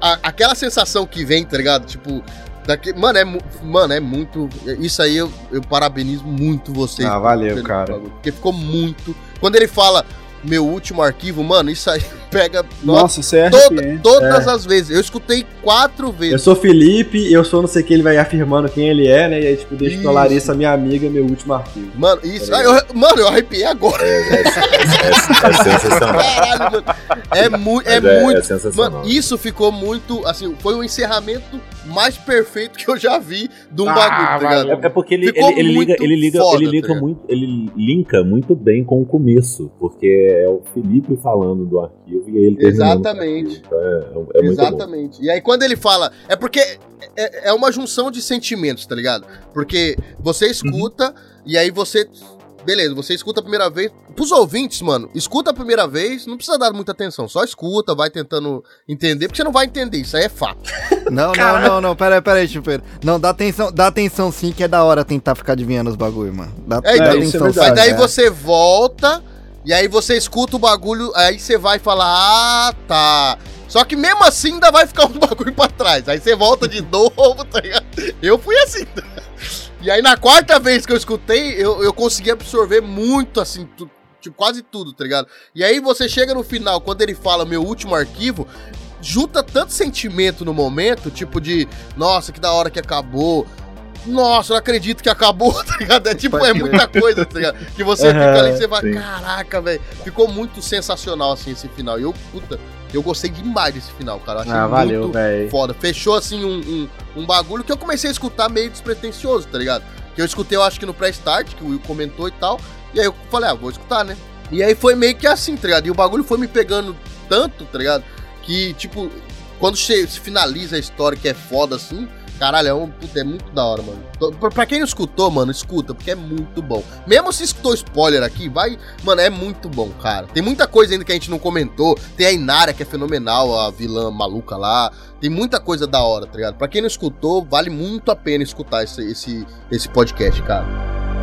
a- aquela sensação que vem, tá ligado? Tipo, daqui, mano, é, mano, é muito. Isso aí eu, eu parabenizo muito vocês. Ah, valeu, cara. Porque ficou muito. Quando ele fala meu último arquivo, mano, isso aí pega. Nossa, é toda-. Todas É. as vezes. Eu escutei quatro vezes. Eu sou Felipe, eu sou não sei o que, ele vai afirmando quem ele é, né? E aí, tipo, deixa pra Isso. Larissa, minha amiga, meu último arquivo. Mano, isso. Tá ah, eu- mano, eu arrepiei agora. É sensacional. Caralho, mano. É, mu é é- muito. é sensacional. Mano, isso ficou muito. Assim, foi o encerramento mais perfeito que eu já vi de um Ah, bagulho, tá ligado? É, é porque ele, Ficou ele, ele liga, ele liga, foda, ele tá liga ligado? muito, ele linka muito bem com o começo, porque é o Felipe falando do arquivo e ele o Exatamente. Então é, é muito bom. Exatamente. E aí, quando ele fala. É porque é, é uma junção de sentimentos, tá ligado? Porque você escuta e aí você. Beleza, você escuta a primeira vez. Pros ouvintes, mano, escuta a primeira vez, não precisa dar muita atenção. Só escuta, vai tentando entender, porque você não vai entender, isso aí é fato. [LAUGHS] Não, não, não, não, peraí, peraí, chupeiro. Não, dá atenção, dá atenção sim, que é da hora tentar ficar adivinhando os bagulho, mano. Dá, É, dá então, atenção Mas daí é. você volta, e aí você escuta o bagulho, aí você vai falar, ah, tá. Só que mesmo assim ainda vai ficar [LAUGHS] um bagulho pra trás. Aí você volta de [LAUGHS] novo, tá ligado? Eu fui assim. [LAUGHS] E aí na quarta vez que eu escutei, eu, eu consegui absorver muito, assim, tu- tipo, quase tudo, tá ligado? E aí você chega no final, quando ele fala meu último arquivo, junta tanto sentimento no momento, tipo de, nossa, que da hora que acabou. Nossa, eu não acredito que acabou, [LAUGHS] tá ligado? É tipo, é muita coisa, tá ligado? Que você fica ali e você vai, sim. caraca, velho. Ficou muito sensacional, assim, esse final. E eu, puta, eu gostei demais desse final, cara. Eu achei Ah, valeu, muito velho. foda. Fechou, assim, um, um, um bagulho que eu comecei a escutar meio despretensioso, tá ligado? Que eu escutei, eu acho que no pré-start, que o Will comentou e tal. E aí eu falei, ah, vou escutar, né? E aí foi meio que assim, tá ligado? E o bagulho foi me pegando tanto, tá ligado? Que, tipo, quando se finaliza a história que é foda assim, caralho, é, um, puta, é muito da hora, mano. Pra quem não escutou, mano, escuta, porque é muito bom. Mesmo se escutou spoiler aqui, vai. Mano, é muito bom, cara. Tem muita coisa ainda que a gente não comentou. Tem a Inara, que é fenomenal, a vilã maluca lá. Tem muita coisa da hora, tá ligado? Pra quem não escutou, vale muito a pena escutar esse, esse, esse podcast, cara.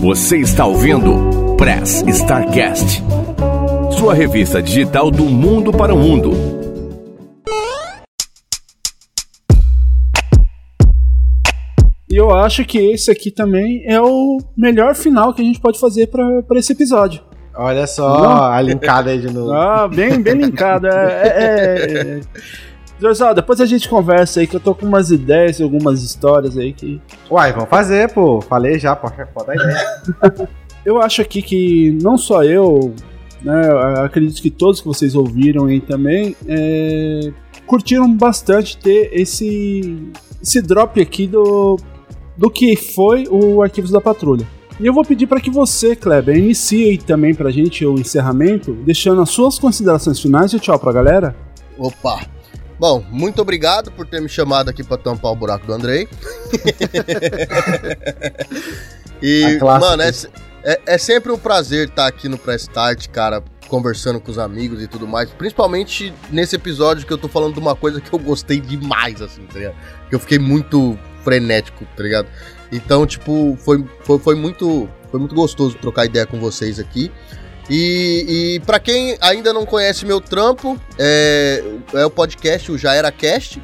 Você está ouvindo Press Starcast, sua revista digital do mundo para o mundo. E eu acho que esse aqui também é o melhor final que a gente pode fazer pra pra esse episódio. Olha só Não? a linkada aí de novo. Ah, bem, bem linkado. É, é, é. [LAUGHS] Zorzal, depois a gente conversa aí, que eu tô com umas ideias e algumas histórias aí que. Uai, vamos fazer, pô. Falei já, pô. Pode dar ideia. [LAUGHS] Eu acho aqui que não só eu, né, eu acredito que todos que vocês ouviram aí também, é, curtiram bastante ter esse, esse drop aqui do, do que foi o Arquivos da Patrulha. E eu vou pedir para que você, Kleber, inicie aí também pra gente o encerramento, deixando as suas considerações finais e tchau pra galera. Opa! Bom, muito obrigado por ter me chamado aqui pra tampar o buraco do Andrei. [LAUGHS] e, mano, é, é, é sempre um prazer estar aqui no Press Start, cara, conversando com os amigos e tudo mais. Principalmente nesse episódio que eu tô falando de uma coisa que eu gostei demais, assim, tá ligado? Que eu fiquei muito frenético, tá ligado? Então, tipo, foi, foi, foi muito foi muito gostoso trocar ideia com vocês aqui. E, e para quem ainda não conhece meu trampo, é, é o podcast, o Já Era Cast,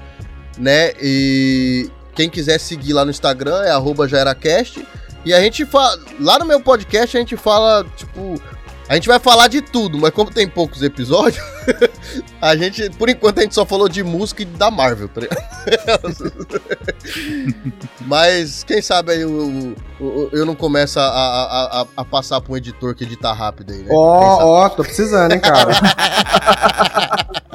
né? E quem quiser seguir lá no Instagram é arroba JaeraCast. E a gente fala. Lá no meu podcast a gente fala, tipo. A gente vai falar de tudo, mas como tem poucos episódios, [LAUGHS] a gente, por enquanto, a gente só falou de música e da Marvel, tá? [LAUGHS] Mas quem sabe aí eu, eu, eu não começo a, a, a, a passar pra um editor que edita rápido aí, né? Quem sabe? Ó, ó, tô precisando, hein, cara. [LAUGHS]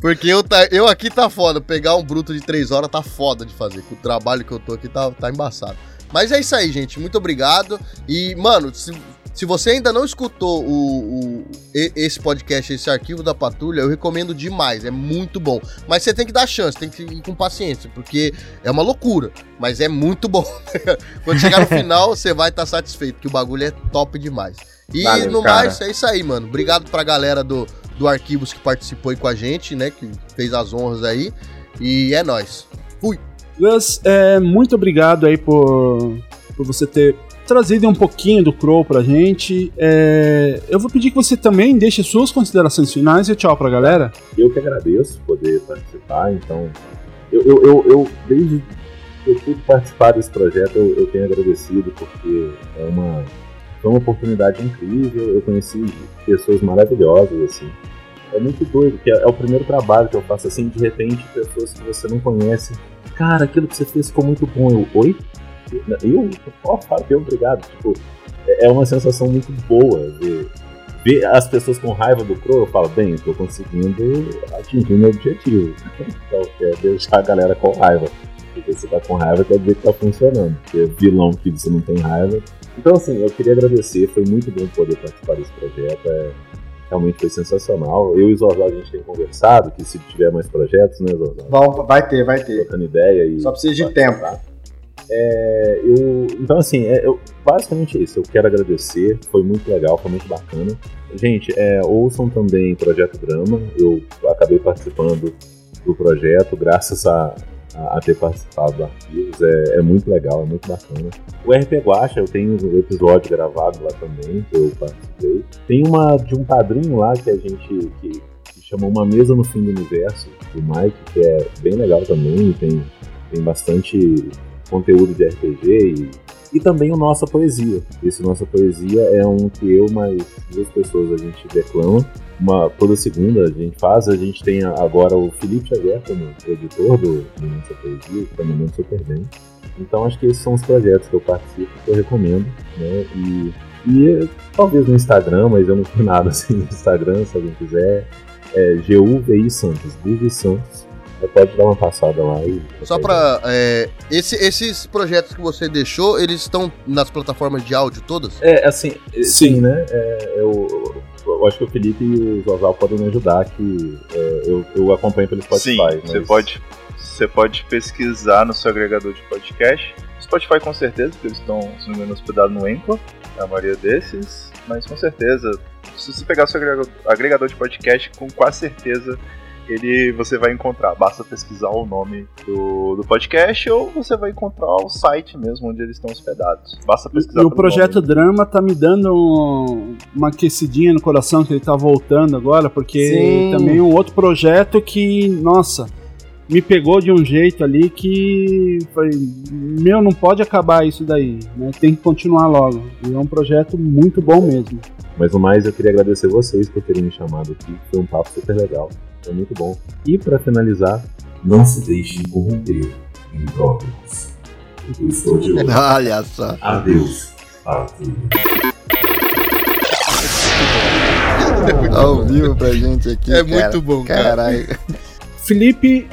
Porque eu, tá, eu aqui tá foda. Pegar um bruto de 3 horas tá foda de fazer. Com o trabalho que eu tô aqui tá, tá embaçado. Mas é isso aí, gente. Muito obrigado. E, mano, se, Se você ainda não escutou o, o- esse podcast, esse arquivo da patrulha, eu recomendo demais, é muito bom. Mas você tem que dar chance, tem que ir com paciência, porque é uma loucura, mas é muito bom. [LAUGHS] Quando chegar no [LAUGHS] final, você vai estar satisfeito, que o bagulho é top demais. E Valeu, no cara. mais, é isso aí, mano. Obrigado pra galera do, do Arquivos que participou aí com a gente, né? Que fez as honras aí. E é nóis. Fui. Gus, é, muito obrigado aí por, por você ter trazido um pouquinho do Crow pra gente. É, eu vou pedir que você também deixe suas considerações finais e tchau pra galera. Eu que agradeço poder participar, então. Eu, eu, eu, eu, desde que eu pude participar desse projeto, eu, eu tenho agradecido, porque é uma, foi uma oportunidade incrível. Eu conheci pessoas maravilhosas, assim. É muito doido, que é, é o primeiro trabalho que eu faço, assim, de repente, pessoas que você não conhece. Cara, aquilo que você fez ficou muito bom. Eu, oi? Eu? Ó, Fábio, obrigado. Tipo, é é uma sensação muito boa ver, ver as pessoas com raiva do Crow. Eu falo, bem, eu tô conseguindo atingir meu objetivo. Então, é deixar a galera com raiva. Porque você tá com raiva quer dizer que tá funcionando. Porque vilão que você não tem raiva. Então, assim, eu queria agradecer. Foi muito bom poder participar desse projeto. É, realmente foi sensacional. Eu e o Zorzal a gente tem conversado que se tiver mais projetos, né, Zorzal? Vai ter, vai ter. Trocando ideia e. Só precisa de tempo. É, eu, então, assim, é, eu, basicamente é isso. Eu quero agradecer. Foi muito legal, foi muito bacana. Gente, é, ouçam também Projeto Drama. Eu acabei participando do projeto graças a, a, a ter participado do Arquivos. É, é muito legal, é muito bacana. O RP Guacha, eu tenho um episódio gravado lá também, que eu participei. Tem uma de um padrinho lá que a gente. Que, que chamou Uma Mesa no Fim do Universo, do Mike, que é bem legal também. Tem, tem bastante conteúdo de RPG e, e também o Nossa Poesia. Esse Nossa Poesia é um que eu mais duas pessoas a gente declama. Uma, toda segunda a gente faz, a gente tem agora o Felipe Xavier como editor do, do Nossa Poesia, que também manda super bem. Então acho que esses são os projetos que eu participo, que eu recomendo, né? E, e eh, talvez no Instagram, mas eu não tenho nada assim no Instagram, se alguém quiser. É GUVI Santos, Guvi Santos. Você pode dar uma passada lá e. Só pra. é, esse- esses projetos que você deixou, eles estão nas plataformas de áudio todas? É, assim, sim, né? É, eu, eu acho que o Felipe e o Zozal podem me ajudar, que é, eu, eu acompanho pelo Spotify. Sim, você mas- pode, você pode pesquisar no seu agregador de podcast. Spotify com certeza, porque eles estão, se não me engano, hospedados no Anchor, a maioria desses. Mas com certeza, se você pegar o seu agregador, agregador de podcast, com quase certeza ele você vai encontrar. Basta pesquisar o nome do, do podcast ou você vai encontrar o site mesmo onde eles estão hospedados. Basta pesquisar E o projeto nome. Drama tá me dando um- uma aquecidinha no coração que ele tá voltando agora, porque Sim. também é um outro projeto que, nossa, me pegou de um jeito ali que foi, meu, não pode acabar isso daí, né? Tem que continuar logo. E é um projeto muito bom mesmo. Mas no mais, eu queria agradecer vocês por terem me chamado aqui. Foi um papo super legal. Foi muito bom. E pra finalizar, não se deixe corromper em tópicos. Eu estou de [LAUGHS] olho. Olha só. Adeus. Ao vivo pra gente aqui. É cara. muito bom, cara. Caralho. Felipe,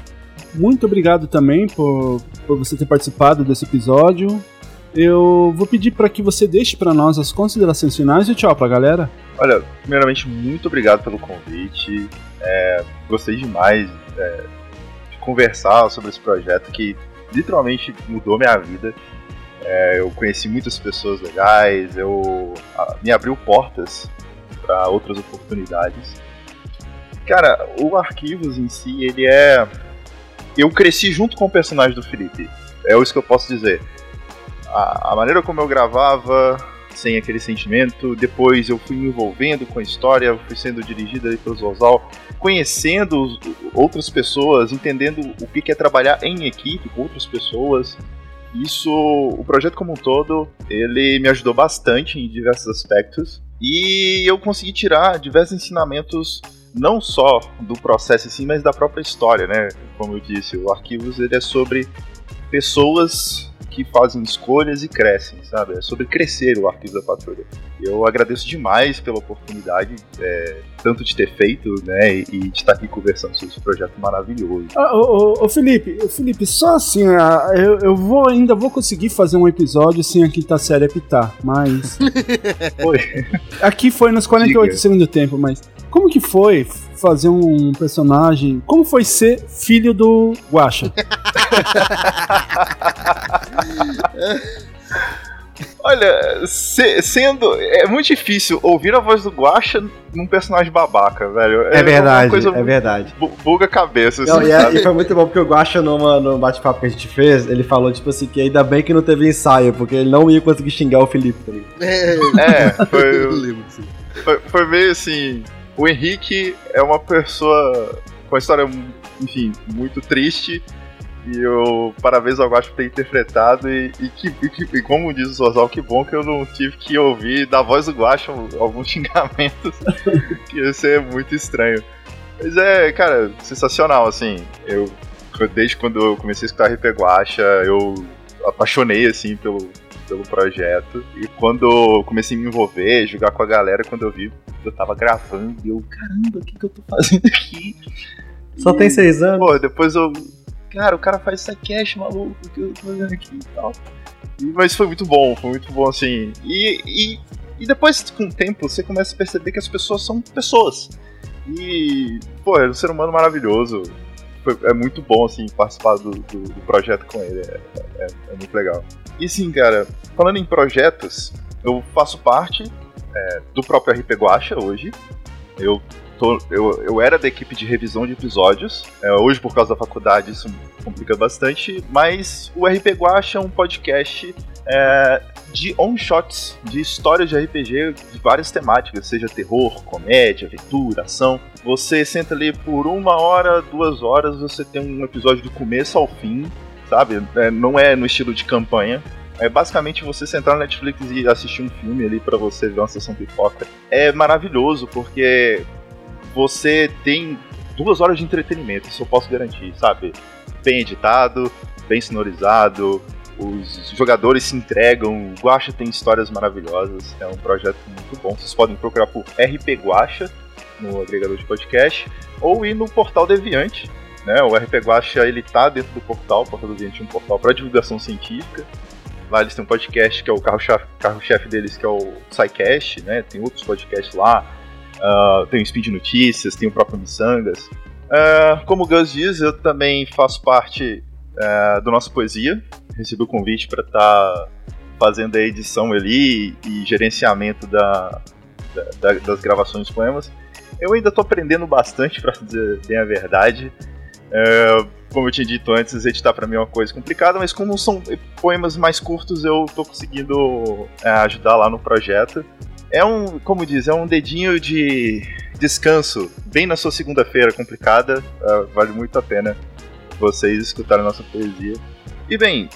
muito obrigado também por, por você ter participado desse episódio. Eu vou pedir para que você deixe para nós as considerações finais e tchau pra galera. Olha, primeiramente, muito obrigado pelo convite. É, gostei demais é, de conversar sobre esse projeto que literalmente mudou minha vida. É, eu conheci muitas pessoas legais, eu a- me abriu portas para outras oportunidades. Cara, o Arquivos em si, ele é. Eu cresci junto com o personagem do Felipe. É isso que eu posso dizer. A, a maneira como eu gravava, sem aquele sentimento. Depois eu fui me envolvendo com a história, fui sendo dirigido ali pelo Zozal, conhecendo outras pessoas, entendendo o que é trabalhar em equipe com outras pessoas. Isso, o projeto como um todo, ele me ajudou bastante em diversos aspectos e eu consegui tirar diversos ensinamentos não só do processo em si, mas da própria história, né? Como eu disse, o Arquivos ele é sobre pessoas que fazem escolhas e crescem, sabe? É sobre crescer o Arquivos da Patrulha. Eu agradeço demais pela oportunidade, é, tanto de ter feito, né, e de estar aqui conversando sobre esse projeto maravilhoso. Ah, ô, ô, ô, Felipe, ô, Felipe, só assim, ah, eu, eu vou ainda vou conseguir fazer um episódio sem a quinta série apitar, mas. [LAUGHS] Foi. Aqui foi nos 48 Diga. segundos do tempo, mas. Como que foi fazer um personagem. Como foi ser filho do Guacha? [LAUGHS] Olha, se- sendo. É muito difícil ouvir a voz do Guacha num personagem babaca, velho. É verdade, uma coisa é verdade. bu- Buga a cabeça, Não, assim, e, é- e foi muito bom porque o Guacha, numa, no bate-papo que a gente fez, ele falou, tipo assim, que ainda bem que não teve ensaio, porque ele não ia conseguir xingar o Felipe. Tá? É, foi, Eu lembro disso. foi, foi meio assim. O Henrique é uma pessoa com uma história, enfim, muito triste. E eu parabéns ao Guacho por ter interpretado. E, e que, e que- e como diz o Zorzal, que bom que eu não tive que ouvir da voz do Guacho alguns [LAUGHS] xingamentos. que ia ser muito estranho. Mas é, cara, sensacional, assim. Eu, desde quando eu comecei a escutar RP Guacha, eu apaixonei, assim, pelo, pelo projeto. E quando eu comecei a me envolver, jogar com a galera, quando eu vi, eu tava gravando, e eu, caramba, o que, que eu tô fazendo aqui? Só tem seis anos. Pô, depois eu. Cara, o cara faz sidecast, maluco, o que eu tô fazendo aqui e tal. E- mas foi muito bom, foi muito bom, assim. E, e, e depois, com o tempo, você começa a perceber que as pessoas são pessoas. E, pô, é um ser humano maravilhoso. Foi- é muito bom, assim, participar do, do, do projeto com ele. É, é- é muito legal. E sim, cara, falando em projetos, eu faço parte é, do próprio RP Guacha hoje. Eu, tô, eu, eu era da equipe de revisão de episódios. É, hoje, por causa da faculdade, isso complica bastante. Mas o RP Guacha é um podcast é, de on-shots, de histórias de RPG de várias temáticas, seja terror, comédia, aventura, ação. Você senta ali por uma hora, duas horas, você tem um episódio do começo ao fim, sabe? É, não é no estilo de campanha. É basicamente você sentar na Netflix e assistir um filme ali pra você ver uma sessão pipoca. É maravilhoso porque você tem duas horas de entretenimento, isso eu posso garantir, sabe? Bem editado, bem sonorizado, os jogadores se entregam, o Guacha tem histórias maravilhosas, é um projeto muito bom. Vocês podem procurar por RP Guacha no agregador de podcast ou ir no portal Deviante. Né? O RP Guacha ele tá dentro do portal, o portal Deviante é um portal para divulgação científica. Lá eles têm um podcast que é o carro-chefe carro deles, que é o SciCast, né? Tem outros podcasts lá. Ah, tem o Speed Notícias, tem o próprio Missangas. Ah, como o Gus diz, eu também faço parte ah, do nosso Poesia. Recebi o convite para estar fazendo a edição ali e gerenciamento da, da- da- das gravações dos poemas. Eu ainda estou aprendendo bastante, para dizer bem a verdade. É, como eu tinha dito antes, editar para mim é uma coisa complicada, mas como são poemas mais curtos, eu tô conseguindo é, ajudar lá no projeto. É um, como diz, é um dedinho de descanso, bem na sua segunda-feira complicada. é, vale muito a pena vocês escutarem a nossa poesia. E bem,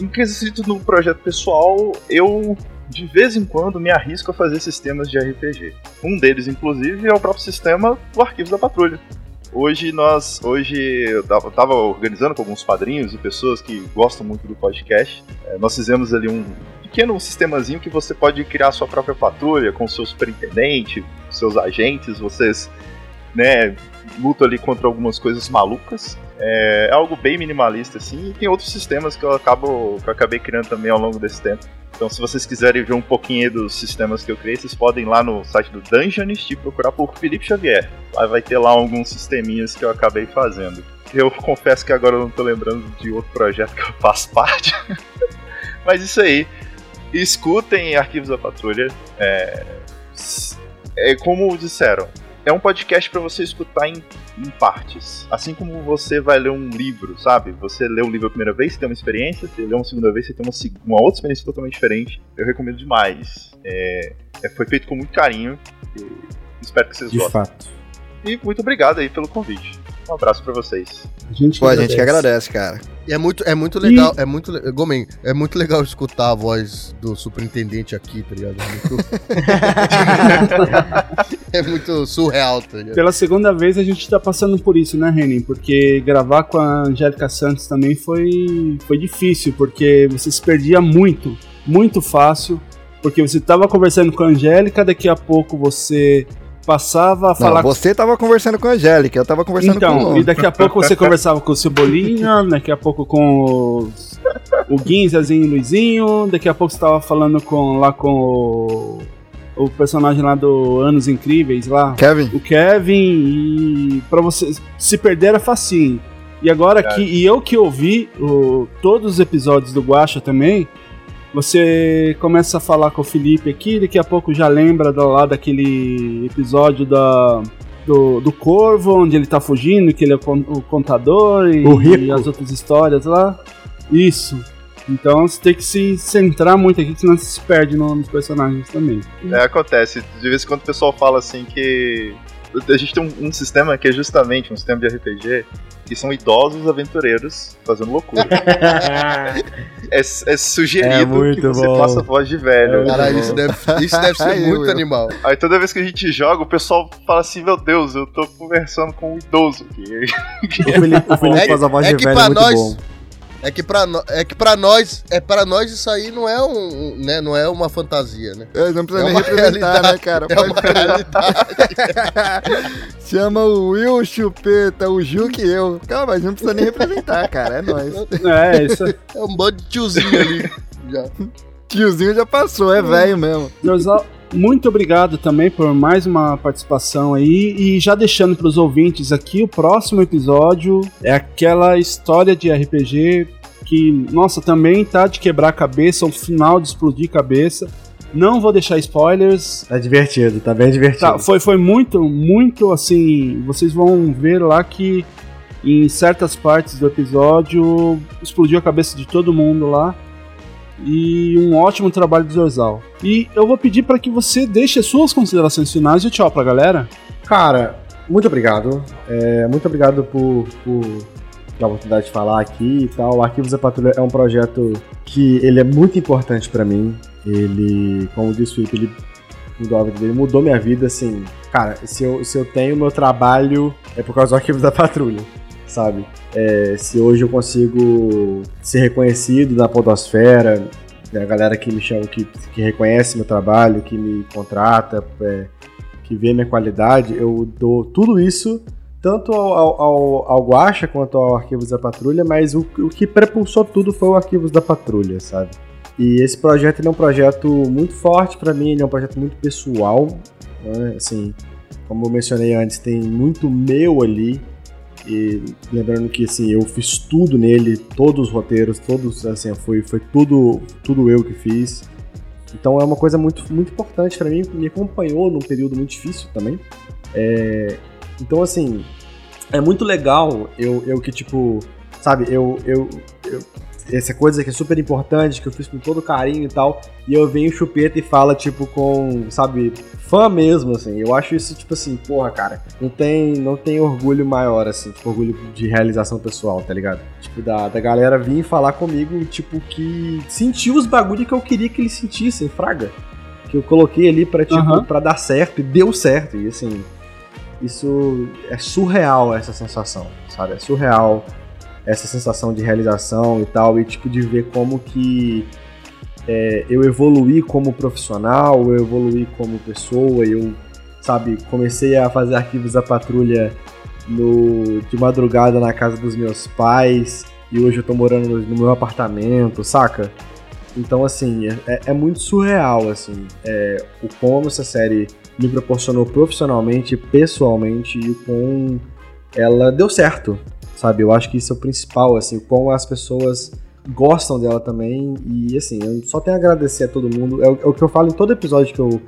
em quesito no projeto pessoal, eu de vez em quando me arrisco a fazer sistemas de RPG. Um deles, inclusive, é o próprio sistema do Arquivos da Patrulha. Hoje nós, hoje eu tava- eu tava organizando com alguns padrinhos e pessoas que gostam muito do podcast. É, nós fizemos ali um pequeno sistemazinho que você pode criar sua própria patrulha com seu superintendente, seus agentes, vocês, né, lutam ali contra algumas coisas malucas. É, é algo bem minimalista assim, e tem outros sistemas que eu acabo que eu acabei criando também ao longo desse tempo. Então, se vocês quiserem ver um pouquinho dos sistemas que eu criei, vocês podem ir lá no site do Dungeonist e procurar por Felipe Xavier. Lá vai ter lá alguns sisteminhas que eu acabei fazendo. Eu confesso que agora eu não tô lembrando de outro projeto que eu faço parte. [LAUGHS] Mas isso aí. Escutem Arquivos da Patrulha. É, é como disseram, é um podcast para você escutar em, em partes. Assim como você vai ler um livro, sabe? Você lê um livro a primeira vez, você tem uma experiência, você lê uma segunda vez, você tem uma, uma outra experiência totalmente diferente. Eu recomendo demais. É, é- foi feito com muito carinho. e espero que vocês De gostem. fato. E muito obrigado aí pelo convite. Um abraço pra vocês. A gente, Pô, a gente que agradece, cara. E é muito, é muito legal, é muito, Gomen, é muito legal escutar a voz do superintendente aqui, tá ligado? É muito, [LAUGHS] é muito surreal, tá ligado? Pela segunda vez a gente tá passando por isso, né, Renin? Porque gravar com a Angélica Santos também foi, foi difícil, porque você se perdia muito, muito fácil. Porque você tava conversando com a Angélica, daqui a pouco você passava a Não, falar você tava conversando com a Angélica, eu tava conversando então, com o e daqui a pouco você conversava com o Cebolinha, [LAUGHS] daqui a pouco com os, o Guinzazinho e o Luizinho, daqui a pouco você tava falando com, lá com o, o personagem lá do Anos Incríveis lá. Kevin. O Kevin, e pra você se perder era facinho. E agora que e eu que ouvi o, todos os episódios do Guacha também, você começa a falar com o Felipe aqui, daqui a pouco já lembra do, lá daquele episódio da, do, do Corvo, onde ele tá fugindo, que ele é o, con- o contador e, O rico. e as outras histórias lá. Isso. Então você tem que se centrar muito aqui, senão você se perde no- nos personagens também. É, acontece. De vez em quando o pessoal fala assim que. A gente tem um, um sistema que é justamente um sistema de RPG que são idosos aventureiros fazendo loucura. [LAUGHS] é, é sugerido É muito que você bom. faça voz de velho. Caralho, isso deve, isso deve ser [LAUGHS] muito eu. animal. Aí toda vez que a gente joga, o pessoal fala assim: Meu Deus, eu tô conversando com um idoso aqui. O Felipe, o Felipe É- faz a voz é de que velho pra é muito nós- bom. É que pra, no- é que pra nós, é para nós isso aí não é um, um, né, não é uma fantasia, né? Eu não precisa É nem uma representar, né, realidade. cara? É Pode uma realidade. [LAUGHS] Chama o Will, o Chupeta, o Ju que eu. Calma, mas não precisa nem representar, cara. É nóis. É, isso É um bando de tiozinho ali. Já. Tiozinho já passou, é velho mesmo. Dorsal, muito obrigado também por mais uma participação aí. E já deixando para os ouvintes aqui, o próximo episódio é aquela história de RPG que, nossa, também tá de quebrar a cabeça, um final de explodir cabeça. Não vou deixar spoilers. Tá divertido, tá bem divertido. Tá, foi, foi muito, muito assim. Vocês vão ver lá que em certas partes do episódio explodiu a cabeça de todo mundo lá. E um ótimo trabalho do Zorzal. E eu vou pedir para que você deixe as suas considerações finais e tchau pra galera. Cara, muito obrigado. É, muito obrigado por, por a oportunidade de falar aqui e tal. O Arquivos da Patrulha é um projeto que ele é muito importante pra mim. Ele, como disse o Felipe, ele mudou a vida dele, mudou minha vida, assim. Cara, se eu, se eu tenho meu trabalho, é por causa do Arquivos da Patrulha, sabe? É, se hoje eu consigo ser reconhecido na podosfera, né, a galera que me chama, que, que reconhece meu trabalho, que me contrata, é, que vê minha qualidade, eu dou tudo isso tanto ao, ao, ao, Guaxa quanto ao Arquivos da Patrulha, mas o, o que prepulsou tudo foi o Arquivos da Patrulha, sabe? E esse projeto é um projeto muito forte pra mim, ele é um projeto muito pessoal, né? assim, como eu mencionei antes, tem muito meu ali, e lembrando que assim, eu fiz tudo nele, todos os roteiros, todos, assim, foi, foi tudo, tudo eu que fiz. Então é uma coisa muito, muito importante pra mim, me acompanhou num período muito difícil também. É, então, assim, é muito legal eu, eu que, tipo, sabe, eu, eu, eu- Essa coisa que é super importante, que eu fiz com todo carinho e tal, e eu venho chupeta e fala, tipo, com, sabe, fã mesmo, assim. Eu acho isso, tipo assim, porra, cara, não tem, não tem orgulho maior, assim, tipo, orgulho de realização pessoal, tá ligado? Tipo, da, da galera vir falar comigo, tipo, que sentiu os bagulho que eu queria que eles sentissem, fraga. Que eu coloquei ali pra, tipo, Aham. pra dar certo, e deu certo, e assim, isso é surreal essa sensação, sabe? É surreal essa sensação de realização e tal, e tipo de ver como que é, eu evoluí como profissional, eu evoluí como pessoa, eu, sabe, comecei a fazer arquivos da patrulha no, de madrugada na casa dos meus pais, e hoje eu tô morando no, no meu apartamento, saca? Então, assim, é- é, muito surreal, assim, é, o como essa série me proporcionou profissionalmente, pessoalmente, e o como ela deu certo, sabe? Eu acho que isso é o principal, assim, o como as pessoas gostam dela também, e assim, eu só tenho a agradecer a todo mundo, é o, é o que eu falo em todo episódio que eu,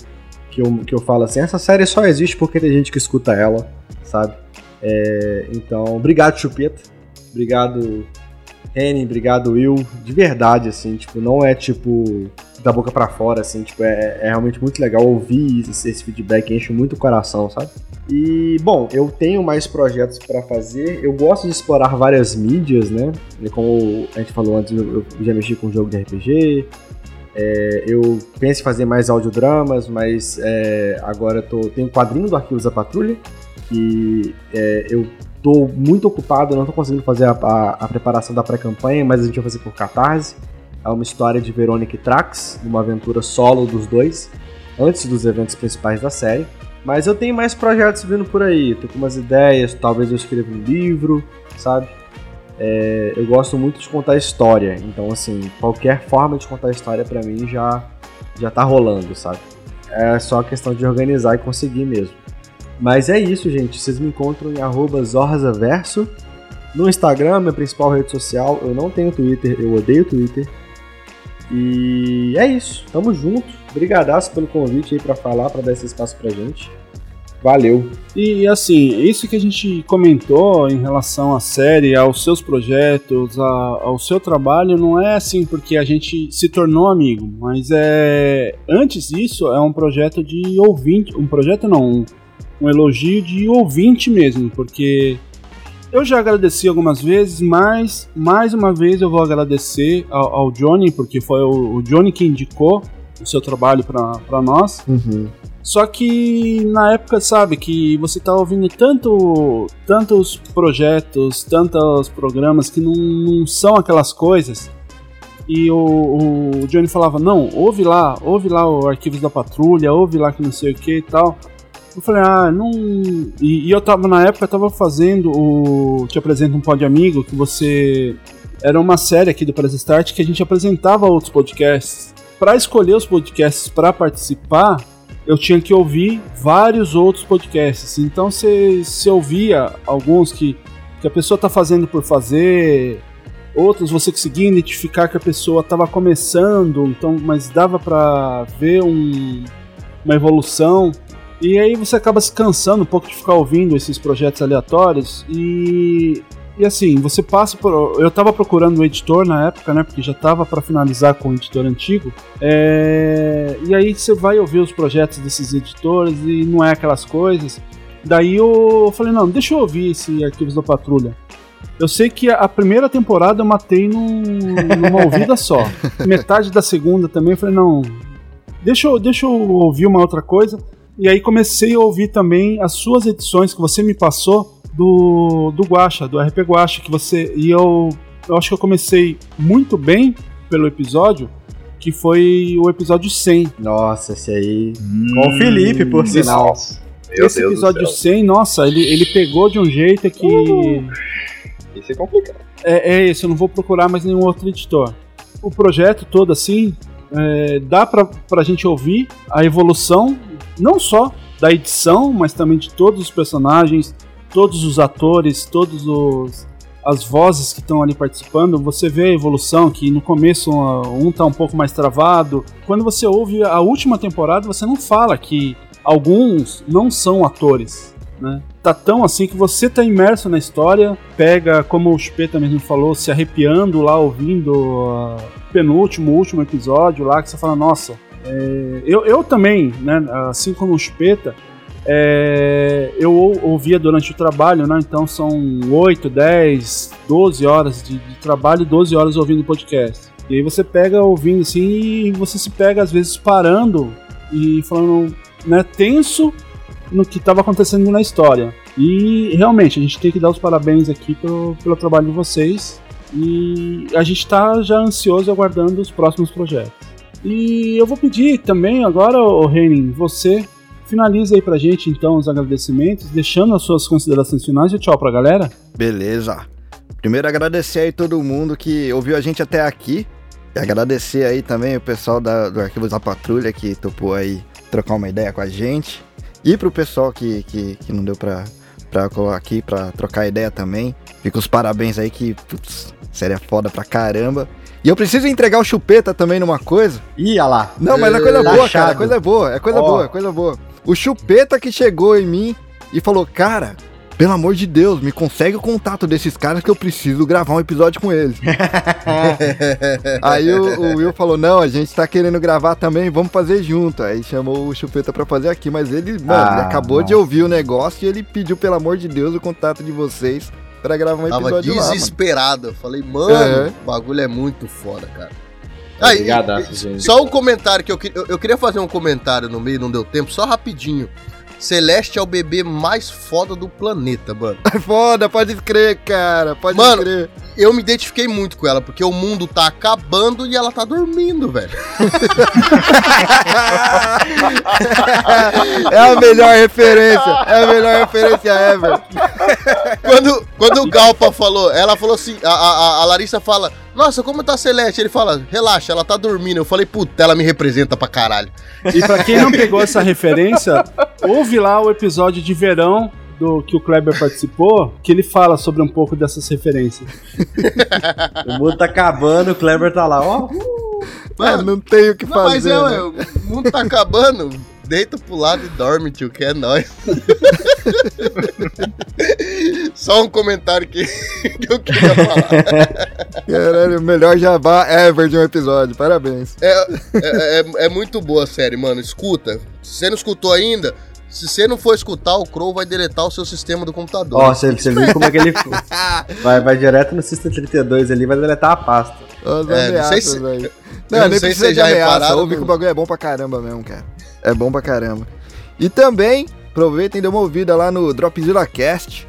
que, eu, que eu falo assim, essa série só existe porque tem gente que escuta ela, sabe? É, então, obrigado, Chupeta, obrigado, Henning, obrigado, Will. De verdade, assim, tipo, não é tipo da boca para fora, assim, tipo, é, é, realmente muito legal ouvir esse, esse, feedback, enche muito o coração, sabe? E, bom, eu tenho mais projetos para fazer, eu gosto de explorar várias mídias, né? E como a gente falou antes, eu, já mexi com jogo de RPG, é, eu penso em fazer mais audiodramas, mas é, agora tô, tenho um quadrinho do Arquivos da Patrulha, que é, eu tô muito ocupado, não tô conseguindo fazer a, a, a preparação da pré-campanha, mas a gente vai fazer por Catarse. É uma história de Verônica e Trax, uma aventura solo dos dois, antes dos eventos principais da série. Mas eu tenho mais projetos vindo por aí, tô com umas ideias, talvez eu escreva um livro, sabe? É, eu gosto muito de contar história, então assim, qualquer forma de contar história para mim já já tá rolando, sabe? É só questão de organizar e conseguir mesmo. Mas é isso, gente. Vocês me encontram em zorzaverso. No Instagram, minha principal rede social. Eu não tenho Twitter, eu odeio Twitter. E é isso. Tamo junto. Brigadaço pelo convite aí para falar, para dar esse espaço pra gente. Valeu. E assim, isso que a gente comentou em relação à série, aos seus projetos, a, ao seu trabalho, não é assim porque a gente se tornou amigo, mas é antes disso é um projeto de ouvinte, um projeto não, um, um elogio de ouvinte mesmo, porque eu já agradeci algumas vezes, mas mais uma vez eu vou agradecer ao, ao Johnny, porque foi o, o, Johnny que indicou o seu trabalho para nós. Uhum. Só que na época, sabe, que você tá ouvindo tanto, tantos projetos, tantos programas que não, não são aquelas coisas. E o, o, Johnny falava, não, ouve lá, ouve lá o Arquivos da Patrulha, ouve lá que não sei o que e tal. Eu falei, ah, não. E, e, eu tava, na época, eu tava fazendo o. Te apresento um pod amigo que você. Era uma série aqui do Press Start que a gente apresentava outros podcasts. Para escolher os podcasts para participar, eu tinha que ouvir vários outros podcasts. Então você, você ouvia alguns que, que a pessoa tá fazendo por fazer, outros você conseguia identificar que a pessoa estava começando, então, mas dava para ver um, uma evolução. E aí você acaba se cansando um pouco de ficar ouvindo esses projetos aleatórios e e assim, você passa por. Eu tava procurando um editor na época, né? Porque já tava para finalizar com o editor antigo. É... E aí você vai ouvir os projetos desses editores e não é aquelas coisas. Daí eu falei, não, deixa eu ouvir esse Arquivos da Patrulha. Eu sei que a primeira temporada eu matei num, numa ouvida só. [LAUGHS] Metade da segunda também eu falei, não, deixa eu, deixa eu ouvir uma outra coisa. E aí comecei a ouvir também as suas edições que você me passou do, do Guacha, do RP Guacha, que você. E eu, eu acho que eu comecei muito bem pelo episódio, que foi o episódio 100. Nossa, esse aí. Hum, com o Felipe, por sinal. Esse episódio 100, nossa, ele, ele pegou de um jeito que. Uh, esse é complicado. É, é esse, eu não vou procurar mais nenhum outro editor. O projeto todo, assim, é, dá pra, pra gente ouvir a evolução não só da edição, mas também de todos os personagens, todos os atores, todos os as vozes que estão ali participando, você vê a evolução, que no começo um tá um pouco mais travado. Quando você ouve a última temporada, você não fala que alguns não são atores, né? Tá tão assim que você tá imerso na história, pega, como o Chupeta mesmo falou, se arrepiando lá ouvindo o penúltimo, último episódio lá, que você fala, nossa, é, eu, eu também, né, assim como o Chupeta, é, eu ouvia durante o trabalho, né, então são 8, 10, 12 horas de, de trabalho e 12 horas ouvindo podcast. E aí você pega ouvindo assim e você se pega às vezes parando e falando, né, tenso no que estava acontecendo na história. E realmente a gente tem que dar os parabéns aqui pelo, pelo trabalho de vocês. E a gente está já ansioso aguardando os próximos projetos. E eu vou pedir também agora, o Renin, você finaliza aí pra gente então os agradecimentos, deixando as suas considerações finais e tchau pra galera. Beleza. Primeiro agradecer aí todo mundo que ouviu a gente até aqui. E agradecer aí também o pessoal da, do Arquivos da Patrulha que topou aí trocar uma ideia com a gente. E pro pessoal que, que, que não deu pra, pra colar aqui, pra trocar ideia também. Fica os parabéns aí que, putz, série é foda pra caramba. E eu preciso entregar o chupeta também numa coisa. Ih, olha lá. Não, mas é coisa boa, cara. É coisa boa, é coisa oh. boa, é coisa boa. O chupeta que chegou em mim e falou: Cara, pelo amor de Deus, me consegue o contato desses caras que eu preciso gravar um episódio com eles. [LAUGHS] Aí o, o Will falou, não, a gente tá querendo gravar também, vamos fazer junto. Aí chamou o Chupeta pra fazer aqui, mas ele, mano, Ah, ele acabou não. de ouvir o negócio e ele pediu, pelo amor de Deus, o contato de vocês pra gravar um Tava episódio lá, mano. desesperado. Eu falei, mano, É. o bagulho é muito foda, cara. Aí, Obrigadaço, e- gente. só um comentário que eu, eu, eu queria fazer um comentário no meio, não deu tempo, só rapidinho. Celeste é o bebê mais foda do planeta, mano. É [LAUGHS] foda, pode crer, cara, pode Mano, crer. eu me identifiquei muito com ela, porque o mundo tá acabando e ela tá dormindo, velho. [LAUGHS] É a melhor referência, é a melhor referência ever. Quando, quando o Galpa falou, ela falou assim, a, a, a Larissa fala, nossa, como tá a Celeste? Ele fala, relaxa, ela tá dormindo. Eu falei, puta, ela me representa pra caralho. E pra quem não pegou essa referência, ouve lá o episódio de verão do que o Kleber participou, que ele fala sobre um pouco dessas referências. O mundo tá acabando, o Kleber tá lá, ó. Mano, não tenho o que Não, fazer. mas é, né? ué, o mundo tá acabando. Deita pro lado e dorme, tio, que é nóis. [LAUGHS] Só um comentário que, [LAUGHS] que eu queria falar. Caralho, o melhor jabá ever de um episódio, parabéns. É, é, é- é muito boa a série, mano. Escuta. Se você não escutou ainda, se você não for escutar, o Crow vai deletar o seu sistema do computador. Ó, você, você viu como é que ele [LAUGHS] vai, vai direto no System 32 ali, vai deletar a pasta. As É, não sei ameaças se- Não, não nem sei se precisa vocês de já ameaça. Ouve que o bagulho é bom pra caramba mesmo, cara. É bom pra caramba. E também, aproveitem e dê uma ouvida lá no Dropzilla Cast.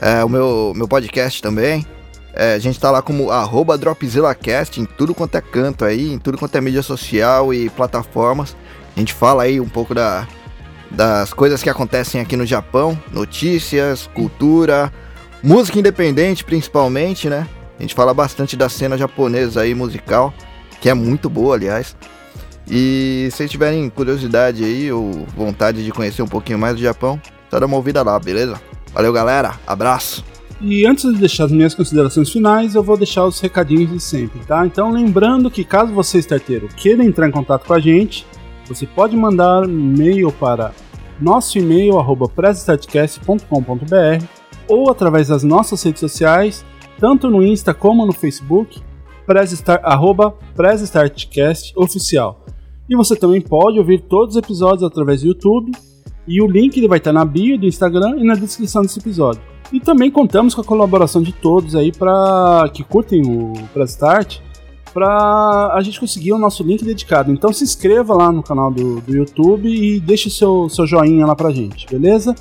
É o meu, meu podcast também. É, a gente tá lá como arroba DropzillaCast em tudo quanto é canto aí, em tudo quanto é mídia social e plataformas. A gente fala aí um pouco da, das coisas que acontecem aqui no Japão, notícias, cultura, música independente principalmente, né? A gente fala bastante da cena japonesa aí, musical, que é muito boa, aliás. E se vocês tiverem curiosidade aí ou vontade de conhecer um pouquinho mais do Japão, só dá uma ouvida lá, beleza? Valeu, galera. Abraço. E antes de deixar as minhas considerações finais, eu vou deixar os recadinhos de sempre, tá? Então, lembrando que caso você, starteiro, queira entrar em contato com a gente, você pode mandar um e-mail para nosso e-mail, arroba ou através das nossas redes sociais, tanto no Insta como no Facebook, pressstart, arroba oficial. E você também pode ouvir todos os episódios através do YouTube, e o link ele vai estar na bio do Instagram e na descrição desse episódio. E também contamos com a colaboração de todos aí para que curtem o Press Start para a gente conseguir o nosso link dedicado. Então se inscreva lá no canal do, do YouTube e deixe o seu, seu joinha lá pra gente, beleza?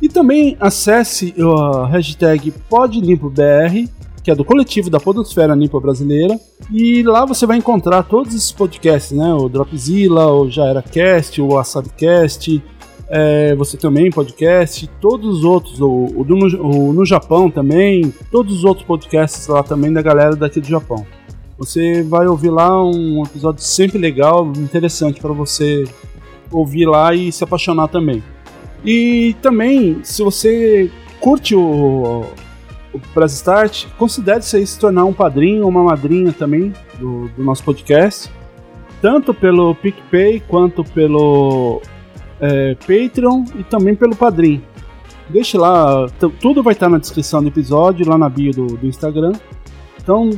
E também acesse a hashtag PodLimpoBR, que é do coletivo da Podosfera Limpa Brasileira, e lá você vai encontrar todos esses podcasts, né? O Dropzilla, o Já Era Cast, o WasabiCast, é, você também podcast, todos os outros, o, o, do o no Japão também, todos os outros podcasts lá também da galera daqui do Japão. Você vai ouvir lá um episódio sempre legal, interessante para você ouvir lá e se apaixonar também. E também, se você curte o, o Press Start, considere -se, se tornar um padrinho ou uma madrinha também do, do nosso podcast, tanto pelo PicPay quanto pelo é, Patreon e também pelo Padrim. Deixe lá, tudo vai estar na descrição do episódio, lá na bio do, do Instagram. Então,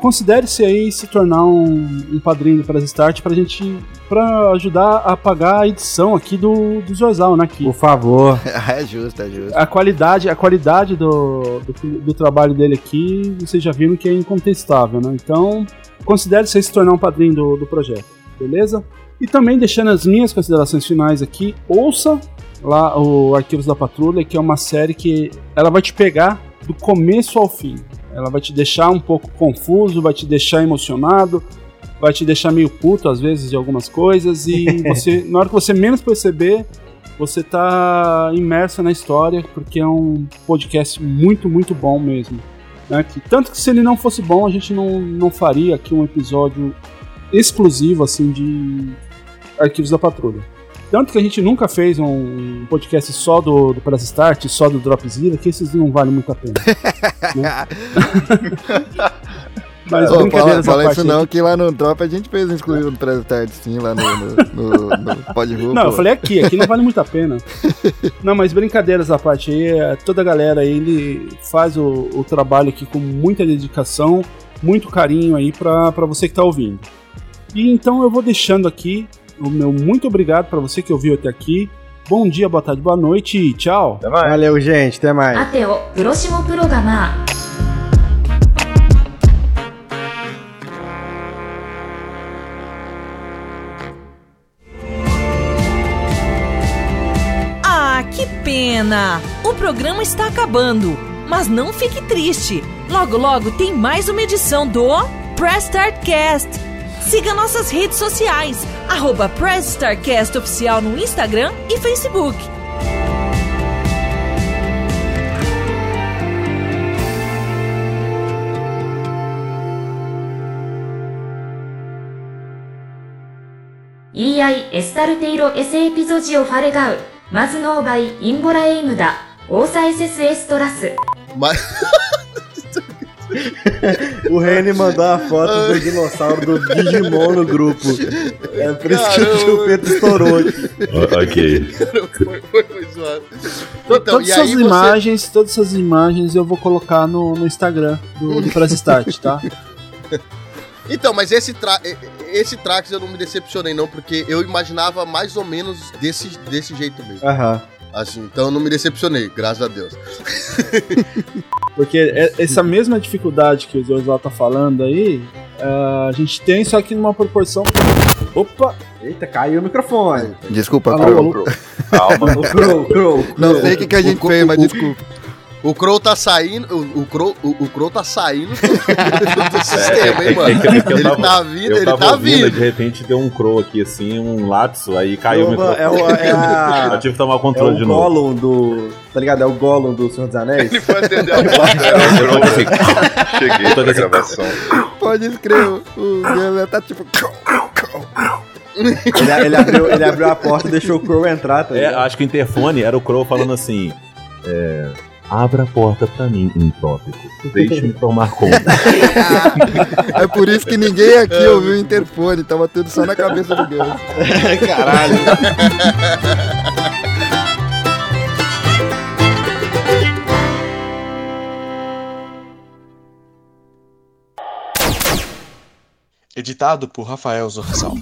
considere-se aí se tornar um, um padrinho do Press Start pra gente para ajudar a pagar a edição aqui do, do Zorzal, né? Aqui. Por favor. [LAUGHS] é justo, é justo. A qualidade, a qualidade do, do, do, trabalho dele aqui, vocês já viram que é incontestável, né? Então, considere-se se tornar um padrinho do, do projeto, beleza? E também deixando as minhas considerações finais aqui, ouça lá o Arquivos da Patrulha, que é uma série que ela vai te pegar do começo ao fim. Ela vai te deixar um pouco confuso, vai te deixar emocionado, vai te deixar meio puto às vezes de algumas coisas e [LAUGHS] você, na hora que você menos perceber, você tá imerso na história, porque é um podcast muito, muito bom mesmo. Né? Que, tanto que se ele não fosse bom, a gente não, não faria aqui um episódio exclusivo assim de Arquivos da Patrulha. Tanto que a gente nunca fez um podcast só do, do Press Start, só do Dropzilla, que esses não valem muito a pena. [LAUGHS] né? [LAUGHS] Mas Ô, fala brincadeiras à fala parte isso não, que lá no Drop a gente fez um exclusivo no Press Start sim, lá no, no, no, no Pod Não, pô. eu falei aqui, aqui não vale muito a pena. [LAUGHS] Não, mas brincadeiras à parte aí, é, toda a galera aí, ele faz o, o trabalho aqui com muita dedicação, muito carinho aí pra, pra você que tá ouvindo. E então eu vou deixando aqui o meu muito obrigado para você que ouviu até aqui. Bom dia, boa tarde, boa noite e tchau. Até mais. Valeu, gente. Até mais. Até o próximo programa. Ah, que pena! O programa está acabando. Mas não fique triste. Logo, logo tem mais uma edição do Press Start Cast Siga nossas redes sociais, arroba Press Start Cast Oficial no Instagram e Facebook. EI エスタルテイロエセエピゾジオファレガウマズノーバイインボラエイムダオーサエセスエ[LAUGHS] ストラス Mas. O Reni mandou a foto do dinossauro do Digimon no grupo. É por isso que o Caramba. chupeta estourou aqui. ok. foi, foi, foi zoado. Então, todas essas você- imagens, todas essas imagens eu vou colocar no, no Instagram do, do Press Start, tá? Então, mas esse, tra esse Trax eu não me decepcionei, não, porque eu imaginava mais ou menos desse, desse jeito mesmo. Aham. Assim, então eu não me decepcionei, graças a Deus. [LAUGHS] Porque é- essa mesma dificuldade que o José tá falando aí, ah, a gente tem, só que numa proporção. Opa! Eita, caiu o microfone. Desculpa, Crow. [LAUGHS] Calma. Crow, Crow. Não sei o que, que a gente O- fez, mas desculpa. O Crow tá saindo, o, o, Crow, o, o Crow tá saindo do, [LAUGHS] do sistema, É, hein, mano? é que eu ele tava- tá vindo, ele tava tá ouvindo, vindo. De repente deu um crow aqui, assim, um lapso, aí caiu o Opa, microfone. é o- é a- [LAUGHS] Eu tive que tomar o É controle o de novo. Gollum do. Tá ligado? É o Gollum do Senhor dos Anéis. Ele foi atender a [LAUGHS] porta. Cheguei pra gravação. Pode escrever. O Gana tá tipo. Ele, ele abriu, ele abriu a porta e deixou o Crow entrar, tá É, ligado? acho que o interfone era o Crow falando assim: é, Abra a porta pra mim, Intrópico. Deixe-me tomar conta. [LAUGHS] É por isso que ninguém aqui ouviu o interfone, tava tudo só na cabeça do Gana. [LAUGHS] Caralho. Editado por Rafael Zorzal.